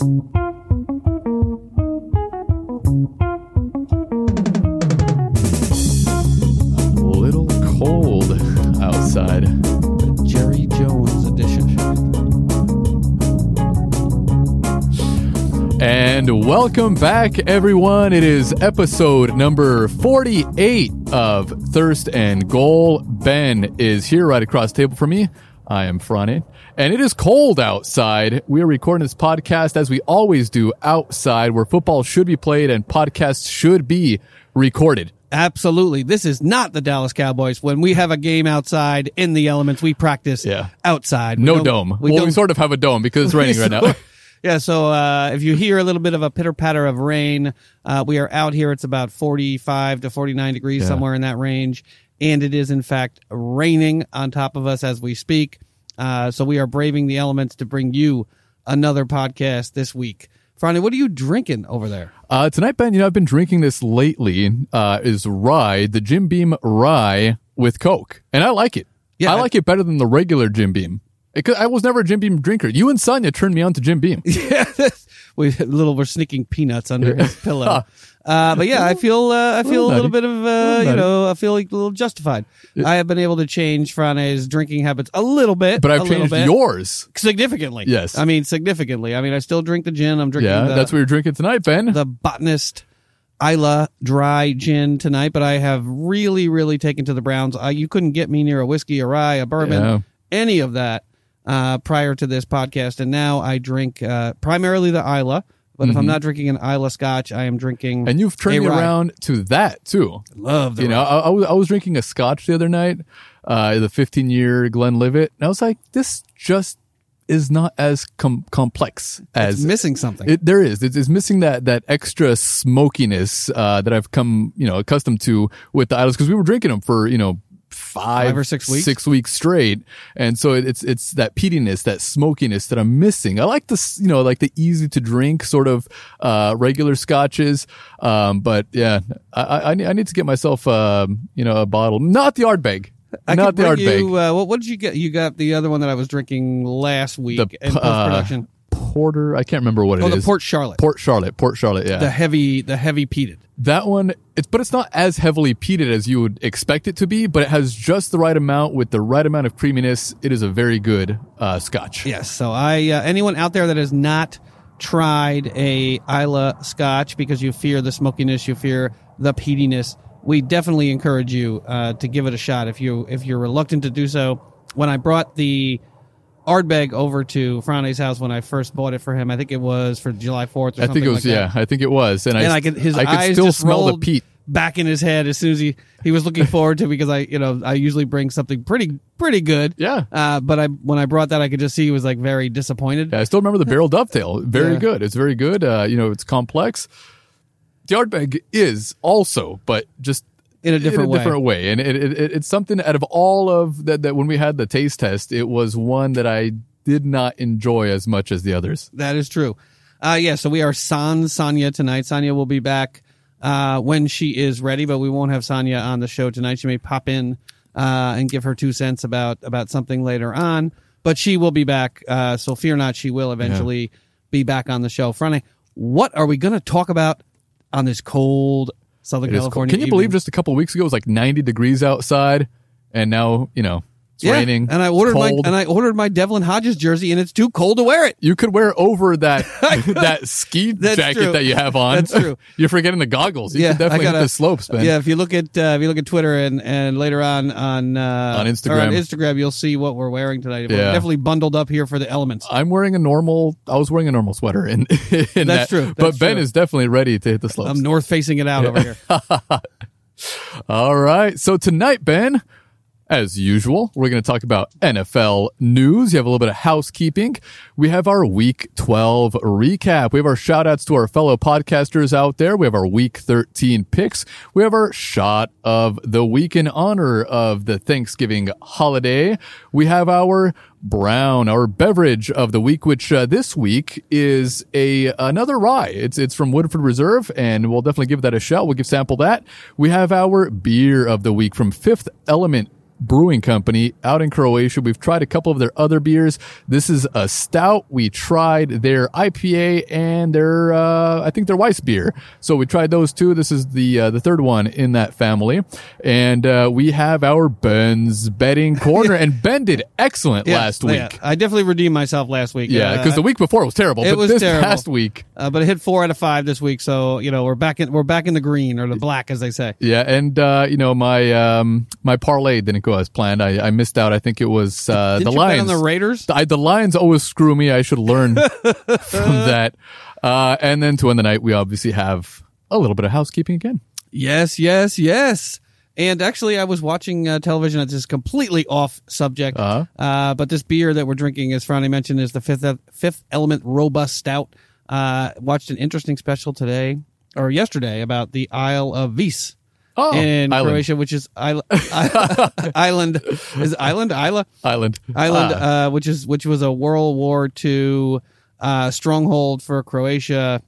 A little cold outside. The Jerry Jones edition. And welcome back, everyone. It is episode number 48 of Thirst and Goal. Ben is here right across the table from me. I am Frane. And it is cold outside. We are recording this podcast as we always do outside where football should be played and podcasts should be recorded. Absolutely. This is not the Dallas Cowboys. When we have a game outside in the elements, we practice Yeah. outside. We No dome. We well, we sort of have a dome because it's raining right now. Yeah, so uh, if you hear a little bit of a pitter patter of rain, uh, we are out here. It's about 45 to 49 degrees, Yeah. somewhere in that range. And it is, in fact, raining on top of us as we speak. Uh, so we are braving the elements to bring you another podcast this week. Franny, what are you drinking over there? Uh, tonight, Ben, you know, I've been drinking this lately, uh, is rye, the Jim Beam rye with Coke. And I like it. Yeah, I I- like it better than the regular Jim Beam. It I was never a Jim Beam drinker. You and Sonia turned me on to Jim Beam. yeah, we little we're sneaking peanuts under his pillow. Uh, but yeah, I feel uh, I feel a little bit of uh, you know I feel like a little justified. I have been able to change Frane's drinking habits a little bit, But I've little changed bit. yours. significantly. Yes. I mean significantly. I mean I still drink the gin. I'm drinking Yeah, the, that's what you're drinking tonight, Ben. the botanist Islay dry gin tonight. But I have really really taken to the browns. Uh, you couldn't get me near a whiskey, a rye, a bourbon, Yeah. any of that uh, prior to this podcast, and now I drink uh, primarily the Islay. But if I'm not drinking an Islay Scotch, I am drinking. Mm-hmm. and you've turned me rye. around to that too. Love the You know, I, I, was, I was drinking a scotch the other night, uh, the 15 year Glenlivet. And I was like, this just is not as com- complex as It's missing something. It, there is. It's, it's missing that that extra smokiness uh, that I've come you know accustomed to with the Islays because we were drinking them for you know five, Five or six weeks? six weeks straight, and so it, it's it's that peatiness, that smokiness that I'm missing. I like this, you know, like the easy to drink sort of uh, regular scotches, um, but yeah, I, I, I need- to get myself um, you know a bottle, not the Ardbeg. I not the Ardbeg. you. Uh, what, what did you get? You got the other one that I was drinking last week The, in post production. Porter. I can't remember what it oh, is. the Port Charlotte. Port Charlotte. Port Charlotte. Yeah. the heavy, the heavy peated. That one, it's but it's not as heavily peated as you would expect it to be, but it has just the right amount with the right amount of creaminess. It is a very good uh, Scotch. Yes. So I, uh, anyone out there that has not tried a Islay Scotch because you fear the smokiness, you fear the peatiness, we definitely encourage you uh, to give it a shot. If you if you're reluctant to do so, when I brought the Ardbeg over to Frane's house when I first bought it for him, I think it was for July Fourth. or I think it was like yeah. I think it was, and, I and I could his I could still smell the peat. back in his head as soon as he he was looking forward to it because I you know I usually bring something pretty pretty good Yeah. uh, but I when I brought that I could just see he was like very disappointed Yeah, I still remember the Barrell Dovetail. Very Yeah. good. It's very good. Uh, you know, it's complex. The Ardbeg is also, but just in a different in a way. different way, and it, it, it, it's something out of all of that. That when we had the taste test, it was one that I did not enjoy as much as the others. That is true. Uh, yeah, so we are sans Sonia tonight. Sonia will be back uh, when she is ready, but we won't have Sonia on the show tonight. She may pop in uh, and give her two cents about about something later on, but she will be back. Uh, so fear not, she will eventually be back on the show. Front, what are we going to talk about on this cold Southern It is cold. California? Can you believe just a couple weeks ago it was like 90 degrees outside, and now you know it's Yeah, raining. and I ordered cold. my and I ordered my Devlin Hodges jersey, and it's too cold to wear it. you could wear over that that ski That's jacket true. that you have on. That's true. You're forgetting the goggles. You yeah, definitely I the slopes, man. Yeah, if you look at uh, if you look at Twitter and and later on on uh, On Instagram. on Instagram, you'll see what we're wearing tonight. We're Yeah. definitely bundled up here for the elements. I'm wearing a normal. I was wearing a normal sweater, in, in that. true. but Ben true. is definitely ready to hit the slopes. I'm north facing it out over here. All right. So tonight, Ben, as usual, we're going to talk about NFL news. You have a little bit of housekeeping. We have our week 12 recap. We have our shout outs to our fellow podcasters out there. We have our week 13 picks. We have our shot of the week in honor of the Thanksgiving holiday. We have our brown, our beverage of the week, which uh, this week is a another rye. It's it's from Woodford Reserve, and we'll definitely give that a shot. We'll give sample that. We have our beer of the week from Fifth Element Brewing Company out in Croatia. We've tried a couple of their other beers. This is a stout. We tried their IPA and their, uh, I think their Weiss beer. So we tried those two. This is the, uh, the third one in that family. And, uh, we have our Ben's betting corner and Ben did excellent Yeah, last week. yeah. I definitely redeemed myself last week. Yeah, Uh, because the week before was terrible, it but was this terrible. past week, uh, but it hit four out of five this week, so you know we're back in we're back in the green or the black, as they say. yeah, and uh, you know my um, my parlay didn't go as planned. I, I missed out. I think it was uh, the Lions. on the Raiders? I, the Lions always screw me. I should learn from that. Uh, and then to end the night, we obviously have a little bit of housekeeping again. Yes, yes, yes. And actually, I was watching uh, television. This just completely off subject. Uh-huh. Uh, but this beer that we're drinking, as Franny mentioned, is the Fifth Fifth Element Robust Stout. Uh, watched an interesting special today or yesterday about the Isle of Vis Oh, in island. Croatia, which is island. island is island Isla Island. Island, Ah, uh, which is which was a World War II uh, stronghold for Croatia.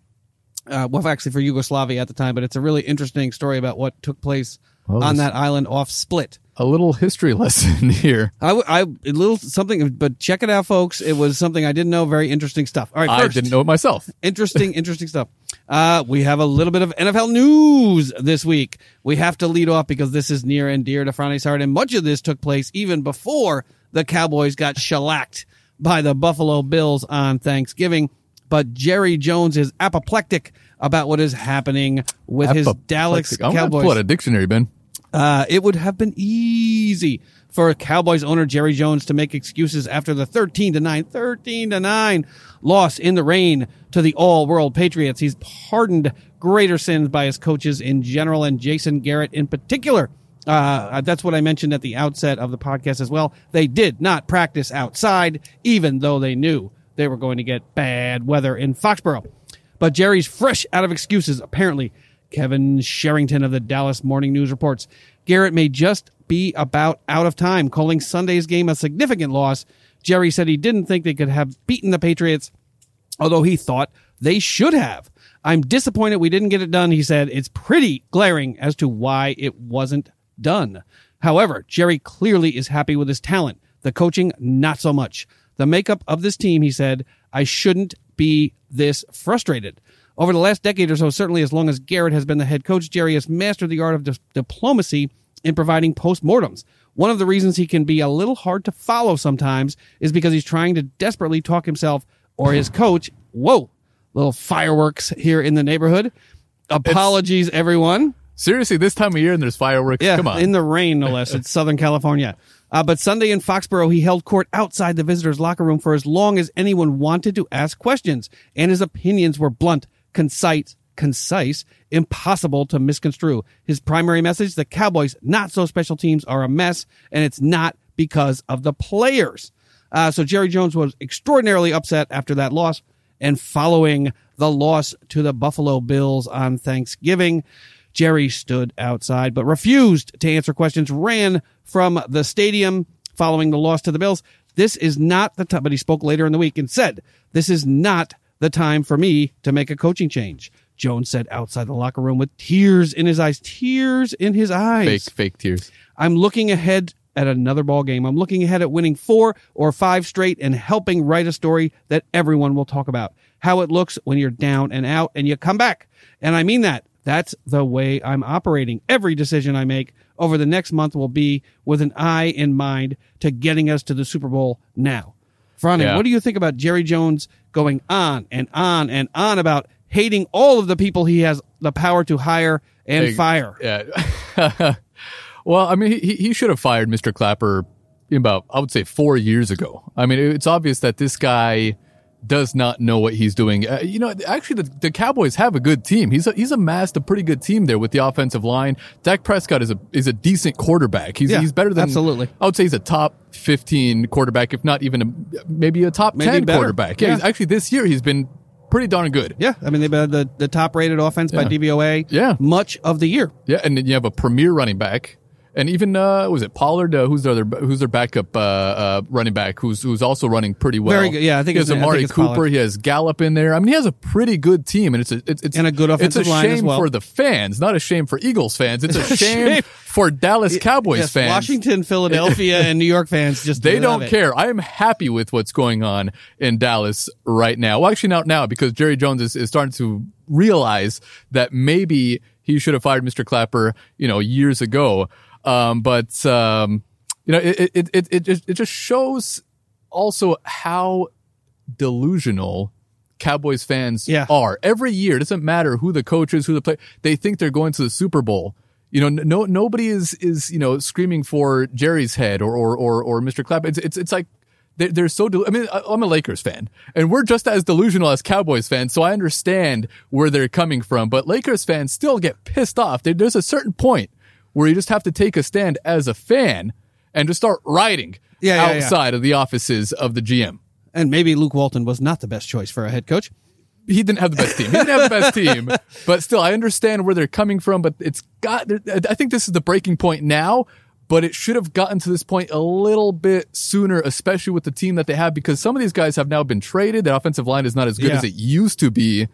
Uh, well, actually for Yugoslavia at the time, but it's a really interesting story about what took place Well, on that island off Split. a little history lesson here. I, w- I a little something, but check it out, folks. It was something I didn't know. Very interesting stuff. All right, I didn't know it myself. interesting, interesting stuff. Uh, we have a little bit of NFL news this week. We have to lead off because this is near and dear to Friday's heart, and much of this took place even before the Cowboys got shellacked by the Buffalo Bills on Thanksgiving. But Jerry Jones is apoplectic about what is happening with his Dallas I'm gonna Cowboys. pull out a dictionary, Ben. Uh, it would have been easy for Cowboys owner Jerry Jones to make excuses after the 13 to 9, 13 to 9 loss in the rain to the all world Patriots. He's pardoned greater sins by his coaches in general and Jason Garrett in particular. Uh, that's what I mentioned at the outset of the podcast as well. They did not practice outside, even though they knew they were going to get bad weather in Foxborough. But Jerry's fresh out of excuses, apparently. Kevin Sherrington of the Dallas Morning News reports Garrett may just be about out of time, calling Sunday's game a significant loss. Jerry said he didn't think they could have beaten the Patriots, although he thought they should have. I'm disappointed we didn't get it done, he said. It's pretty glaring as to why it wasn't done. However, Jerry clearly is happy with his talent. The coaching, not so much. The makeup of this team, he said, I shouldn't be this frustrated. Over the last decade or so, certainly as long as Garrett has been the head coach, Jerry has mastered the art of dis- diplomacy in providing postmortems. One of the reasons he can be a little hard to follow sometimes is because he's trying to desperately talk himself or his coach. Whoa, little fireworks here in the neighborhood. Apologies, everyone. Seriously, this time of year and there's fireworks. Yeah, Come on. in the rain, no less. It's Southern California. Uh, but Sunday in Foxborough, he held court outside the visitors' locker room for as long as anyone wanted to ask questions, and his opinions were blunt, concise, concise, impossible to misconstrue. His primary message: the Cowboys' not so special teams are a mess, and it's not because of the players. Uh, so Jerry Jones was extraordinarily upset after that loss, and following the loss to the Buffalo Bills on Thanksgiving. Jerry stood outside but refused to answer questions, ran from the stadium following the loss to the Bills. This is not the time, but he spoke later in the week and said, This is not the time for me to make a coaching change. Jones said outside the locker room with tears in his eyes, tears in his eyes. fake, fake tears. I'm looking ahead at another ball game. I'm looking ahead at winning four or five straight and helping write a story that everyone will talk about. How it looks when you're down and out and you come back. And I mean that. That's the way I'm operating. Every decision I make over the next month will be with an eye in mind to getting us to the Super Bowl now. Franny, Yeah. what do you think about Jerry Jones going on and on and on about hating all of the people he has the power to hire and Hey, fire? Yeah. well, I mean, he, he should have fired Mr. Clapper about, I would say, four years ago. I mean, it's obvious that this guy does not know what he's doing. Uh, you know, actually, the, the Cowboys have a good team. He's a, he's amassed a pretty good team there with the offensive line. Dak Prescott is a is a decent quarterback. He's Yeah, he's better than absolutely. I would say he's a top fifteen quarterback, if not even a, maybe a top Maybe ten better. quarterback. Yeah, Yeah. actually, this year he's been pretty darn good. Yeah, I mean they've had the, the top rated offense by DVOA. Yeah. much of the year. Yeah, and then you have a premier running back. And even uh, was it Pollard? Uh, who's their other, who's their backup uh, uh, running back? Who's who's also running pretty well. Very good. Yeah, I think he has Amari Cooper. Pollard. He has Gallup in there. I mean, he has a pretty good team, and it's a it's, it's And a good offensive It's a shame well. for the fans, not a shame for Eagles fans. It's a shame, for Dallas Cowboys Yes, fans. Washington, Philadelphia, and New York fans just They don't it. care. I am happy with what's going on in Dallas right now. Well, actually not now because Jerry Jones is, is starting to realize that maybe he should have fired Mr. Clapper, you know, years ago. Um, but, um, you know, it, it, it, it, just, it just shows also how delusional Cowboys fans Yeah. are. Every year, it doesn't matter who the coach is, who the play, they think they're going to the Super Bowl. You know, no, nobody is, is, you know, screaming for Jerry's head or, or, or, or Mr. Clapp. It's, it's, it's like, they're, they're so, del- I mean, I'm a Lakers fan and we're just as delusional as Cowboys fans. So I understand where they're coming from, but Lakers fans still get pissed off. There, there's a certain point where you just have to take a stand as a fan and just start writing Yeah, yeah, yeah. outside of the offices of the GM. And maybe Luke Walton was not the best choice for a head coach. he didn't have the best team. He didn't have the best team, but still, I understand where they're coming from. But it's got. I think this is the breaking point now. But it should have gotten to this point a little bit sooner, especially with the team that they have, because some of these guys have now been traded. The offensive line is not as good Yeah. as it used to be,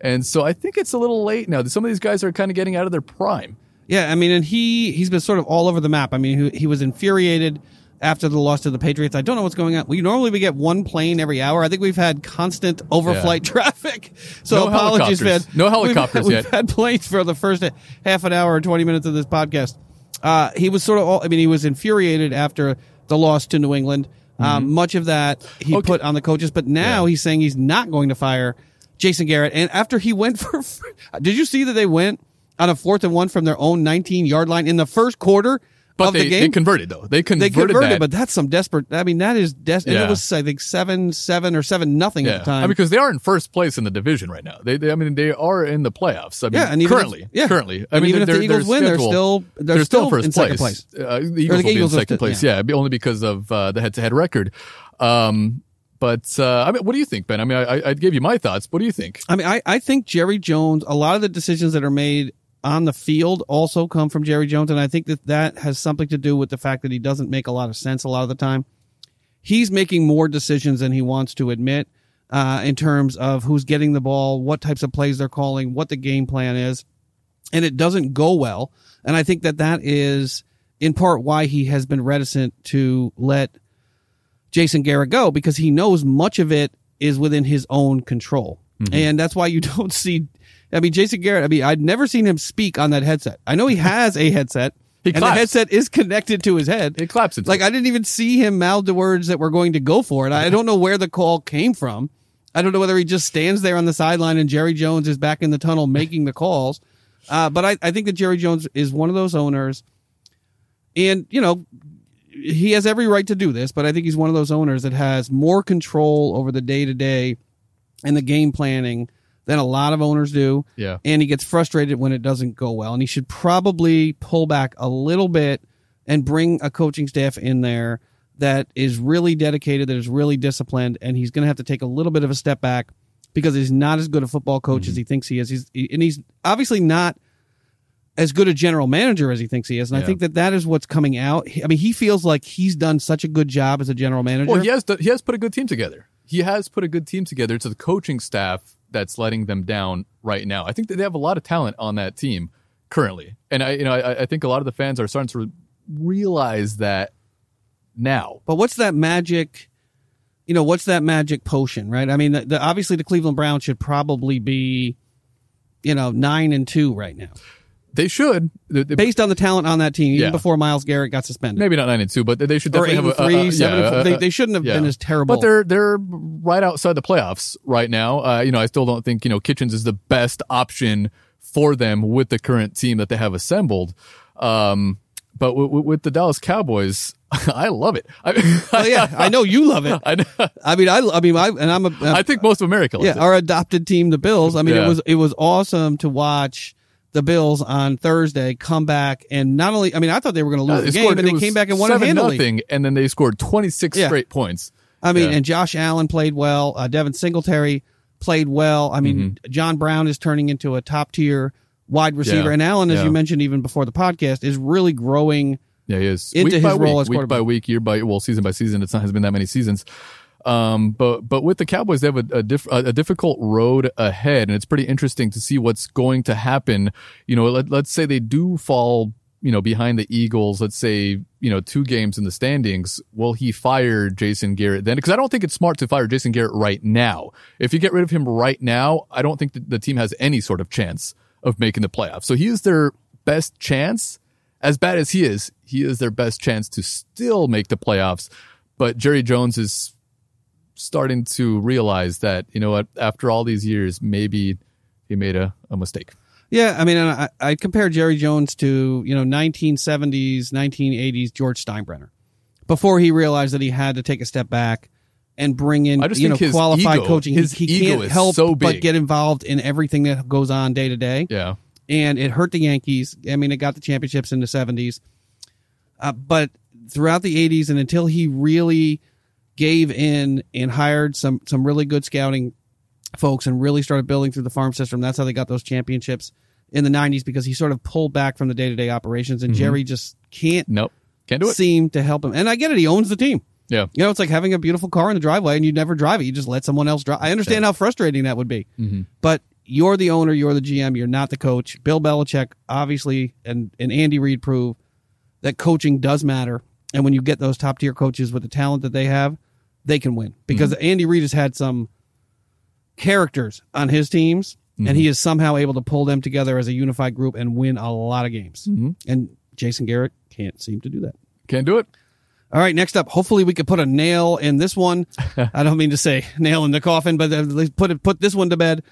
and so I think it's a little late now. Some of these guys are kind of getting out of their prime. Yeah, I mean, and he he's been sort of all over the map. I mean, he, he was infuriated after the loss to the Patriots. I don't know what's going on. We normally we get one plane every hour. I think we've had constant overflight traffic. So No apologies, helicopters. man. No We've- helicopters we've, had planes for the first half an hour or twenty minutes of this podcast. Uh, he was sort of all. I mean, he was infuriated after the loss to New England. Um, much of that he Mm-hmm. Okay. put on the coaches, but now Yeah. he's saying he's not going to fire Jason Garrett. And after he went for, did you see that they went on a fourth and one from their own 19 yard line in the first quarter But of they, the game? they converted though. They They converted, converted, that. but that's some desperate. I mean, that is desperate. Yeah. it was I think seven seven or seven nothing yeah, at the time. I mean, because they are in first place in the division right now. They, they I mean, they are in the playoffs. I mean, Yeah, and even if- currently, yeah. currently, I And mean, even if the Eagles win, they're still- they're still still first in second place. Uh, the Eagles will be in second place. yeah. Yeah, only because of uh, the head-to-head record. Um, but uh, I mean, what do you think, Ben? I mean, I, I gave you my thoughts. What do you think? I mean, I, I think Jerry Jones, a lot of the decisions that are made on the field also come from Jerry Jones. And I think that that has something to do with the fact that he doesn't make a lot of sense a lot of the time. He's making more decisions than he wants to admit uh, in terms of who's getting the ball, what types of plays they're calling, what the game plan is. And it doesn't go well. And I think that that is in part why he has been reticent to let Jason Garrett go because he knows much of it is within his own control. Mm-hmm. And that's why you don't see, I mean, Jason Garrett, I mean, I'd never seen him speak on that headset. I know he has a headset He and the headset is connected to his head. It claps into Like. I didn't even see him mouth the words that were going to go for it. I don't know where the call came from. I don't know whether he just stands there on the sideline and Jerry Jones is back in the tunnel making the calls. Uh, but I, I think that Jerry Jones is one of those owners, and you know he has every right to do this. But I think he's one of those owners that has more control over the day to day and the game planning than a lot of owners do. Yeah. and he gets frustrated when it doesn't go well, and he should probably pull back a little bit and bring a coaching staff in there that is really dedicated, that is really disciplined, and he's going to have to take a little bit of a step back because he's not as good a football coach as mm-hmm. he thinks he is. He's and he's obviously not as good a general manager as he thinks he is, and I think that that is what's coming out. I mean, he feels like he's done such a good job as a general manager. Well, he has he has put a good team together. He has put a good team together. It's the coaching staff that's letting them down right now. I think that they have a lot of talent on that team currently, and I you know I, I think a lot of the fans are starting to realize that now. But what's that magic? You know, what's that magic potion, right? I mean, the, the, obviously the Cleveland Browns should probably be, you know, nine and two right now, They should they- they- based on the talent on that team. Even Yeah. before Myles Garrett got suspended, maybe not nine and two, but they should definitely have a, three, a, a- seven. yeah, and four. a- they, they shouldn't have yeah. been as terrible. But they're they're right outside the playoffs right now. Uh, you know, I still don't think you know Kitchens is the best option for them with the current team that they have assembled. Um, but w- w- with the Dallas Cowboys, I love it. I, oh yeah, I know you love it. I, know- I mean, I, I mean, I, and I'm a, I think most of America loves yeah, it. our adopted team, the Bills. I mean, Yeah. it was it was awesome to watch the Bills on Thursday come back and not only. I mean, I thought they were going to lose They the game, scored- but they came back and won it seven handily. nothing, and then they scored twenty six Yeah. straight points. I mean, Yeah. and Josh Allen played well. Uh, Devin Singletary played well. I mean, Mm-hmm. John Brown is turning into a top tier wide receiver. Yeah. And Allen, as you mentioned even before the podcast, is really growing. Yeah, he is. Into week by his role week, as week by week, year by well, season by season. It's not has been that many seasons. Um, but but with the Cowboys, they have a a, diff, a difficult road ahead, and it's pretty interesting to see what's going to happen. You know, let, let's say they do fall, you know, behind the Eagles. Let's say you know two games in the standings. Will he fire Jason Garrett then? Because I don't think it's smart to fire Jason Garrett right now. If you get rid of him right now, I don't think the team has any sort of chance of making the playoffs. So he is their best chance as bad as he is, he is their best chance to still make the playoffs. But Jerry Jones is starting to realize that, you know what, after all these years, maybe he made a, a mistake. Yeah, I mean, I, I compare Jerry Jones to you know 1970s, 1980s George Steinbrenner before he realized that he had to take a step back and bring in you know qualified ego- coaching. his he, he ego can't is help so but get involved in everything that goes on day to day. Yeah. and it hurt the Yankees. I mean, it got the championships in the 70s. Uh, but throughout the 80s and until he really gave in and hired some some really good scouting folks and really started building through the farm system, that's how they got those championships in the 90s because he sort of pulled back from the day-to-day operations and Jerry just can't Nope. Can't do it. seem to help him. And I get it, he owns the team. Yeah. You know, it's like having a beautiful car in the driveway and you never drive it. You just let someone else drive. I understand how frustrating that would be. Mhm. But you're the owner, you're the GM, you're not the coach. Bill Belichick, obviously, and, and Andy Reid prove that coaching does matter. And when you get those top tier coaches with the talent that they have, they can win. Because mm-hmm. Andy Reid has had some characters on his teams, and he mm-hmm. is somehow able to pull them together as a unified group and win a lot of games. Mm-hmm. And Jason Garrett can't seem to do that. Can't do it. All right, next up, hopefully we could put a nail in this one. I don't mean to say nail in the coffin, but at least put it, put this one to bed.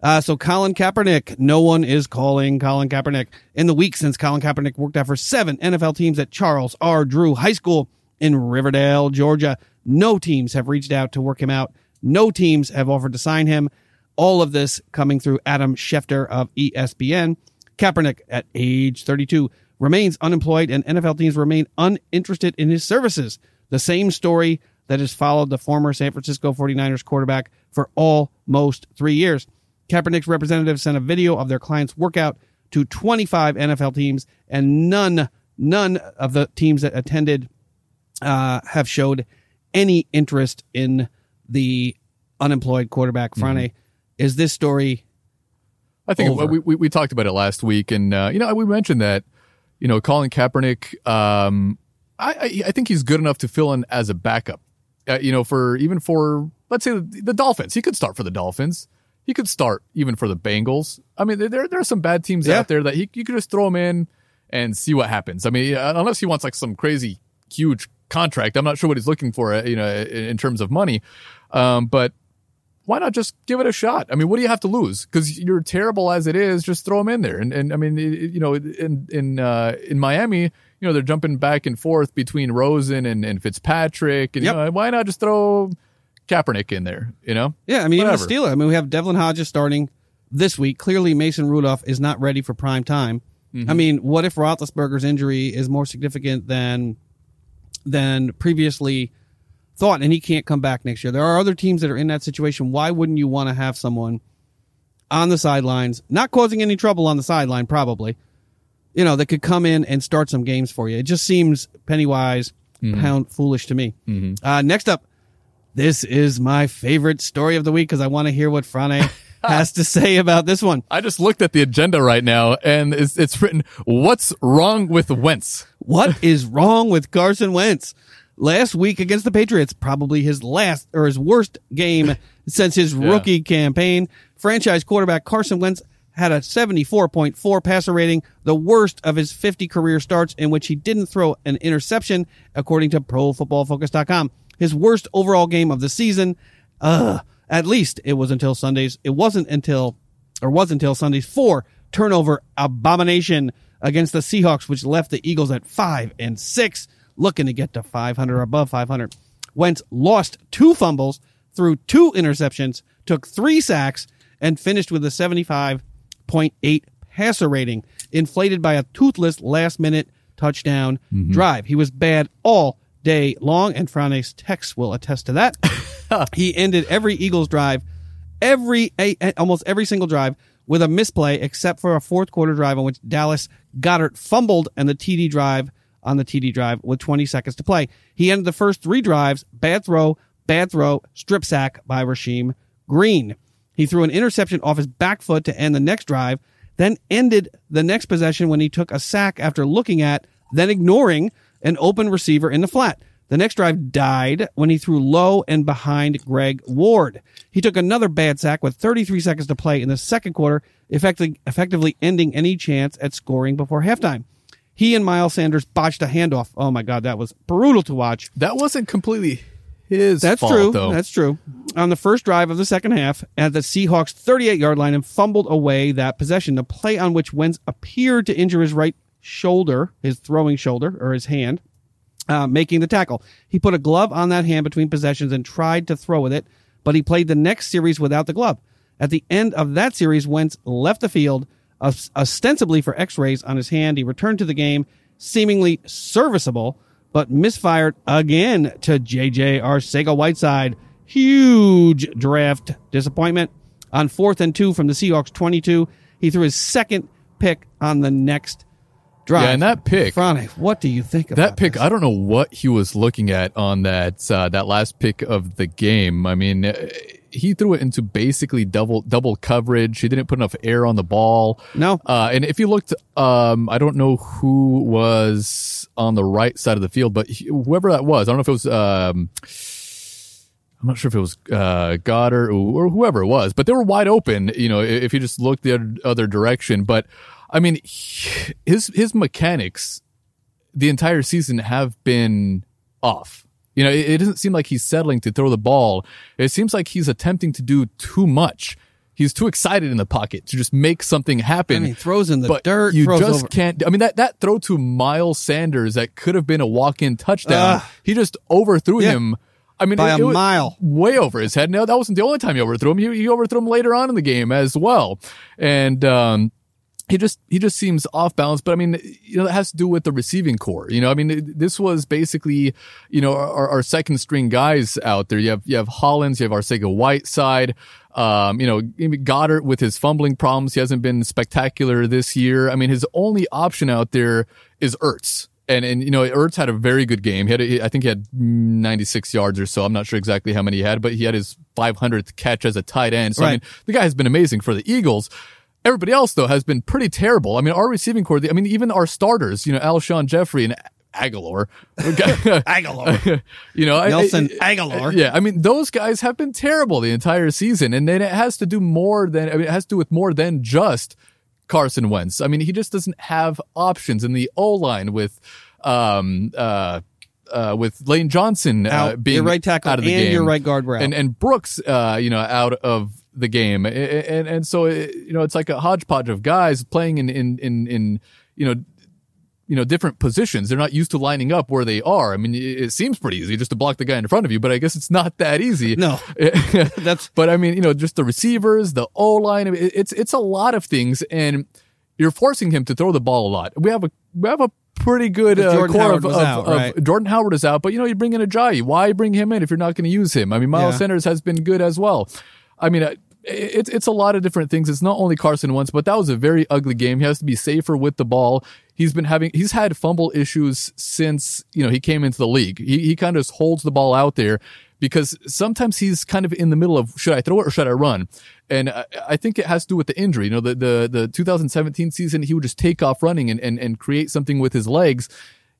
Uh, so Colin Kaepernick, no one is calling Colin Kaepernick in the week since Colin Kaepernick worked out for seven NFL teams at Charles R. Drew High School in Riverdale, Georgia. No teams have reached out to work him out. No teams have offered to sign him. All of this coming through Adam Schefter of ESPN. Kaepernick, at age 32, remains unemployed and NFL teams remain uninterested in his services. The same story that has followed the former San Francisco 49ers quarterback for almost three years. Kaepernick's representatives sent a video of their client's workout to 25 NFL teams, and none, none of the teams that attended uh, have showed any interest in the unemployed quarterback. Frane, is this story I think we, we we talked about it last week, and uh, you know we mentioned that you know Colin Kaepernick. Um, I, I I think he's good enough to fill in as a backup. Uh, you know, for even for let's say the, the Dolphins, he could start for the Dolphins. He could start even for the Bengals. I mean, there there are some bad teams Yeah. out there that he you could just throw him in and see what happens. I mean, uh, unless he wants like some crazy huge contract, I'm not sure what he's looking for. uh, You know, in, terms of money, um, but why not just give it a shot? I mean, what do you have to lose? Because you're terrible as it is. Just throw him in there. And and I mean, it- it- you know, in in uh, in Miami, you know, they're jumping back and forth between Rosen and, and Fitzpatrick. And Yep. you know, why not just throw Kaepernick in there? You know, Yeah, I mean, even the Whatever. Steelers. I mean, we have Devlin Hodges starting this week. Clearly, Mason Rudolph is not ready for prime time. Mm-hmm. I mean, what if Roethlisberger's injury is more significant than than previously thought, and he can't come back next year? There are other teams that are in that situation. Why wouldn't you want to have someone on the sidelines, not causing any trouble on the sideline, probably? You know, that could come in and start some games for you. It just seems penny wise, pound foolish to me. Uh, next up, this is my favorite story of the week because I want to hear what Frane has to say about this one. I just looked at the agenda right now, and it's, it's written, "What's wrong with Wentz?" What is wrong with Carson Wentz? Last week against the Patriots, probably his last or his worst game since his rookie campaign. Franchise quarterback Carson Wentz had a 74.4 passer rating, the worst of his 50 career starts in which he didn't throw an interception, according to ProFootballFocus.com. His worst overall game of the season. Uh, at least it was until Sundays. It wasn't until, or was until Sunday's four turnover abomination against the Seahawks, which left the Eagles at five and six, looking to get to 500 or above 500. Wentz lost two fumbles, threw two interceptions, took three sacks, and finished with a 75.8 passer rating, inflated by a toothless last minute touchdown mm-hmm. drive. He was bad all day long, and Frane's text will attest to that. he ended every Eagles drive, every almost every single drive with a misplay, except for a fourth quarter drive on which Dallas Goedert fumbled and the TD drive on the TD drive with 20 seconds to play. He ended the first three drives, bad throw, bad throw, strip sack by Rasheem Green. He threw an interception off his back foot to end the next drive, then ended the next possession when he took a sack after looking at, then ignoring an open receiver in the flat. The next drive died when he threw low and behind Greg Ward. He took another bad sack with 33 seconds to play in the second quarter, effectively, effectively ending any chance at scoring before halftime. He and Miles Sanders botched a handoff. Oh my God, that was brutal to watch. That wasn't completely his That's fault, true. though. That's true. On the first drive of the second half, at the Seahawks' 38 yard line and fumbled away that possession, the play on which Wentz appeared to injure his right shoulder, his throwing shoulder, or his hand, uh, making the tackle. He put a glove on that hand between possessions and tried to throw with it, but he played the next series without the glove. At the end of that series, Wentz left the field, ostensibly for x rays on his hand. He returned to the game, seemingly serviceable, but misfired again to JJ Arcega Whiteside. Huge draft disappointment. On fourth and two from the Seahawks 22, he threw his second pick on the next drive. Yeah, and that pick- Franny, what do you think about that pick, this? I don't know what he was looking at on that uh, that last pick of the game. I mean, uh, he threw it into basically double double coverage. He didn't put enough air on the ball. No. Uh, and if you looked, um, I don't know who was on the right side of the field, but he, whoever that was, I don't know if it was. Um, I'm not sure if it was uh, Goedert or, or whoever it was, but they were wide open. You know, if you just looked the other direction. But I mean, his his mechanics the entire season have been off. You know, it, it doesn't seem like he's settling to throw the ball. It seems like he's attempting to do too much. He's too excited in the pocket to just make something happen. And he throws in the dirt, You just over- can't. I mean, that that throw to Miles Sanders that could have been a walk-in touchdown. Ugh. he just overthrew Yeah. him. I mean, By it- a it mile. way over his head. No, that wasn't the only time he overthrew him. He, he overthrew him later on in the game as well, and um, he just he just seems off balance. But I mean, you know, that has to do with the receiving corps. You know, I mean, this was basically you know our, our second string guys out there. You have you have Hollins, you have Arcega Whiteside. Um, you know, Goedert with his fumbling problems, he hasn't been spectacular this year. I mean, his only option out there is Ertz. And, and, you know, Ertz had a very good game. He had, a, I think he had 96 yards or so. I'm not sure exactly how many he had, but he had his 500th catch as a tight end. So, I mean, the guy has been amazing for the Eagles. Everybody else, though, has been pretty terrible. I mean, our receiving corps, I mean, even our starters, you know, Alshon Jeffery and Agholor. Agholor. you know, Nelson I- Agholor. Yeah, I mean, those guys have been terrible the entire season, and then it has to do more than I mean, it has to do with more than just Carson Wentz. I mean, he just doesn't have options in the O line with um uh. Uh, with Lane Johnson uh, Out. being Your right tackle out of the and game, your right guard and and Brooks, uh, you know, out of the game, and and, and so it, you know, it's like a hodgepodge of guys playing in in in, in you know you know, different positions. They're not used to lining up where they are. I mean, it, seems pretty easy just to block the guy in front of you, but I guess it's not that easy. No. That's but I mean, you know, just the receivers, the O line. I mean, it's it's a lot of things, and you're forcing him to throw the ball a lot. We have a we have a pretty good uh, core Howard of, of, out, of- Jordan Howard is out, but you know, you bring in Ajayi. Why bring him in if you're not going to use him? I mean, Miles Yeah. Sanders has been good as well. I mean. It's it's a lot of different things. It's not only Carson Wentz, but that was a very ugly game. He has to be safer with the ball. He's been having he's had fumble issues since you know he came into the league. He he kind of holds the ball out there because sometimes he's kind of in the middle of should I throw it or should I run? And I, I think it has to do with the injury. You know, the the the 2017 season he would just take off running and and, and create something with his legs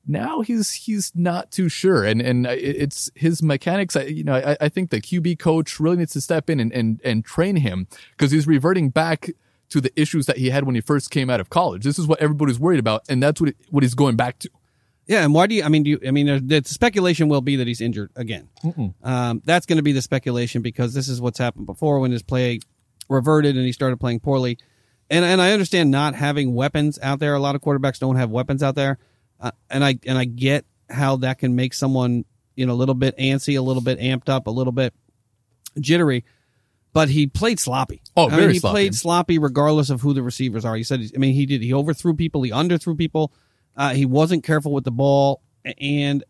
now he's he's not too sure and and it's his mechanics I, you know I, I think the qb coach really needs to step in and and, and train him because he's reverting back to the issues that he had when he first came out of college this is what everybody's worried about and that's what it, what he's going back to Yeah, and why do you? I mean, do you? I mean, the speculation will be that he's injured again. Um, that's going to be the speculation because this is what's happened before when his play reverted and he started playing poorly. And and I understand not having weapons out there. A lot of quarterbacks don't have weapons out there, uh, and I and I get how that can make someone you know a little bit antsy, a little bit amped up, a little bit jittery. But he played sloppy. Oh, I very mean, he sloppy. played sloppy regardless of who the receivers are. He said, I mean, he did. He overthrew people. He underthrew people. Uh, he wasn't careful with the ball, and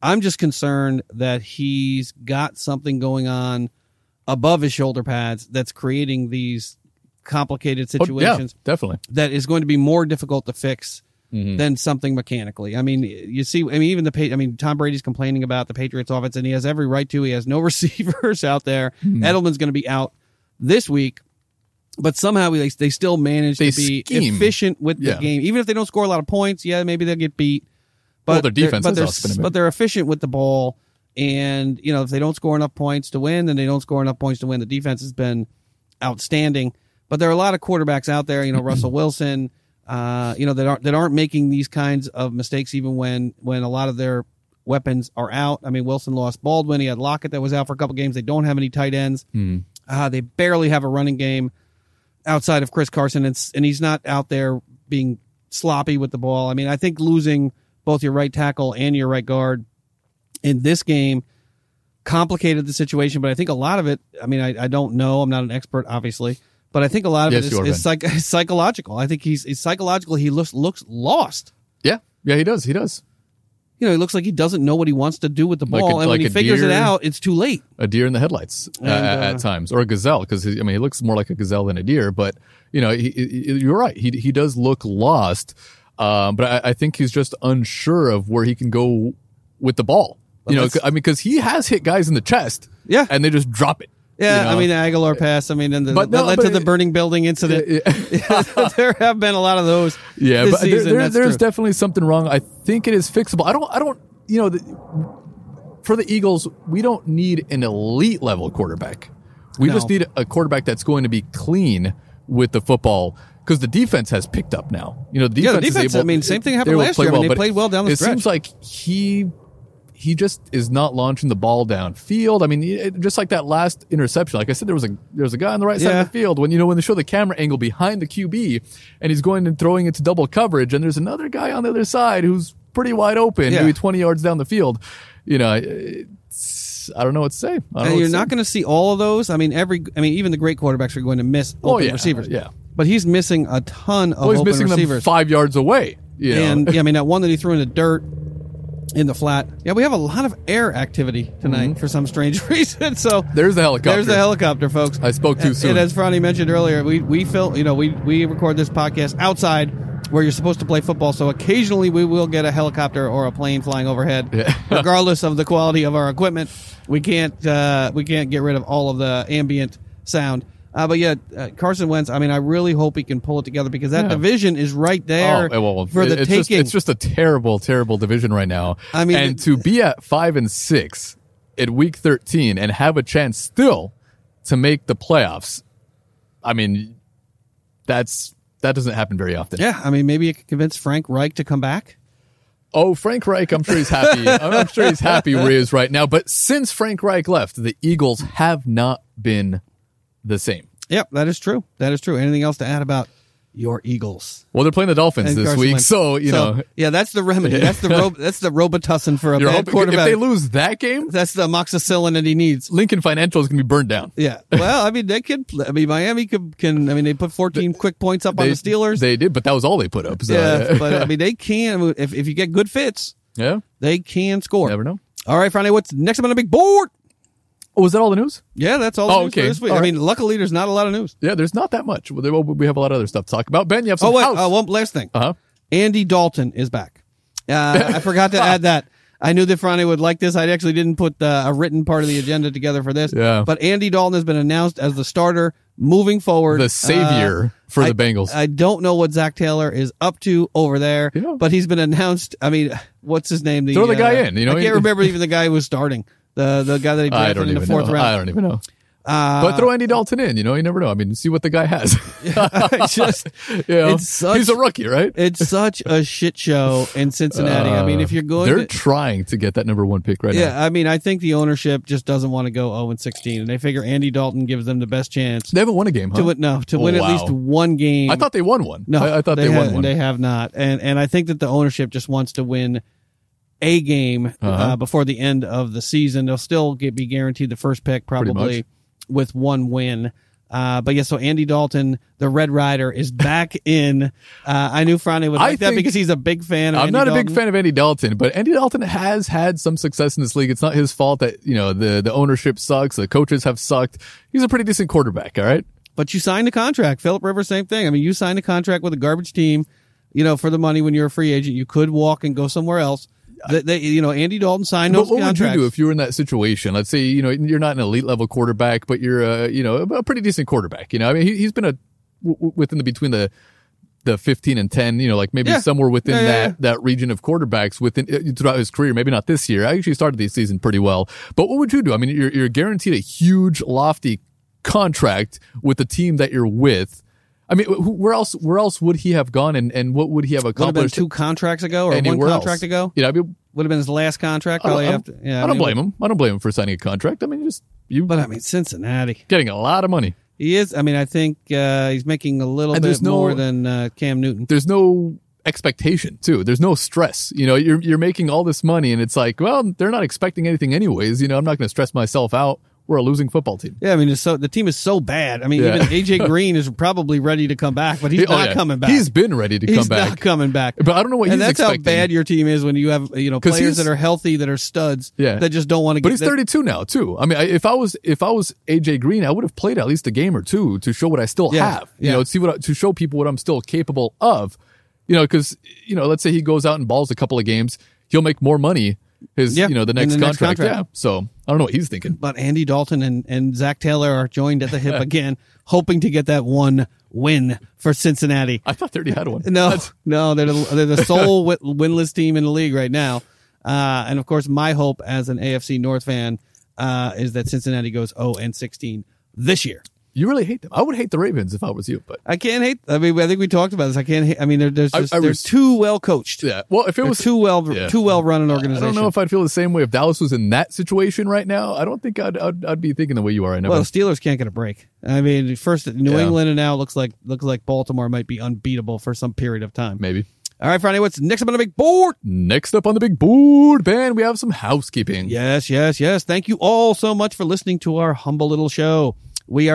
I'm just concerned that he's got something going on above his shoulder pads that's creating these complicated situations. Oh, yeah, situations definitely. that is going to be more difficult to fix Mm-hmm. than something mechanically. I mean, you see, I mean, even the, I mean, Tom Brady's complaining about the Patriots offense and he has every right to. He has no receivers out there. Mm-hmm. Edelman's going to be out this week, but somehow they, they still manage They to be scheme. efficient with the game. Even if they don't score a lot of points, yeah, maybe they'll get beat. But Well, their they're- defense but they're, also been but they're efficient with the ball. And, you know, if they don't score enough points to win, then they don't score enough points to win. The defense has been outstanding. But there are a lot of quarterbacks out there, you know, Russell Wilson, uh, you know, that aren't that aren't making these kinds of mistakes even when when a lot of their weapons are out. I mean, Wilson lost Baldwin. He had Lockett that was out for a couple games. They don't have any tight ends. Uh, they barely have a running game outside of Chris Carson, and, and he's not out there being sloppy with the ball. I mean, I think losing both your right tackle and your right guard in this game complicated the situation, but I think a lot of it, I mean, I, I don't know. I'm not an expert, obviously, but I think a lot of Yes, it is, is psych- psychological. I think he's, he's psychological. He looks, looks lost. Yeah, yeah, he does. He does. You know, he looks like he doesn't know what he wants to do with the Like ball. a- and when he figures it out, it's too late. a deer in the headlights uh, And, at, uh, at times, or a gazelle, because I mean he looks more like a gazelle than a deer. But you know, he, he, you're right. He he does look lost, um, but I, I think he's just unsure of where he can go with the ball. You know, I mean, because he has hit guys in the chest, Yeah. and they just drop it. Yeah, you know? I mean the Agholor pass. I mean, and the, But that no, led but to the burning building incident. there have been a lot of those. Yeah, but there, there- there's true. definitely something wrong. I think it is fixable. I don't. I don't. You know, the, for the Eagles, we don't need an elite level quarterback. We No. just need a quarterback that's going to be clean with the football because the defense has picked up now. You know, the Yeah, defense. the is defense, able- I mean, same thing happened last year. I mean, they played well down the It stretch. seems like he he just is not launching the ball downfield. I mean, it, just like that last interception. Like I said, there was a there was a guy on the right side of the field when you know when they show the camera angle behind the QB, and he's going and throwing it to double coverage, and there's another guy on the other side who's pretty wide open, Yeah. maybe 20 yards down the field. You know, I don't know what to say. I don't And you're not going to see all of those. I mean, every. I mean, even the great quarterbacks are going to miss oh, open Oh, yeah, receivers. yeah. but he's missing a ton of Well, he's open missing receivers. them five yards away. You know? and yeah, I mean that one that he threw in the dirt in the flat. Yeah, we have a lot of air activity tonight for some strange reason. So there's the helicopter. there's the helicopter, folks. I spoke too And- soon. And as Franny mentioned earlier, we we feel you know we we record this podcast outside where you're supposed to play football. So occasionally we will get a helicopter or a plane flying overhead, Yeah. regardless of the quality of our equipment. We can't uh, we can't get rid of all of the ambient sound. Uh, but yeah, uh, Carson Wentz. I mean, I really hope he can pull it together because that Yeah. division is right there Oh, well, for the it's taking. Just, it's just a terrible, terrible division right now. I mean, and to be at five and six at week thirteen and have a chance still to make the playoffs, I mean, that's that doesn't happen very often. Yeah, I mean, maybe you could convince Frank Reich to come back. Oh, Frank Reich, I'm sure he's happy. I'm sure he's happy where he is right now. But since Frank Reich left, the Eagles have not been the same. Yep, that is true. That is true. Anything else to add about your Eagles? Well, they're playing the Dolphins And this Carson week, so you know yeah, that's the remedy. That's the ro- that's the Robitussin for a you're bad hoping if quarterback. they lose that game, that's the amoxicillin that he needs. Lincoln Financial is going to be burned down. Yeah. Well, I mean, they could. I mean, Miami could, can. I mean, they put 14 quick points up on the Steelers. They did, but that was all they put up. So, yeah, but I mean, they can. If if you get good fits, yeah, they can score. never know. All right, Friday. What's next up on the big board? Oh, was that all the news? Yeah, that's all. the Oh, news for okay. this week. All I right. mean, luckily, there's not a lot of news. Yeah, there's not that much. Well, we have a lot of other stuff to talk about. Ben, you have some Oh wait, house. uh, one last thing. uh-huh. Andy Dalton is back. Uh, I forgot to add that. I knew that Franny would like this. I actually didn't put uh, a written part of the agenda together for this. Yeah. But Andy Dalton has been announced as the starter moving forward. The savior Uh, for I- the Bengals. I don't know what Zac Taylor is up to over there, Yeah. but he's been announced. I mean, what's his name? The, Throw the guy uh, in, you know, I can't remember even the guy who was starting. The the guy that he I drafted don't in the even fourth know. I don't even know. Uh, But throw Andy Dalton in. You know, you never know. I mean, see what the guy has. Just you know, It's such- he's a rookie, right? it's such a shit show in Cincinnati. I mean, if you're going, Uh, They're to, trying to get that number one pick right now. Yeah, I mean, I think the ownership just doesn't want to go 0 and 16, and they figure Andy Dalton gives them the best chance They haven't won a game, huh? to win. No, to Oh, win at least one game. I thought they won one. no, I, I thought they, ha- won one. They have not, and and I think that the ownership just wants to win a game uh Uh-huh. before the end of the season. They'll still get, be guaranteed the first pick, probably with one win. Uh, but yeah, so Andy Dalton, the Red Rider, is back in. Uh, I knew Friday would like that because he's a big fan. of I'm Andy not a big fan of Andy Dalton, but Andy Dalton has had some success in this league. It's not his fault that, you know, the, the ownership sucks. The coaches have sucked. He's a pretty decent quarterback. All right. but you signed a contract. Philip Rivers, same thing. I mean, you signed a contract with a garbage team, you know, for the money when you're a free agent. You could walk and go somewhere else. They, they, you know, Andy Dalton signed But those what would you do if you were in that situation? Let's say you know you're not an elite level quarterback, but you're a you know a pretty decent quarterback. You know, I mean he, he's been a w- within the between the the 15 and 10. You know, like maybe Yeah. somewhere within Yeah, yeah, that that region of quarterbacks within uh, throughout his career. Maybe not this year. I actually started the season pretty well. But what would you do? I mean, you're you're guaranteed a huge lofty contract with the team that you're with. I mean, who- where else where else would he have gone and, and what would he have Would have been two contracts ago or one anywhere else? contract ago. You know, I mean, Would have been his last contract. I don't, Probably I after. don't- Yeah, I don't mean, blame him. I don't blame him for signing a contract. I mean, just you But I mean, Cincinnati. getting a lot of money. He is. I mean, I think uh, he's making a little And bit no- more than uh, Cam Newton. There's no expectation too. There's no stress. You know, you're you're making all this money, and it's like, well, they're not expecting anything anyways. You know, I'm not going to stress myself out. We're a losing football team. Yeah, I mean, it's so the team is so bad. I mean, Yeah. even AJ Green is probably ready to come back, but he's Oh, not yeah. coming back. He's been ready to He's come back, not coming back. but I don't know what and he's that's expecting. how bad your team is when you have you know players that are healthy that are studs. Yeah. that just don't want to. But he's 32 now too. I mean, I, if I was if I was AJ Green, I would have played at least a game or two to show what I still Yeah, have. You know, see what I- to show people what I'm still capable of. You know, because you know, let's say he goes out and balls a couple of games, he'll make more money. His Yeah, you know the next, the next contract. contract. Yeah. So I don't know what he's thinking. But Andy Dalton and, and Zac Taylor are joined at the hip again, hoping to get that one win for Cincinnati. I thought they already had one. No, no, they're the, they're the sole winless team in the league right now. Uh, and of course, my hope as an AFC North fan uh, is that Cincinnati goes 0 and 16 this year. You really hate them. I would hate the Ravens if I was you, but I can't hate. I mean, I think we talked about this. I can't. Hate, I mean, they're, there's just, I they're res- too well coached. yeah. Well, if it They're was too well, yeah. too well run an organization, I don't know if I'd feel the same way if Dallas was in that situation right now. I don't think I'd I'd, I'd be thinking the way you are right now. well, the Steelers can't get a break. I mean, first New Yeah. England, and now looks like looks like Baltimore might be unbeatable for some period of time. Maybe. All right, Friday, what's next up on the big board? Next up on the big board, Ben, we have some housekeeping. Yes, yes, yes. Thank you all so much for listening to our humble little show. We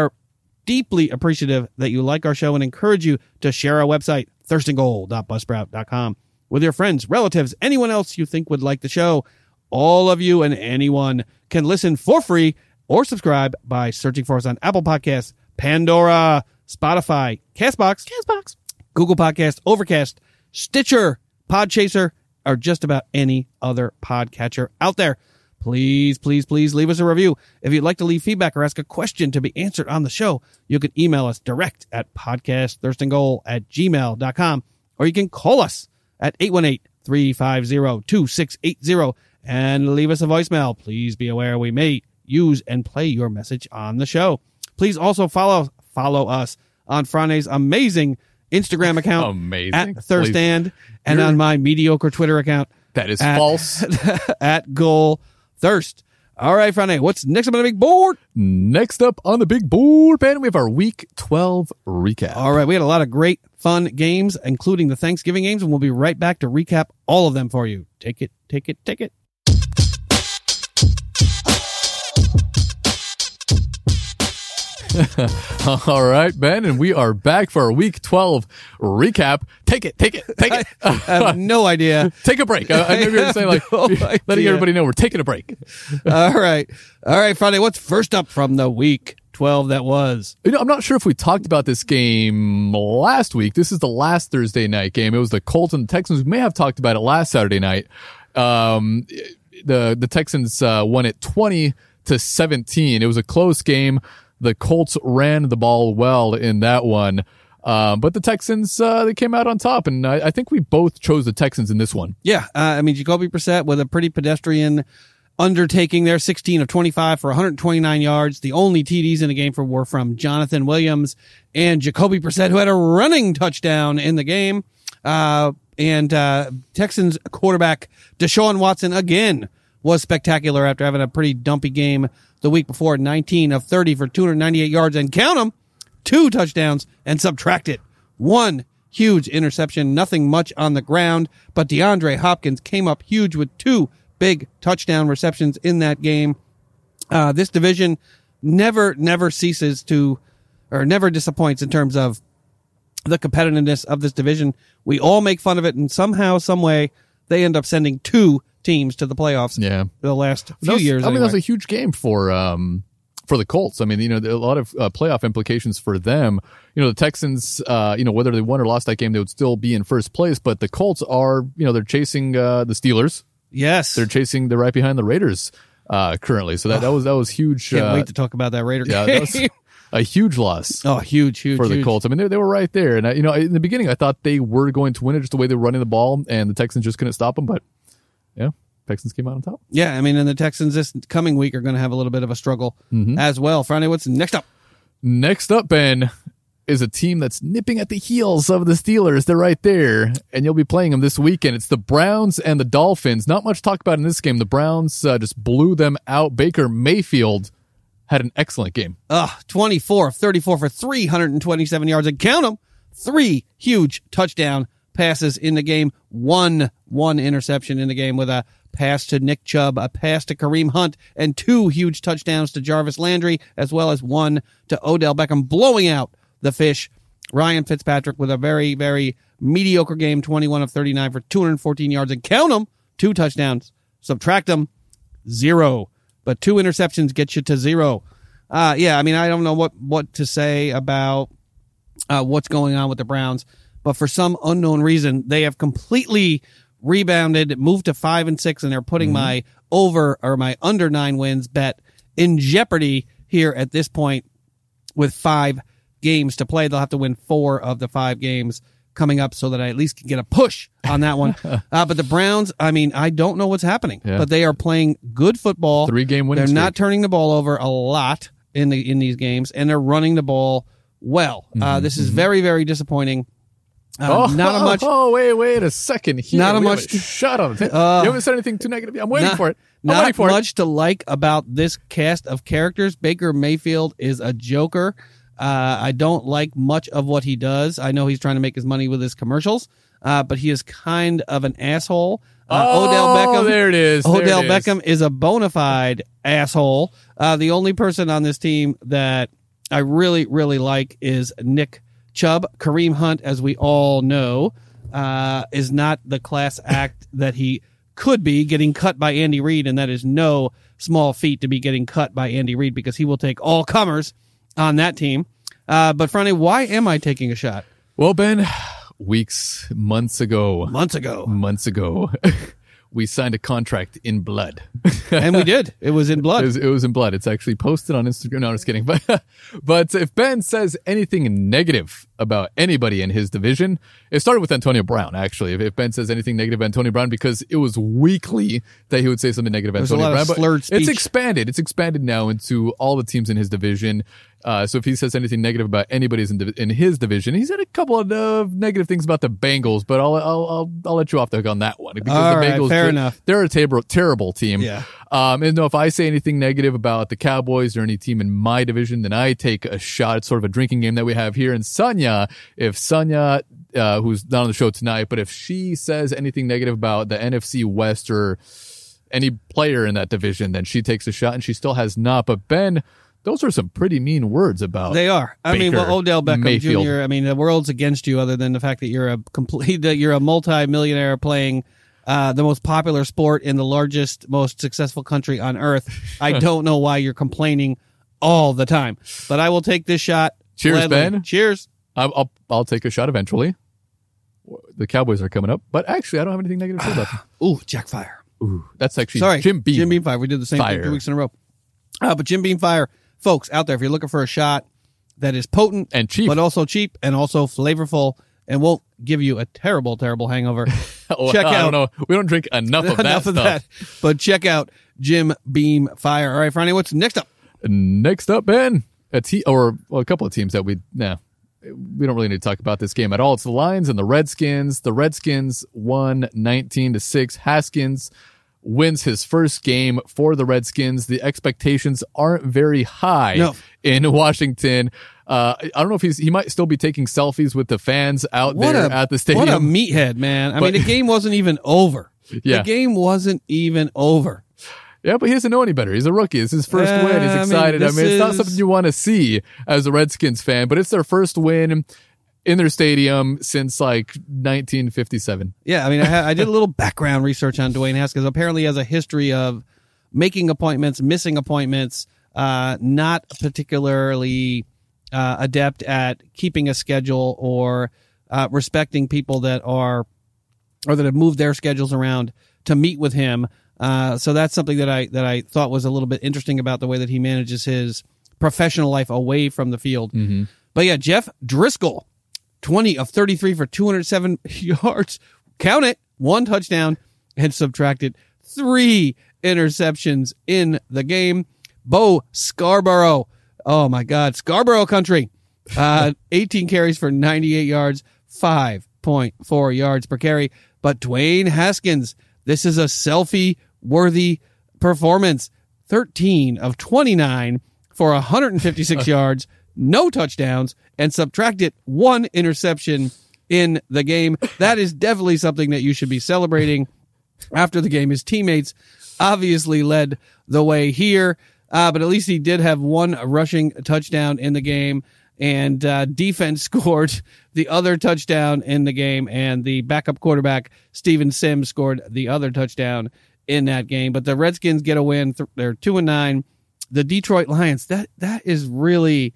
deeply appreciative that you like our show and encourage you to share our website, thirstandgoal.buzzsprout.com, with your friends, relatives, anyone else you think would like the show. All of you and anyone can listen for free or subscribe by searching for us on Apple Podcasts, Pandora, Spotify, Castbox, Castbox, Google Podcast, Overcast, Stitcher, Podchaser, or just about any other podcatcher out there. Please, please, please leave us a review. If you'd like to leave feedback or ask a question to be answered on the show, you can email us direct at podcastthirstandgoal at gmail.com or you can call us at 818-350-2680 and leave us a voicemail. Please be aware we may use and play your message on the show. Please also follow follow us on Frane's amazing Instagram account Amazing. at Thirstand and You're- on my mediocre Twitter account That is at- false. at Goal Thirst. All right, Frane, what's next up on the big board? Next up on the big board, Ben, we have our week 12 recap. All right, we had a lot of great fun games, including the Thanksgiving games, and we'll be right back to recap all of them for you. Take it, take it, take it. All right, Ben, and we are back for our week 12 recap. Take it, take it, take it. I have no idea. take a break. I, I know you're saying like no letting everybody know we're taking a break. All right, all right, Friday. What's first up from the week twelve? That was You know, I'm not sure if we talked about this game last week. This is the last Thursday night game. It was the Colts and the Texans. We may have talked about it last Saturday night. Um, the the Texans uh, won it 20 to 17. It was a close game. The Colts ran the ball well in that one. Um, but the Texans, uh, they came out on top, and I, I think we both chose the Texans in this one. yeah. Uh, I mean, Jacoby Brissett with a pretty pedestrian undertaking there, sixteen of twenty-five for one hundred twenty-nine yards. The only TDs in the game for were from Jonathan Williams and Jacoby Brissett, who had a running touchdown in the game. Uh, and uh, Texans quarterback Deshaun Watson again was spectacular after having a pretty dumpy game the week before, 19 of 30 for 298 yards and count them, two touchdowns and subtract it. One huge interception, nothing much on the ground, but DeAndre Hopkins came up huge with two big touchdown receptions in that game. Uh, this division never, never ceases to, or never disappoints in terms of the competitiveness of this division. We all make fun of it, and somehow, some way, they end up sending two teams to the playoffs. Yeah. the last few That was- years. I mean, that was a huge game for um for the Colts. I mean, you know, a lot of uh, playoff implications for them. You know, the Texans, uh, you know, whether they won or lost that game, they would still be in first place. But the Colts are, you know, they're chasing uh, the Steelers. Yes. They're chasing. They're right behind the Raiders uh, currently. So that, that was that was huge. Can't uh, wait to talk about that Raider yeah, game. that was a huge loss oh, huge, huge, for the huge. Colts. I mean, they, they were right there. And, I, you know, in the beginning, I thought they were going to win it just the way they were running the ball, and the Texans just couldn't stop them. But, yeah, Texans came out on top. Yeah, I mean, and the Texans this coming week are going to have a little bit of a struggle Mm-hmm. as well. Friday, what's next up? Next up, Ben, is a team that's nipping at the heels of the Steelers. They're right there, and you'll be playing them this weekend. It's the Browns and the Dolphins. Not much talk about in this game. The Browns uh, just blew them out. Baker Mayfield had an excellent game. Ugh, 24 of 34 for 327 yards and count them. Three huge touchdown passes in the game. One, one interception in the game with a pass to Nick Chubb, a pass to Kareem Hunt, and two huge touchdowns to Jarvis Landry, as well as one to Odell Beckham, blowing out the fish. Ryan Fitzpatrick with a very, very mediocre game, 21 of 39 for 214 yards and count them. Two touchdowns. Subtract them zero. But two interceptions get you to zero. Uh, yeah, I mean, I don't know what, what to say about uh, what's going on with the Browns, but for some unknown reason, they have completely rebounded, moved to five and six, and they're putting my over or my under nine wins bet in jeopardy here at this point with five games to play. They'll have to win four of the five games coming up so that I at least can get a push on that one. uh, but the Browns, I mean, I don't know what's happening, Yeah. but they are playing good football. Three game winning They're not turning the ball over a lot in the in these games, and they're running the ball well. Uh, this is very very disappointing. Uh, Oh, not a much. Oh, wait, wait a second here. Not a much- haven't Shut up. you Uh, haven't said anything too negative. I'm waiting not, for it. I'm not for it. much to like about this cast of characters. Baker Mayfield is a joker. Uh, I don't like much of what he does. I know he's trying to make his money with his commercials, uh, but he is kind of an asshole. Uh, oh, Odell Beckham. There it is. Odell it is. Beckham is a bona fide asshole. Uh, the only person on this team that I really, really like is Nick Chubb. Kareem Hunt, as we all know, uh, is not the class act that he could be getting cut by Andy Reid, and that is no small feat to be getting cut by Andy Reid because he will take all comers on that team. Uh, but Friday, why am I taking a shot? Well, Ben, weeks, months ago, Months ago, months ago, we signed a contract in blood. and we did. It was in It blood. was, it was in blood. It's actually posted on Instagram. No, I'm just kidding. But, but if Ben says anything negative about anybody in his division, it started with Antonio Brown, actually. If, if Ben says anything negative about Antonio Brown, because it was weekly that he would say something negative about There's a Antonio Brown. but it's expanded. It's expanded now into all the teams in his division. Uh, so if he says anything negative about anybody in, div- in his division, he said a couple of uh, negative things about the Bengals, but I'll, I'll, I'll, I'll let you off the hook on that one. Because All the right, Bengals, fair they're- enough. They're a terrible, terrible team. Yeah. Um, and no, if I say anything negative about the Cowboys or any team in my division, then I take a shot. It's sort of a drinking game that we have here. And Sonia, if Sonia, uh, who's not on the show tonight, but if she says anything negative about the NFC West or any player in that division, then she takes a shot and she still has not. But Ben, those are some pretty mean words about They are. I mean, well, Odell Beckham Mayfield. Jr. I mean, the world's against you, other than the fact that you're a complete, that you're a multi-millionaire playing uh, the most popular sport in the largest, most successful country on earth. I don't know why you're complaining all the time, but I will take this shot. Cheers, gladly. Ben. Cheers. I'll, I'll, I'll take a shot eventually. The Cowboys are coming up, but actually, I don't have anything negative to say about them. Ooh, Jack Fire. Ooh, that's actually Sorry, Jim Beam. Jim Beam Fire. We did the same Fire. thing two weeks in a row. Uh, but Jim Beam Fire, folks out there, if you're looking for a shot that is potent And cheap. but also cheap and also flavorful and won't give you a terrible, terrible hangover. Oh, check I out don't know. We don't drink enough of that of stuff. that. But check out Jim Beam Fire. All right, Friday, what's next up? Next up, Ben, a te- or well, a couple of teams that we nah, we don't really need to talk about this game at all. It's the Lions and the Redskins. The Redskins won 19 to 6. Haskins wins his first game for the Redskins. The expectations aren't very high No. in Washington. Uh, I don't know if he's he might still be taking selfies with the fans out What there a at the stadium. What a meathead, man. I But- mean, the game wasn't even over. Yeah. The game wasn't even over. Yeah, but he doesn't know any better. He's a rookie. It's his first Uh, win. He's I mean, excited. I mean, it's not something you want to see as a Redskins fan, but it's their first win in their stadium since like 1957. Yeah, I mean, I, ha- I did a little background research on Dwayne Haskins. Apparently, he has a history of making appointments, missing appointments, uh, not particularly uh, adept at keeping a schedule or uh, respecting people that are or that have moved their schedules around to meet with him. Uh, so that's something that I that I thought was a little bit interesting about the way that he manages his professional life away from the field. But yeah, Jeff Driskel, twenty of thirty three for two hundred seven yards. Count it, one touchdown, and subtracted three interceptions in the game. Bo Scarborough, oh my God, Scarborough country, uh, eighteen carries for ninety eight yards, five point four yards per carry. But Dwayne Haskins, this is a selfie worthy performance. 13 of 29 for 156 yards, no touchdowns, and subtracted one interception in the game. That is definitely something that you should be celebrating after the game. His teammates obviously led the way here, uh, but at least he did have one rushing touchdown in the game. And uh, defense scored the other touchdown in the game, and the backup quarterback Steven Sims scored the other touchdown in that game. But the Redskins get a win; they're two and nine. The Detroit Lions that that is really,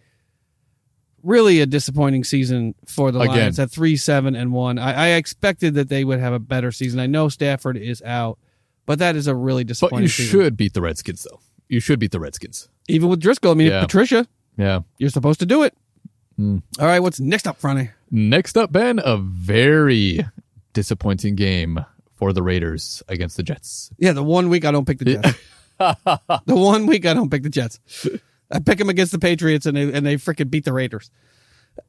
really a disappointing season for the Again. Lions at three seven and one. I, I expected that they would have a better season. I know Stafford is out, but that is a really disappointing. But you season. should beat the Redskins, though. You should beat the Redskins. even with Driskel. I mean, Yeah. Patricia, Yeah. you're supposed to do it. Hmm. All right, what's next up, Franny? Next up, Ben, a very disappointing game for the Raiders against the Jets. Yeah, the one week I don't pick the Jets. the one week I don't pick the Jets. I pick them against the Patriots and they and they freaking beat the Raiders.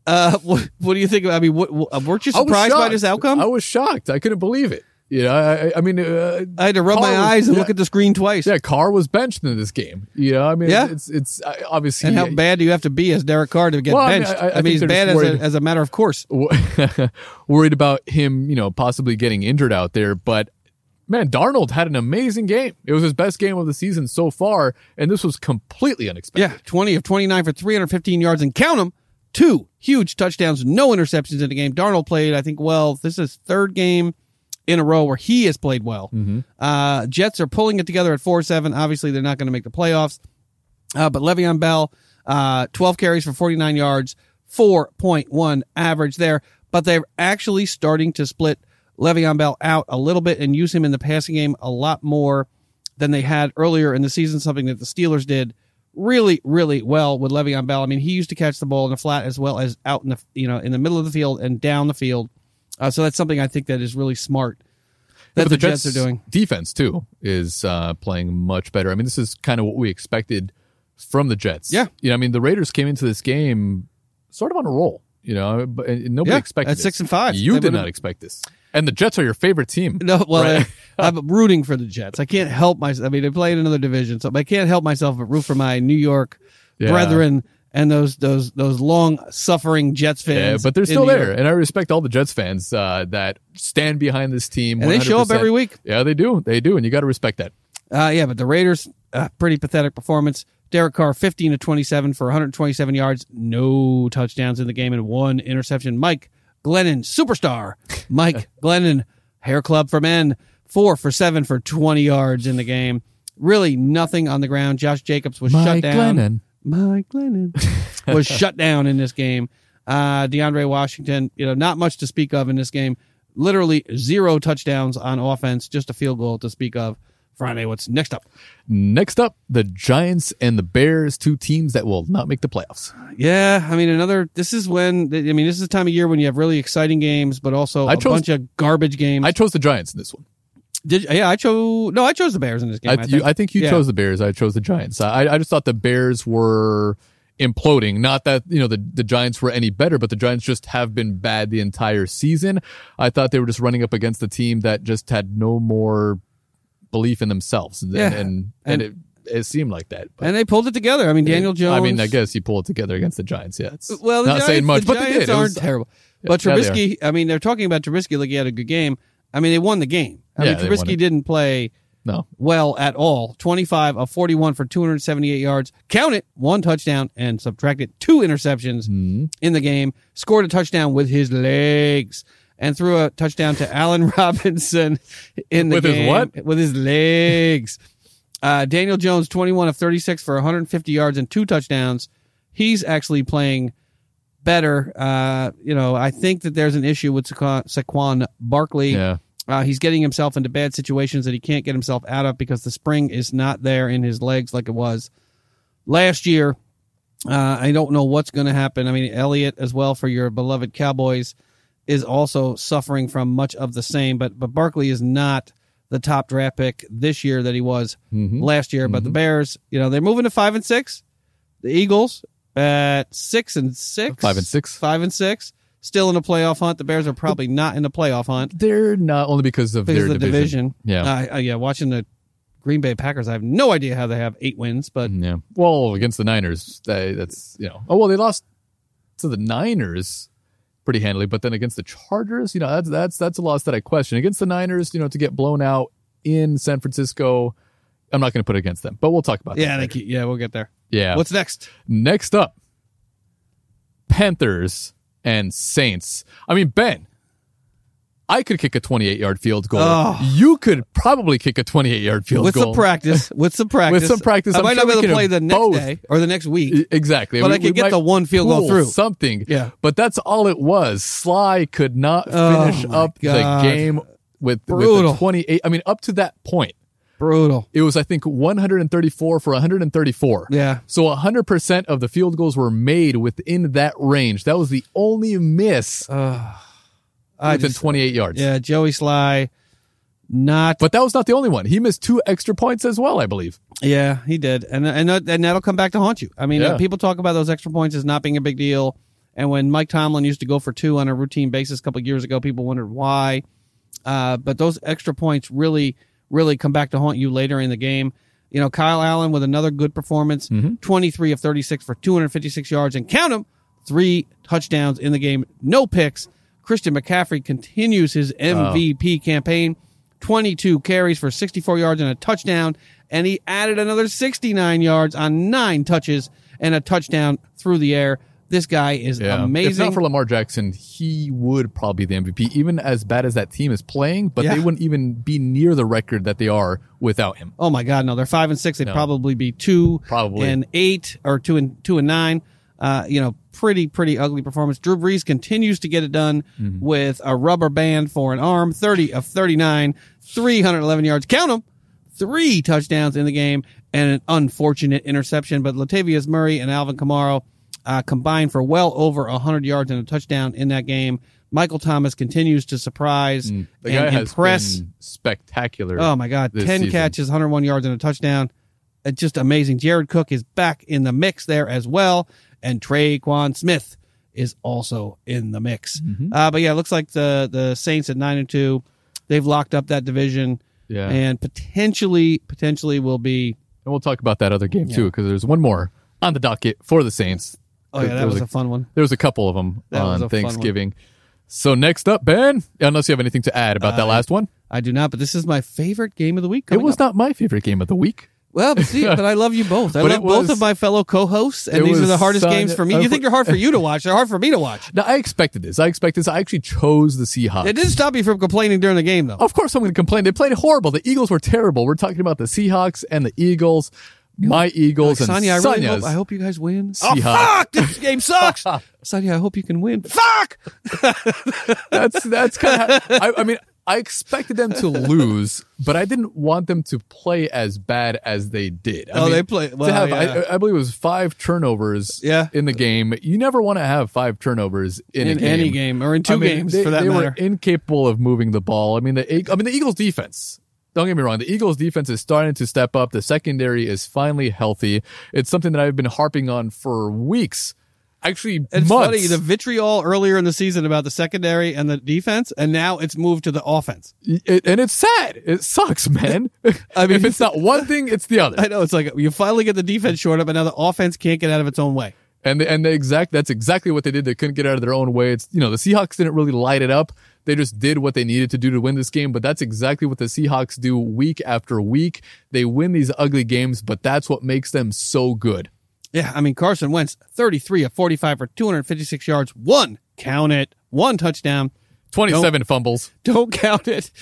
Uh, what, what do you think? I mean, what, what, weren't you surprised by this outcome? I was shocked. I couldn't believe it. You know, I, I- mean, uh, I had to rub Carr my was- eyes and yeah. look at the screen twice. yeah, Carr was benched in this game. You know, I mean, Yeah. it's it's uh, obviously And how bad do you have to be as Derek Carr to get Well, I mean, benched? I- I I, mean, he's bad as a, as a matter of course. worried about him, you know, possibly getting injured out there. But man, Darnold had an amazing game. It was his best game of the season so far, and this was completely unexpected. Yeah, 20 of 29 for 315 yards and count them. Two huge touchdowns, no interceptions in the game. Darnold played, I think, well. This is third game in a row where he has played well. Uh, Jets are pulling it together at 4 7. Obviously, they're not going to make the playoffs. Uh, but Le'Veon Bell, uh, 12 carries for 49 yards, 4.1 average there. But they're actually starting to split Le'Veon Bell out a little bit and use him in the passing game a lot more than they had earlier in the season, something that the Steelers did really, really well with Le'Veon Bell. I mean, he used to catch the ball in the flat as well as out in the, you know, in the middle of the field and down the field. Uh, so that's something I think that is really smart that But the, Jets, are doing. Defense too is uh, playing much better. I mean, this is kind of what we expected from the Jets. Yeah. you know, I mean, the Raiders came into this game sort of on a roll. You know, but nobody Yeah, expected at this. six and five. You They did not expect this, and the Jets are your favorite team. No, well, Right. I, I'm rooting for the Jets. I can't help myself. I mean, they play in another division, so I can't help myself but root for my New York Yeah. brethren and those those those long suffering Jets fans. Yeah, but they're still there, York. and I respect all the Jets fans uh, that stand behind this team. And they show up every week. Yeah, they do. They do, and you got to respect that. Uh, yeah, but the Raiders, uh, pretty pathetic performance. Derek Carr, 15 to 27 for 127 yards, no touchdowns in the game, and one interception. Mike Glennon, superstar. Mike Glennon, hair club for men, four for seven for 20 yards in the game. Really nothing on the ground. Josh Jacobs was shut down. Mike down. Glennon. Mike Glennon was shut down in this game. Uh, DeAndre Washington, you know, not much to speak of in this game. Literally zero touchdowns on offense, just a field goal to speak of. Friday, what's next up? Next up, the Giants and the Bears, two teams that will not make the playoffs. Yeah, I mean, another. This is when I mean, this is the time of year when you have really exciting games, but also I a chose- bunch of garbage games. I chose the Giants in this one. did. Yeah, I chose. No, I chose the Bears in this game. I, I, you, think. I think you Yeah. chose the Bears. I chose the Giants. I, I just thought the Bears were imploding. Not that you know the the Giants were any better, but the Giants just have been bad the entire season. I thought they were just running up against a team that just had no more belief in themselves, and Yeah. and, and, it it seemed like that. But, and they pulled it together. I mean, Daniel Jones. I mean, I guess you pull it together against the Giants. Yeah, it's Well, not Giants, saying much, the but Giants they did. It was- terrible. But Yeah, they Trubisky, I mean, they're talking about Trubisky like he had a good game. I mean, they won the game. I Yeah, mean, Trubisky didn't play no, well at all. 25 of 41 for 278 yards. Count it, one touchdown and subtracted two interceptions Mm-hmm. in the game. Scored a touchdown with his legs and threw a touchdown to Allen Robinson in the With his what? With his legs. Uh, Daniel Jones, 21 of 36 for 150 yards and two touchdowns. He's actually playing better. Uh, you know, I think that there's an issue with Saquon, Saquon Barkley. Yeah. Uh, he's getting himself into bad situations that he can't get himself out of because the spring is not there in his legs like it was last year. Uh, I don't know what's going to happen. I mean, Elliott as well for your beloved Cowboys is also suffering from much of the same, but but Barkley is not the top draft pick this year that he was last year. But the Bears, you know, they're moving to five and six. The Eagles at six and six, Five and six. five and six, still in a playoff hunt. The Bears are probably not in a playoff hunt They're not only because of because their of the division. Yeah. uh, uh, yeah. Watching the Green Bay Packers, I have no idea how they have eight wins, but Yeah. Well, against the Niners, they, that's you know. Oh well, they lost to the Niners pretty handily, but then against the Chargers, you know, that's that's that's a loss that I question. Against the Niners, you know, to get blown out in San Francisco, I'm not going to put it against them, but we'll talk about yeah, that. keep, yeah, we'll get there. yeah. What's next? next up? Panthers and Saints. I mean, Ben. I could kick a 28 yard field goal. Oh. You could probably kick a 28 yard field with goal. With some practice, with some practice, with some practice, I I'm might sure not be able to play the next both. day or the next week. Exactly. But We- I could get the one field goal through. something. Yeah. But that's all it was. Slye could not Oh, finish my up God. the game with, with Brutal. the 28. I mean, up to that point, Brutal. it was, I think, 134 for 134. Yeah. So 100% of the field goals were made within that range. That was the only miss I within just, 28 yards. yeah, Joey Slye, not. But that was not the only one. He missed two extra points as well, I believe. yeah, he did, and and that, and that'll come back to haunt you. I mean, Yeah. uh, people talk about those extra points as not being a big deal, and when Mike Tomlin used to go for two on a routine basis a couple years ago, people wondered why. Uh, but those extra points really, really come back to haunt you later in the game. You know, Kyle Allen with another good performance, 23 of 36 for 256 yards, and count them, three touchdowns in the game, no picks. Christian McCaffrey continues his oh. MVP campaign, 22 carries for 64 yards and a touchdown, and he added another 69 yards on nine touches and a touchdown through the air. This guy is Yeah. If not for Lamar Jackson, he would probably be the MVP, even as bad as that team is playing, but Yeah. they wouldn't even be near the record that they are without him. Oh my God, no! They're five and six. They'd probably be two Probably. and eight or two and two and nine. Uh, you know, pretty pretty ugly performance. Drew Brees continues to get it done Mm-hmm. with a rubber band for an arm. Thirty of thirty nine, three hundred eleven yards. Count them. Three touchdowns in the game and an unfortunate interception. But Latavius Murray and Alvin Kamara uh, combined for well over hundred yards and a touchdown in that game. Michael Thomas continues to surprise Mm. And impress. spectacular. Oh my God, ten season. catches, 101 yards, and a touchdown. It's just amazing. Jared Cook is back in the mix there as well, and Tre'Quan Smith is also in the mix. Mm-hmm. Uh, but yeah, it looks like the the Saints at nine and two, they've locked up that division, Yeah. and potentially potentially will be. And we'll talk about that other game too, because there's one more on the docket for the Saints. Oh yeah, There that was a, a fun one. There was a couple of them That on a fun one. Thanksgiving. So next up, Ben, unless you have anything to add about that Uh, last one, I do not, but this is my favorite game of the week. it was up. not my favorite game of the week. Well, but see, but I love you both. I But love it both of my fellow co-hosts, and these are the hardest games for me. You think they're hard for you to watch? They're hard for me to watch. Now I expected this. I expected this. I actually chose the Seahawks. It didn't stop you from complaining during the game, though. Of course, I'm going to complain. They played horrible. The Eagles were terrible. We're talking about the Seahawks and the Eagles. My Eagles and Sonia, I really hope, I hope you guys win. Oh, Seahawks. Oh, fuck! This game sucks. Sonia, I hope you can win. Fuck! that's that's kind of. I, I mean, I expected them to lose, but I didn't want them to play as bad as they did. I Oh, mean, they play- well, have, yeah. I, I believe it was five turnovers. Yeah. in the game. You never want to have five turnovers in, In game. any game, or in two I mean, games, they, for that they matter. were incapable of moving the ball. I mean, the I mean the Eagles defense. Don't get me wrong. The Eagles defense is starting to step up. The secondary is finally healthy. It's something that I've been harping on for weeks. Actually, It's months. funny the vitriol earlier in the season about the secondary and the defense, and now it's moved to the offense. It- and it's sad. It sucks, man. I mean- if it's not one thing, it's the other. I know it's like you finally get the defense short up, and now the offense can't get out of its own way. And the, and the exact that's exactly what they did. They couldn't get out of their own way. It's you know the Seahawks didn't really light it up. They just did what they needed to do to win this game. But that's exactly what the Seahawks do week after week. They win these ugly games, but that's what makes them so good. Yeah, I mean Carson Wentz, thirty-three of forty-five for two hundred fifty-six yards, one count it, one touchdown. Twenty-seven fumbles. don't count it.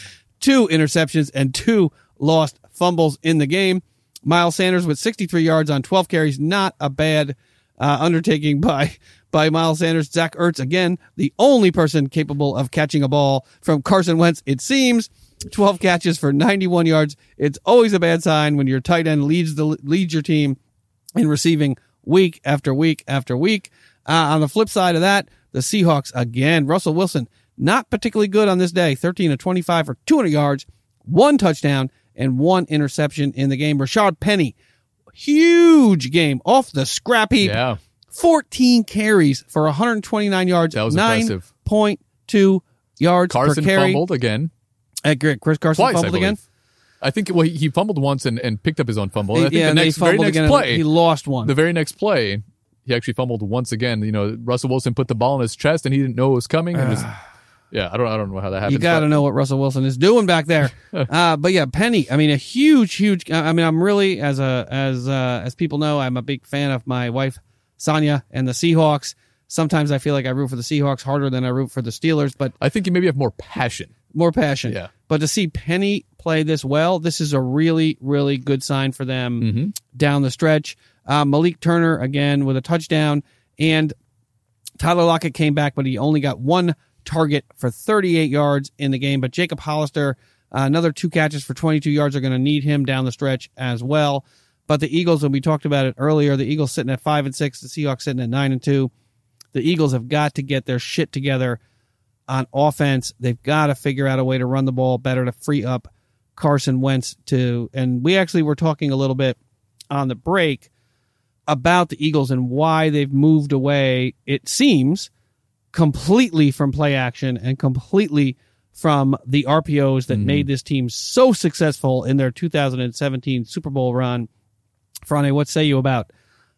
Two interceptions and two lost fumbles in the game. Miles Sanders with 63 yards on 12 carries. Not a bad uh, undertaking by by Miles Sanders. Zach Ertz again, the only person capable of catching a ball from Carson Wentz. It seems 12 catches for 91 yards. It's always a bad sign when your tight end leads the leads your team in receiving week after week after week. Uh, on the flip side of that, the Seahawks again, Russell Wilson not particularly good on this day. 13 to 25 for 200 yards, one touchdown and one interception in the game. Rashaad Penny, huge game off the scrap heap. Yeah. 14 carries for 129 yards. That was impressive. 9.2 yards Carson per carry. Carson fumbled again. Uh, Chris Carson Twice, I fumbled again. I think well, he, he fumbled once and, and picked up his own fumble. And I think yeah, the next very fumbled next again. play, He lost one. the very next play, he actually fumbled once again. You know, Russell Wilson put the ball in his chest and he didn't know it was coming. and just, yeah, I don't I don't know how that happened. You got to know what Russell Wilson is doing back there. uh, but yeah, Penny. I mean, a huge, huge. I mean, I'm really as a as uh, as people know, I'm a big fan of my wife Sonia and the Seahawks. Sometimes I feel like I root for the Seahawks harder than I root for the Steelers, but I think you maybe have more passion. more passion. Yeah. But to see Penny play this well, this is a really, really good sign for them Mm-hmm. down the stretch. Uh, Malik Turner again with a touchdown, and Tyler Lockett came back, but he only got one target for 38 yards in the game. But Jacob Hollister, uh, another two catches for 22 yards, are going to need him down the stretch as well. But the Eagles, and we talked about it earlier, the Eagles sitting at five and six, the Seahawks sitting at nine and two. The Eagles have got to get their shit together on offense. They've got to figure out a way to run the ball better to free up Carson Wentz to. And we actually were talking a little bit on the break about the Eagles and why they've moved away, it seems, completely from play action and completely from the RPOs that made this team so successful in their 2017 Super Bowl run. Frane, what say you about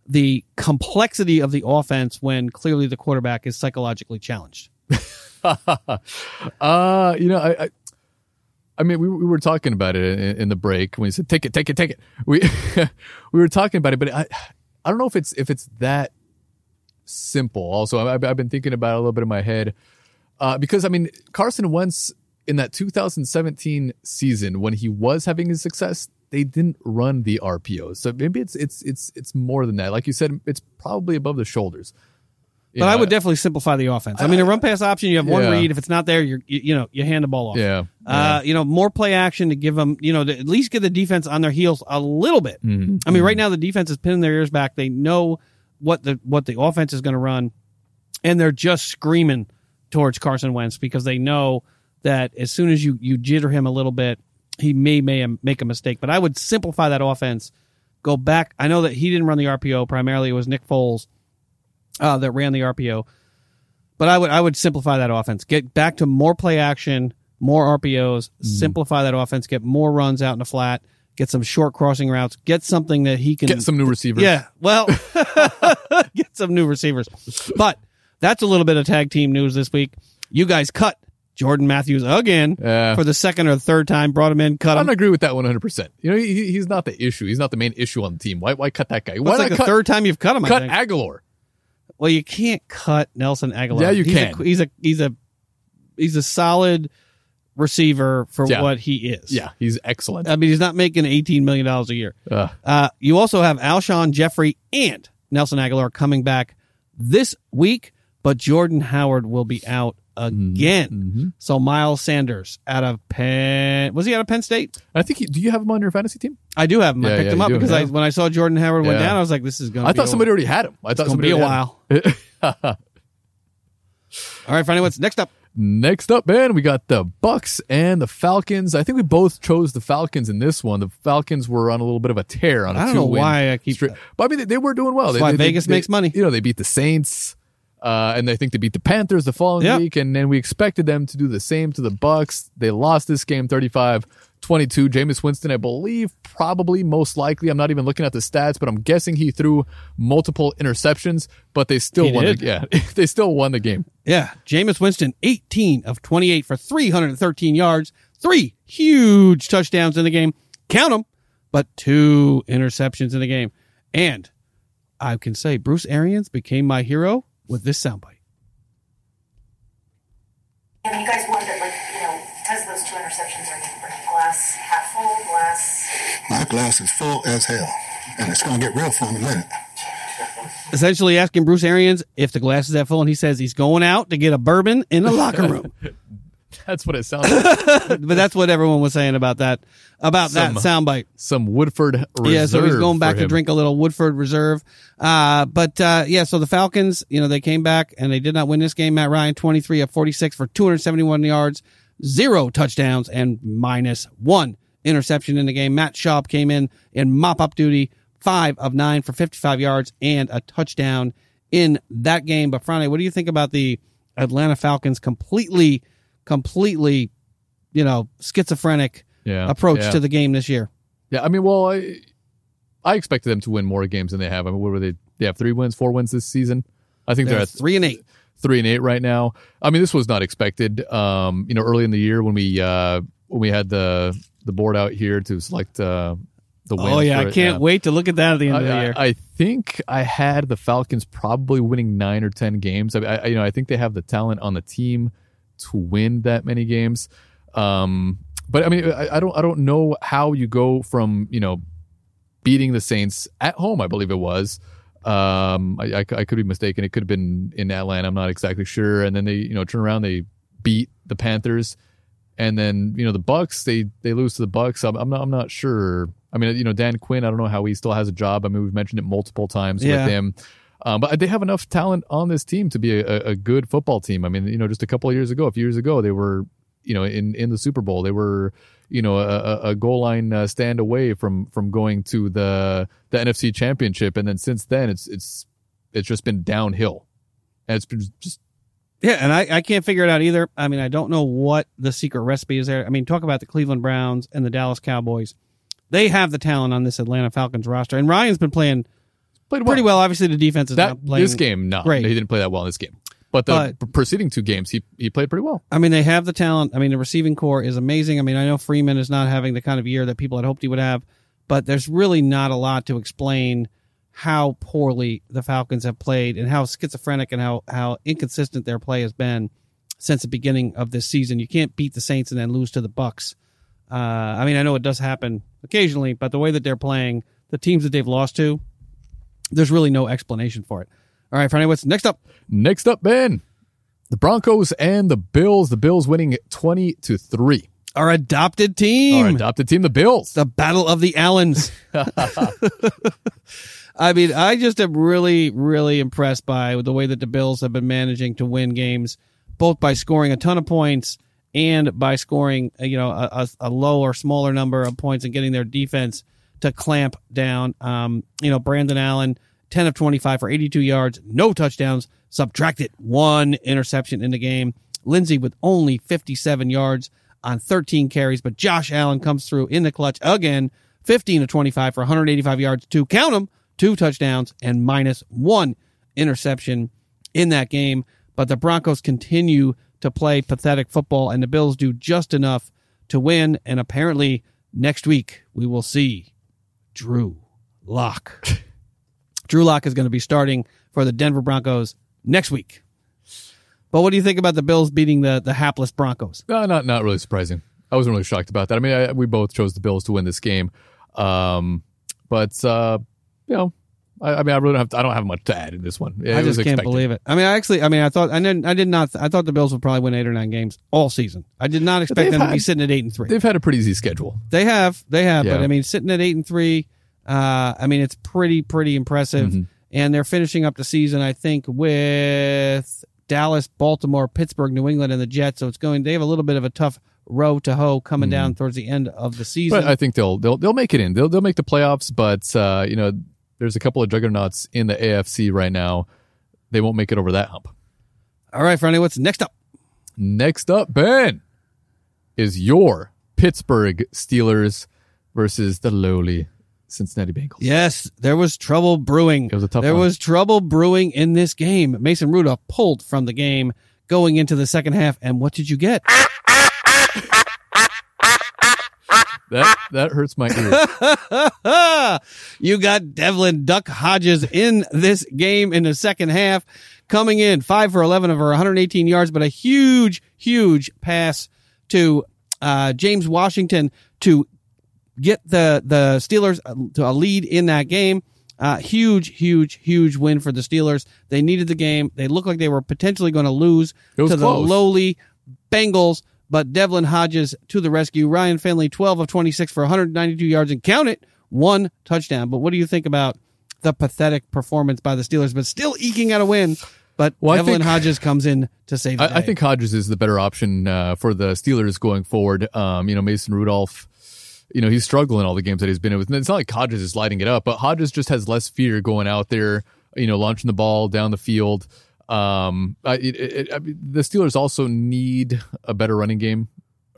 the complexity of the offense when clearly the quarterback is psychologically challenged? Uh, you know, I, I, I mean, we, we were talking about it in, in the break when he said, take it, take it, take it. We, we were talking about it, but I, I don't know if it's, if it's that simple. Also, I've, I've been thinking about it a little bit in my head. Uh, because I mean, Carson Wentz in that 2017 season, when he was having his success, they didn't run the RPOs. So maybe it's, it's, it's, it's more than that. Like you said, it's probably above the shoulders. You But know, I would definitely simplify the offense. I mean, a run pass option, you have one Yeah. read. If it's not there, you're, you, you know, you hand the ball off. Yeah. Uh, you know, more play action to give them, you know, to at least get the defense on their heels a little bit. Mhm. I mean, right now the defense is pinning their ears back. They know what the what the offense is going to run, and they're just screaming towards Carson Wentz because they know that as soon as you you jitter him a little bit, he may may make a mistake. But I would simplify that offense. Go back. I know that he didn't run the RPO. Primarily, it was Nick Foles uh, that ran the RPO. But I would I would simplify that offense. Get back to more play action, more RPOs. Simplify that offense. Get more runs out in the flat. Get some short crossing routes. Get something that he can Get some new receivers. yeah, well, get some new receivers. But that's a little bit of tag team news this week. You guys cut Jordan Matthews again Yeah. for the second or third time. Brought him in, cut I don't agree with that 100%. You know, he, he's not the issue. He's not the main issue on the team. Why, why cut that guy? Why like the cut, third time you've cut him? I cut. Agholor? well, you can't cut Nelson Agholor. Yeah, you he's can. A, he's a he's a he's a solid receiver for Yeah. what he is. Yeah, he's excellent. I mean, he's not making eighteen million dollars a year. Uh, Uh, you also have Alshon Jeffery and Nelson Agholor coming back this week, but Jordan Howard will be out again. mhm. So Miles Sanders out of Penn was he out of Penn State? I think, he, do you have him on your fantasy team? I do have him. I picked yeah, him up because I when I saw Jordan Howard went down, I was like, this is going. I thought somebody already had him. I thought It's gonna somebody be a while. All right, Friday, what's next up? Next up, man, we got the Bucks and the Falcons. I think we both chose the Falcons in this one. The Falcons were on a little bit of a tear on a I don't know why I keep-. But I mean, they, they were doing well. That's They- why they- Vegas makes money. You know, they beat the Saints. Uh, and I think they beat the Panthers the following Yep. week, and then we expected them to do the same to the Bucks. They lost this game 35-22. Jameis Winston, I believe, probably most likely. I'm not even looking at the stats, but I'm guessing he threw multiple interceptions, but they still He won. did. The, yeah, they still won the game. Yeah, Jameis Winston, 18 of 28 for 313 yards, three huge touchdowns in the game. Count them, but two interceptions in the game. And I can say Bruce Arians became my hero with this soundbite. And you guys wonder, like, you know, has those two interceptions are, are glass half full, glass. My glass is full as hell, and it's going to get real full in a minute. Essentially asking Bruce Arians if the glass is that full, and he says he's going out to get a bourbon in the locker room. That's what it sounds like. but that's what everyone was saying about that about Some- that soundbite. Some Woodford reserve. Yeah, so he's going back to drink a little Woodford Reserve. Uh, but uh, yeah, so the Falcons, you know, they came back and they did not win this game. Matt Ryan, 23 of 46 for 271 yards, zero touchdowns, and minus one interception in the game. Matt Schaub came in in mop up duty, five of nine for 55 yards and a touchdown in that game. But Friday, what do you think about the Atlanta Falcons completely, completely, you know, schizophrenic Yeah, approach yeah. to the game this year? Yeah, I mean, well, I, I expected them to win more games than they have. I mean, what were they? They have three wins, four wins this season. I think they're, They're at three and eight. three and eight right now. I mean, this was not expected. Um, you know, early in the year when we uh when we had the the board out here to select uh the win. Oh yeah, I can't wait to look at that at the end I, of the year. I, I think I had the Falcons probably winning nine or ten games. I, I, you know, I think they have the talent on the team to win that many games. Um, but I mean, I, I don't, I don't know how you go from you know beating the Saints at home. I believe it was. Um, I, I, I could be mistaken. It could have been in Atlanta. I'm not exactly sure. And then they, you know, turn around, they beat the Panthers, and then you know the Bucks. They they lose to the Bucks. I'm, I'm not, I'm not sure. I mean, you know, Dan Quinn. I don't know how he still has a job. I mean, we've mentioned it multiple times Yeah. with him. Um, but they have enough talent on this team to be a, a good football team. I mean, you know, just a couple of years ago, a few years ago, they were, you know, in, in the Super Bowl. They were, you know, a, a- goal line uh, stand away from from going to the the NFC Championship, and then since then, it's it's it's just been downhill, and it's been just yeah, and I, I can't figure it out either. I mean, I don't know what the secret recipe is there. I mean, talk about the Cleveland Browns and the Dallas Cowboys. They have the talent on this Atlanta Falcons roster, and Ryan's been playing played well. pretty well. Obviously, the defense is That not playing this game, no, great. he didn't play that well in this game. But the But- preceding two games, he he played pretty well. I mean, they have the talent. I mean, the receiving corps is amazing. I mean, I know Freeman is not having the kind of year that people had hoped he would have, but there's really not a lot to explain how poorly the Falcons have played and how schizophrenic and how, how inconsistent their play has been since the beginning of this season. You can't beat the Saints and then lose to the Bucks. Uh, I mean, I know it does happen occasionally, but the way that they're playing, the teams that they've lost to, there's really no explanation for it. All right, Friday, what's next up? Next up, Ben, the Broncos and the Bills. The Bills winning twenty to three. Our adopted team. Our adopted team, the Bills. the battle of the Allens. I mean, I just am really, really impressed by the way that the Bills have been managing to win games, both by scoring a ton of points and by scoring, uh, you know, a, a, low or smaller number of points and getting their defense to clamp down. Um, you know, Brandon Allen, 10 of 25 for 82 yards, no touchdowns, subtracted one interception in the game. Lindsay with only 57 yards on 13 carries, but Josh Allen comes through in the clutch again, 15 to 25 for 185 yards, two count them, two touchdowns and minus one interception in that game. But the Broncos continue to play pathetic football, and the Bills do just enough to win. And apparently, next week we will see Drew Lock. Drew Lock is going to be starting for the Denver Broncos next week. But what do you think about the Bills beating the the hapless Broncos? No, not not really surprising. I wasn't really shocked about that. I mean, I, we both chose the Bills to win this game, um, but uh, you know, I, I mean, I really don't have to, I don't have much to add in this one. It I just can't believe it. I mean, I actually, I mean, I thought I didn't, I did not, I thought the Bills would probably win eight or nine games all season. I did not expect them to be sitting at eight and three. They've had a pretty easy schedule. They have, they have, but I mean, sitting at eight and three, uh, I mean, it's pretty, pretty impressive. Mm-hmm. And they're finishing up the season, I think, with Dallas, Baltimore, Pittsburgh, New England, and the Jets. So it's going. They have a little bit of a tough row to hoe coming down towards the end of the season. Mm-hmm. But I think they'll they'll they'll make it in. They'll they'll make the playoffs. But uh, you know, there's a couple of juggernauts in the AFC right now. They won't make it over that hump. All right, Friday, what's next up? Next up, Ben, is your Pittsburgh Steelers versus the lowly Cincinnati Bengals. Yes, there was trouble brewing. It was a tough There one. was trouble brewing in this game. Mason Rudolph pulled from the game going into the second half. And what did you get? That that hurts my ears. you got Devlin Duck Hodges in this game in the second half, coming in five for 11 over 118 yards, but a huge, huge pass to uh, James Washington to get the the Steelers uh, to a lead in that game. Uh, huge, huge, huge win for the Steelers. They needed the game. They looked like they were potentially going to lose to close. the lowly Bengals, but Devlin Hodges to the rescue. Ryan Finley, 12 of 26 for 192 yards and count it, one touchdown. But what do you think about the pathetic performance by the Steelers, but still eking out a win? But Well, Devlin think- Hodges comes in to save the I, I think Hodges is the better option uh, for the Steelers going forward. Um, you know, Mason Rudolph, you know, he's struggling all the games that he's been in with. It's not like Hodges is lighting it up, but Hodges just has less fear going out there, you know, launching the ball down the field. Um, I, it, it, I mean, the Steelers also need a better running game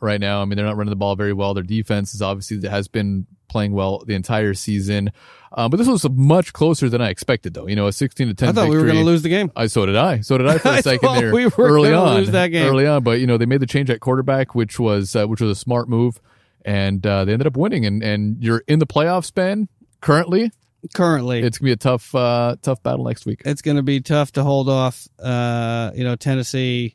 right now. I mean, they're not running the ball very well. Their defense is obviously has been playing well the entire season. Um, but this was much closer than I expected, though. You know, a 16 to 10 I thought we were going to lose the game. I so did I. So did I for a second there. we were early on, lose that game. early on, but you know they made the change at quarterback, which was uh, which was a smart move, and uh, they ended up winning. And and you're in the playoffs, Ben. Currently, Currently, it's gonna be a tough uh, tough battle next week. it's to be tough to hold off. Uh, you know, Tennessee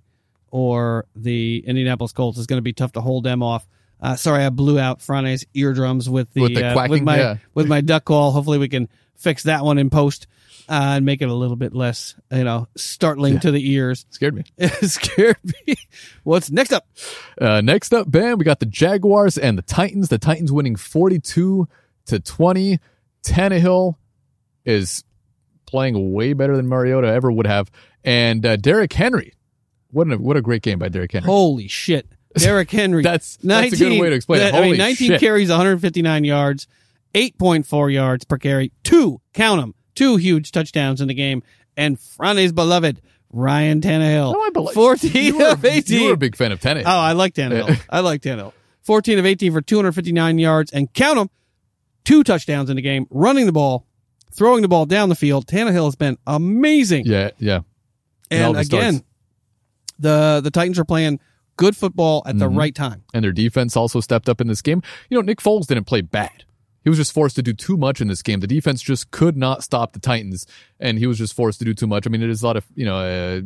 or the Indianapolis Colts is to be tough to hold them off. Uh, sorry, I blew out Frane's eardrums with the, With the uh, quacking, with my yeah. with my duck call. Hopefully, we can fix that one in post uh, and make it a little bit less, you know, startling to the ears. Scared me. It scared me. What's next up? Uh, next up, Ben, we got the Jaguars and the Titans. The Titans winning 42 to 20. Tannehill is playing way better than Mariota ever would have, and uh, Derrick Henry. What a what a great game by Derrick Henry. Holy shit. Derrick Henry. That's- that's a good way to explain it. I mean, 19 shit. carries, 159 yards, 8.4 yards per carry, two, count them, two huge touchdowns in the game. And Frane's beloved, Ryan Tannehill. No, I believe 14 you were, of 18. You were a big fan of Tannehill. Oh, I like Tannehill. I like Tannehill. 14 of 18 for 259 yards and count them, two touchdowns in the game, running the ball, throwing the ball down the field. Tannehill has been amazing. yeah, yeah. And and the starts. again, the the Titans are playing good football at the Mm-hmm. right time. and their defense also stepped up in this game. You know, Nick Foles didn't play bad. He was just forced to do too much in this game. The defense just could not stop the Titans, and he was just forced to do too much. I mean, it is a lot of you know uh,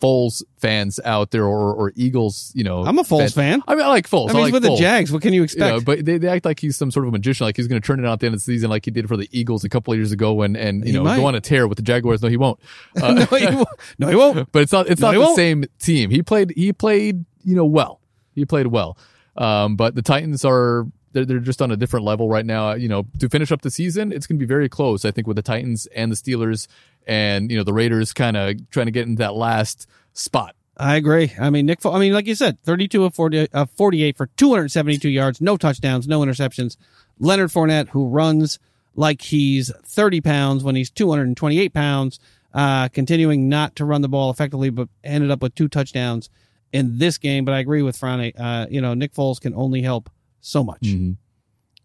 Foles fans out there, or, or Eagles. You know, I'm a Foles fan. I mean, I like Foles. I mean, like he's with Foles. the Jags. What can you You expect? know, but they, they act like he's some sort of a magician, like he's going to turn it out at the end of the season, like he did for the Eagles a couple of years ago, and and you He know might. go on a tear with the Jaguars. No, he won't. Uh, no, he won't. No, he won't. but it's not it's No, not the won't. same team. He played he played you know well. He played well. Um, but the Titans are they're, they're just on a different level right now. You know, to finish up the season, it's going to be very close. I think with the Titans and the Steelers, and you know the Raiders kind of trying to get into that last spot. I agree. I mean, Nick. I mean, like you said, 32 of 40, uh, 48 for 272 yards, no touchdowns, no interceptions. Leonard Fournette, who runs like he's 30 pounds when he's 228 pounds, uh, continuing not to run the ball effectively, but ended up with two touchdowns in this game. But I agree with Frane. Uh, you know, Nick Foles can only help so much.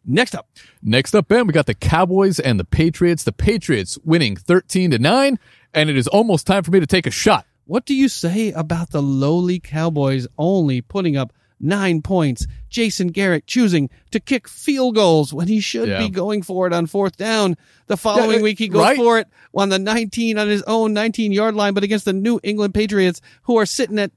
Next up, Next up, Ben, we got the Cowboys and the Patriots. The Patriots winning thirteen to nine, and it is almost time for me to take a shot. What do you say about the lowly Cowboys only putting up nine points? Jason Garrett choosing to kick field goals when he should Yeah. be going for it on fourth down. The following Yeah, week, he goes right. for it on the 19 on his own 19 yard line, but against the New England Patriots, who are sitting at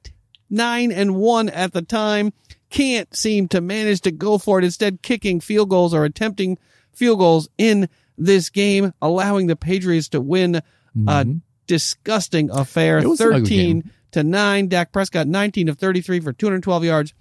nine and one at the time, can't seem to manage to go for it. Instead, kicking field goals or attempting field goals in this game, allowing the Patriots to win a disgusting affair. Mm-hmm. It was an ugly 13 to 9. Dak Prescott 19 of 33 for 212 yards.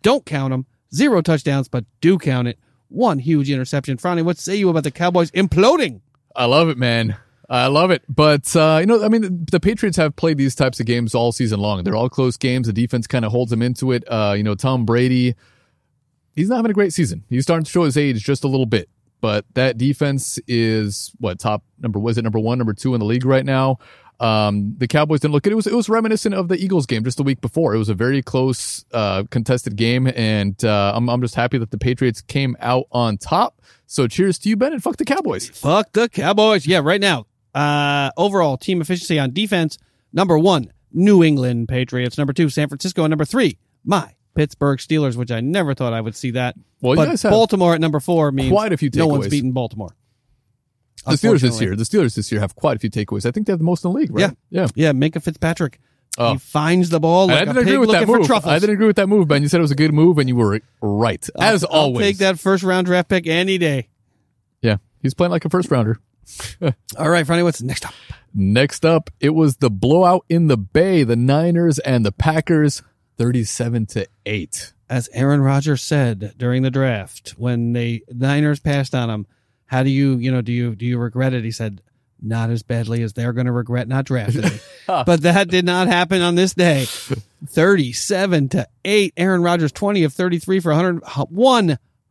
Don't count them. Zero touchdowns, but do count it. One huge interception. Franny, what say you about the Cowboys imploding? I love it, man. I love it. But, uh, you know, I mean, the Patriots have played these types of games all season long. They're all close games. The defense kind of holds them into it. Uh, you know, Tom Brady, he's not having a great season. He's starting to show his age just a little bit. But that defense is what top number was it number one, number two in the league right now. Um, the Cowboys didn't look it. It was it was reminiscent of the Eagles game just the week before. It was a very close, uh, contested game, and uh, I'm I'm just happy that the Patriots came out on top. So cheers to you, Ben, and fuck the Cowboys. Fuck the Cowboys. Yeah, right now. Uh, overall team efficiency on defense. Number one, New England Patriots. Number two, San Francisco. And number three, my Pittsburgh Steelers, which I never thought I would see that. Well, you guys have Baltimore at number four means quite a few no one's takeaways. beaten Baltimore. The Steelers this year, the Steelers this year have quite a few takeaways. I think they have the most in the league, right? Yeah. yeah. Yeah, Minkah Fitzpatrick. Oh. He finds the ball like I a didn't agree with that move. I didn't agree with that move, Ben. You said it was a good move, and you were right as I'll always. take that first round draft pick any day. Yeah, he's playing like a first rounder. All right, Friday, what's next up? Next up, it was the blowout in the Bay, the Niners and the Packers, thirty-seven to eight. As Aaron Rodgers said during the draft when the Niners passed on him, how do you, you know, do you do you regret it? He said, not as badly as they're going to regret not drafting me. but that did not happen on this day. 37 to 8. Aaron Rodgers 20 of 33 for 100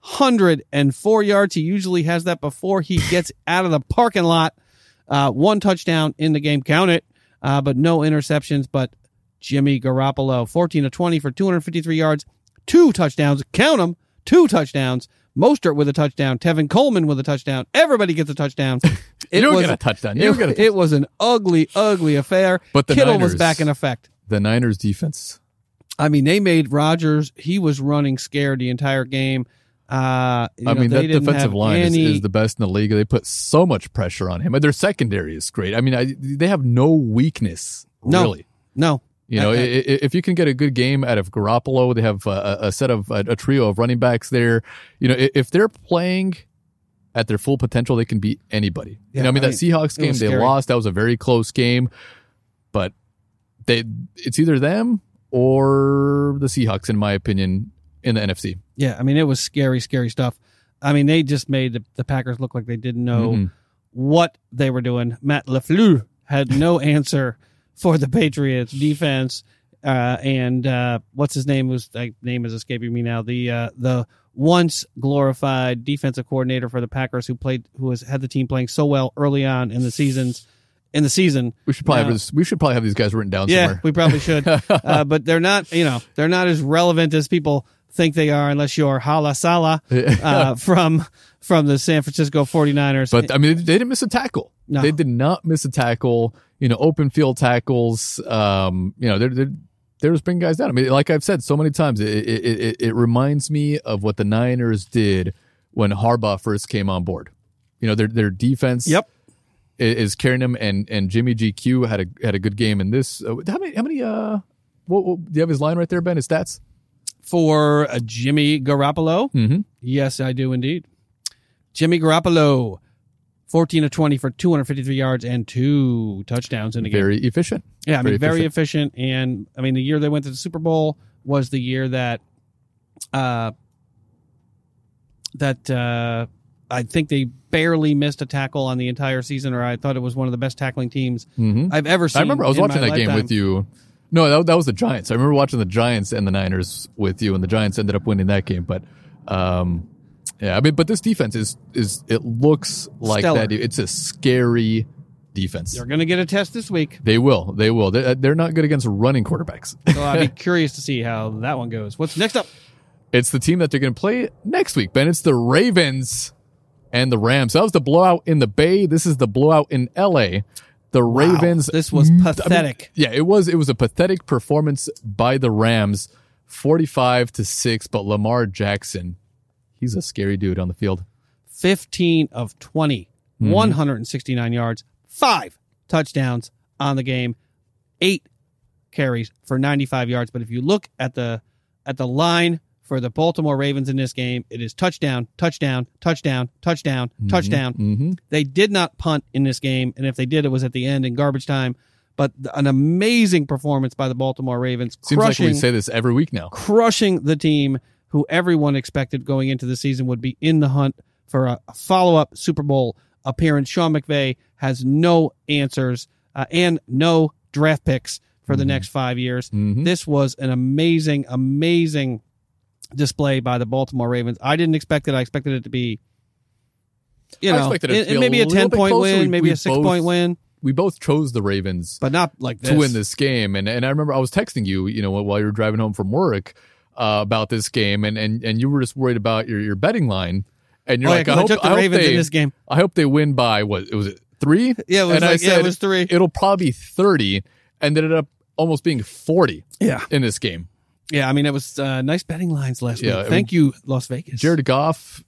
104 yards. He usually has that before he gets out of the parking lot. Uh, one touchdown in the game, count it, uh, but no interceptions. But Jimmy Garoppolo, 14 to 20 for 253 yards, two touchdowns, count them, two touchdowns. Mostert with a touchdown, Tevin Coleman with a touchdown. Everybody gets a touchdown. You don't get a touchdown. You it, get a touchdown. it was an ugly, ugly affair. But the Kittle was back in effect. The Niners defense. I mean, they made Rodgers. He was running scared the entire game. Uh, I know, mean, that defensive line is, any- is the best in the league. They put so much pressure on him. Their secondary is great. I mean, I, they have no weakness, no, really. no. You know, I- i if you can get a good game out of Garoppolo, they have a, a set of a, a trio of running backs there. You know, if they're playing at their full potential, they can beat anybody. you know, I mean, I that mean, Seahawks game they lost. That was a very close game, but they it's either them or the Seahawks, in my opinion, in the NFC. Yeah, I mean, it was scary, scary stuff. I mean, they just made the, the Packers look like they didn't know Mhm. what they were doing. Matt LaFleur had no answer for the Patriots defense. Uh, and uh, what's his name? Was like name is escaping me now. The uh, the once glorified defensive coordinator for the Packers, who played, who has had the team playing so well early on in the seasons, in the season. We should probably have this, we should probably have these guys written down Yeah, somewhere. we probably should. uh, but they're not, you know, they're not as relevant as people think they are unless you're Hala Sala uh, from from the San Francisco 49ers. But I mean, they didn't miss a tackle. No. They did not miss a tackle. You know, open field tackles. Um, you know, they're they're they're just bringing guys down. I mean, like I've said so many times, it it, it, it reminds me of what the Niners did when Harbaugh first came on board. You know, their their defense. Yep. Is carrying them, and and Jimmy GQ had a had a good game in this. Uh, how many? How many? Uh, what, what, do you have his line right there, Ben? His stats. For uh, Jimmy Garoppolo, Mm-hmm. yes, I do indeed. Jimmy Garoppolo, 14 of 20 for 253 yards and two touchdowns in the game. Very efficient. Yeah, I mean, very very efficient. And I mean, the year they went to the Super Bowl was the year that, uh, that uh, I think they barely missed a tackle on the entire season, or I thought it was one of the best tackling teams Mm-hmm. I've ever seen. I remember I was in watching that game with you. No, that, that was the Giants. I remember watching the Giants and the Niners with you, and the Giants ended up winning that game. But, um, yeah, I mean, but this defense is is it looks like Stellar. that. It's a scary defense. They're going to get a test this week, They will. They will. They're, they're not good against running quarterbacks. so I'd be curious to see how that one goes. What's next up? It's the team that they're going to play next week, Ben. It's the Ravens and the Rams. That was the blowout in the Bay. This is the blowout in LA. The Ravens. this was Mm, I mean, pathetic. yeah, it was. It was a pathetic performance by the Rams, forty-five to six. But Lamar Jackson, he's a scary dude on the field. 15 of 20, Mm-hmm. 169 yards, five touchdowns on the game, eight carries for 95 yards. But if you look at the at the line for the Baltimore Ravens in this game, it is touchdown, touchdown, touchdown, touchdown, touchdown. Mm-hmm. They did not punt in this game, and if they did, it was at the end in garbage time. But an amazing performance by the Baltimore Ravens, Seems like we say this every week now. crushing the team who everyone expected going into the season would be in the hunt for a, follow-up Super Bowl appearance. Sean McVay has no answers uh, and no draft picks for the next five years. Mhm. This was an amazing, amazing display by the Baltimore Ravens. I didn't expect it. I expected it to be, you I know, expected it to it- be a maybe a ten-point win, We- maybe we a six-point win, We both chose the Ravens but not like this. to win this game. And and I remember I was texting you, you know, while you were driving home from work uh, about this game, and, and and you were just worried about your, your betting line, and you're Oh, yeah, like, 'cause I I hope, I hope Ravens they, in this game. I hope they win by what it was it three? Yeah, it was and I like- yeah, it was three. It'll probably be thirty, and ended up almost being forty Yeah, in this game. Yeah. I mean, it was uh, nice betting lines last Yeah, week. I Thank you, Las Vegas. Jared Goff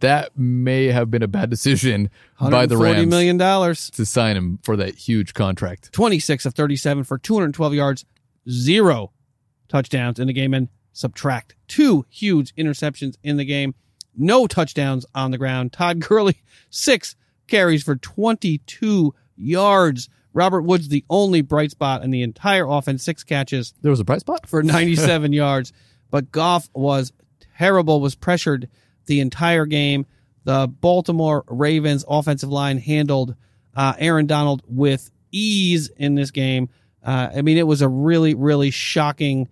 that may have been a bad decision by the 140 Rams million dollars. to sign him for that huge contract. 26 of 37 for 212 yards, zero touchdowns in the game, and subtract two huge interceptions in the game. No touchdowns on the ground. Todd Gurley, six carries for 22 yards. Robert Woods, the only bright spot in the entire offense, six catches There was a bright spot. for 97 yards. But Goff was terrible, was pressured the entire game. The Baltimore Ravens offensive line handled uh, Aaron Donald with ease in this game. Uh, I mean, it was a really, really shocking.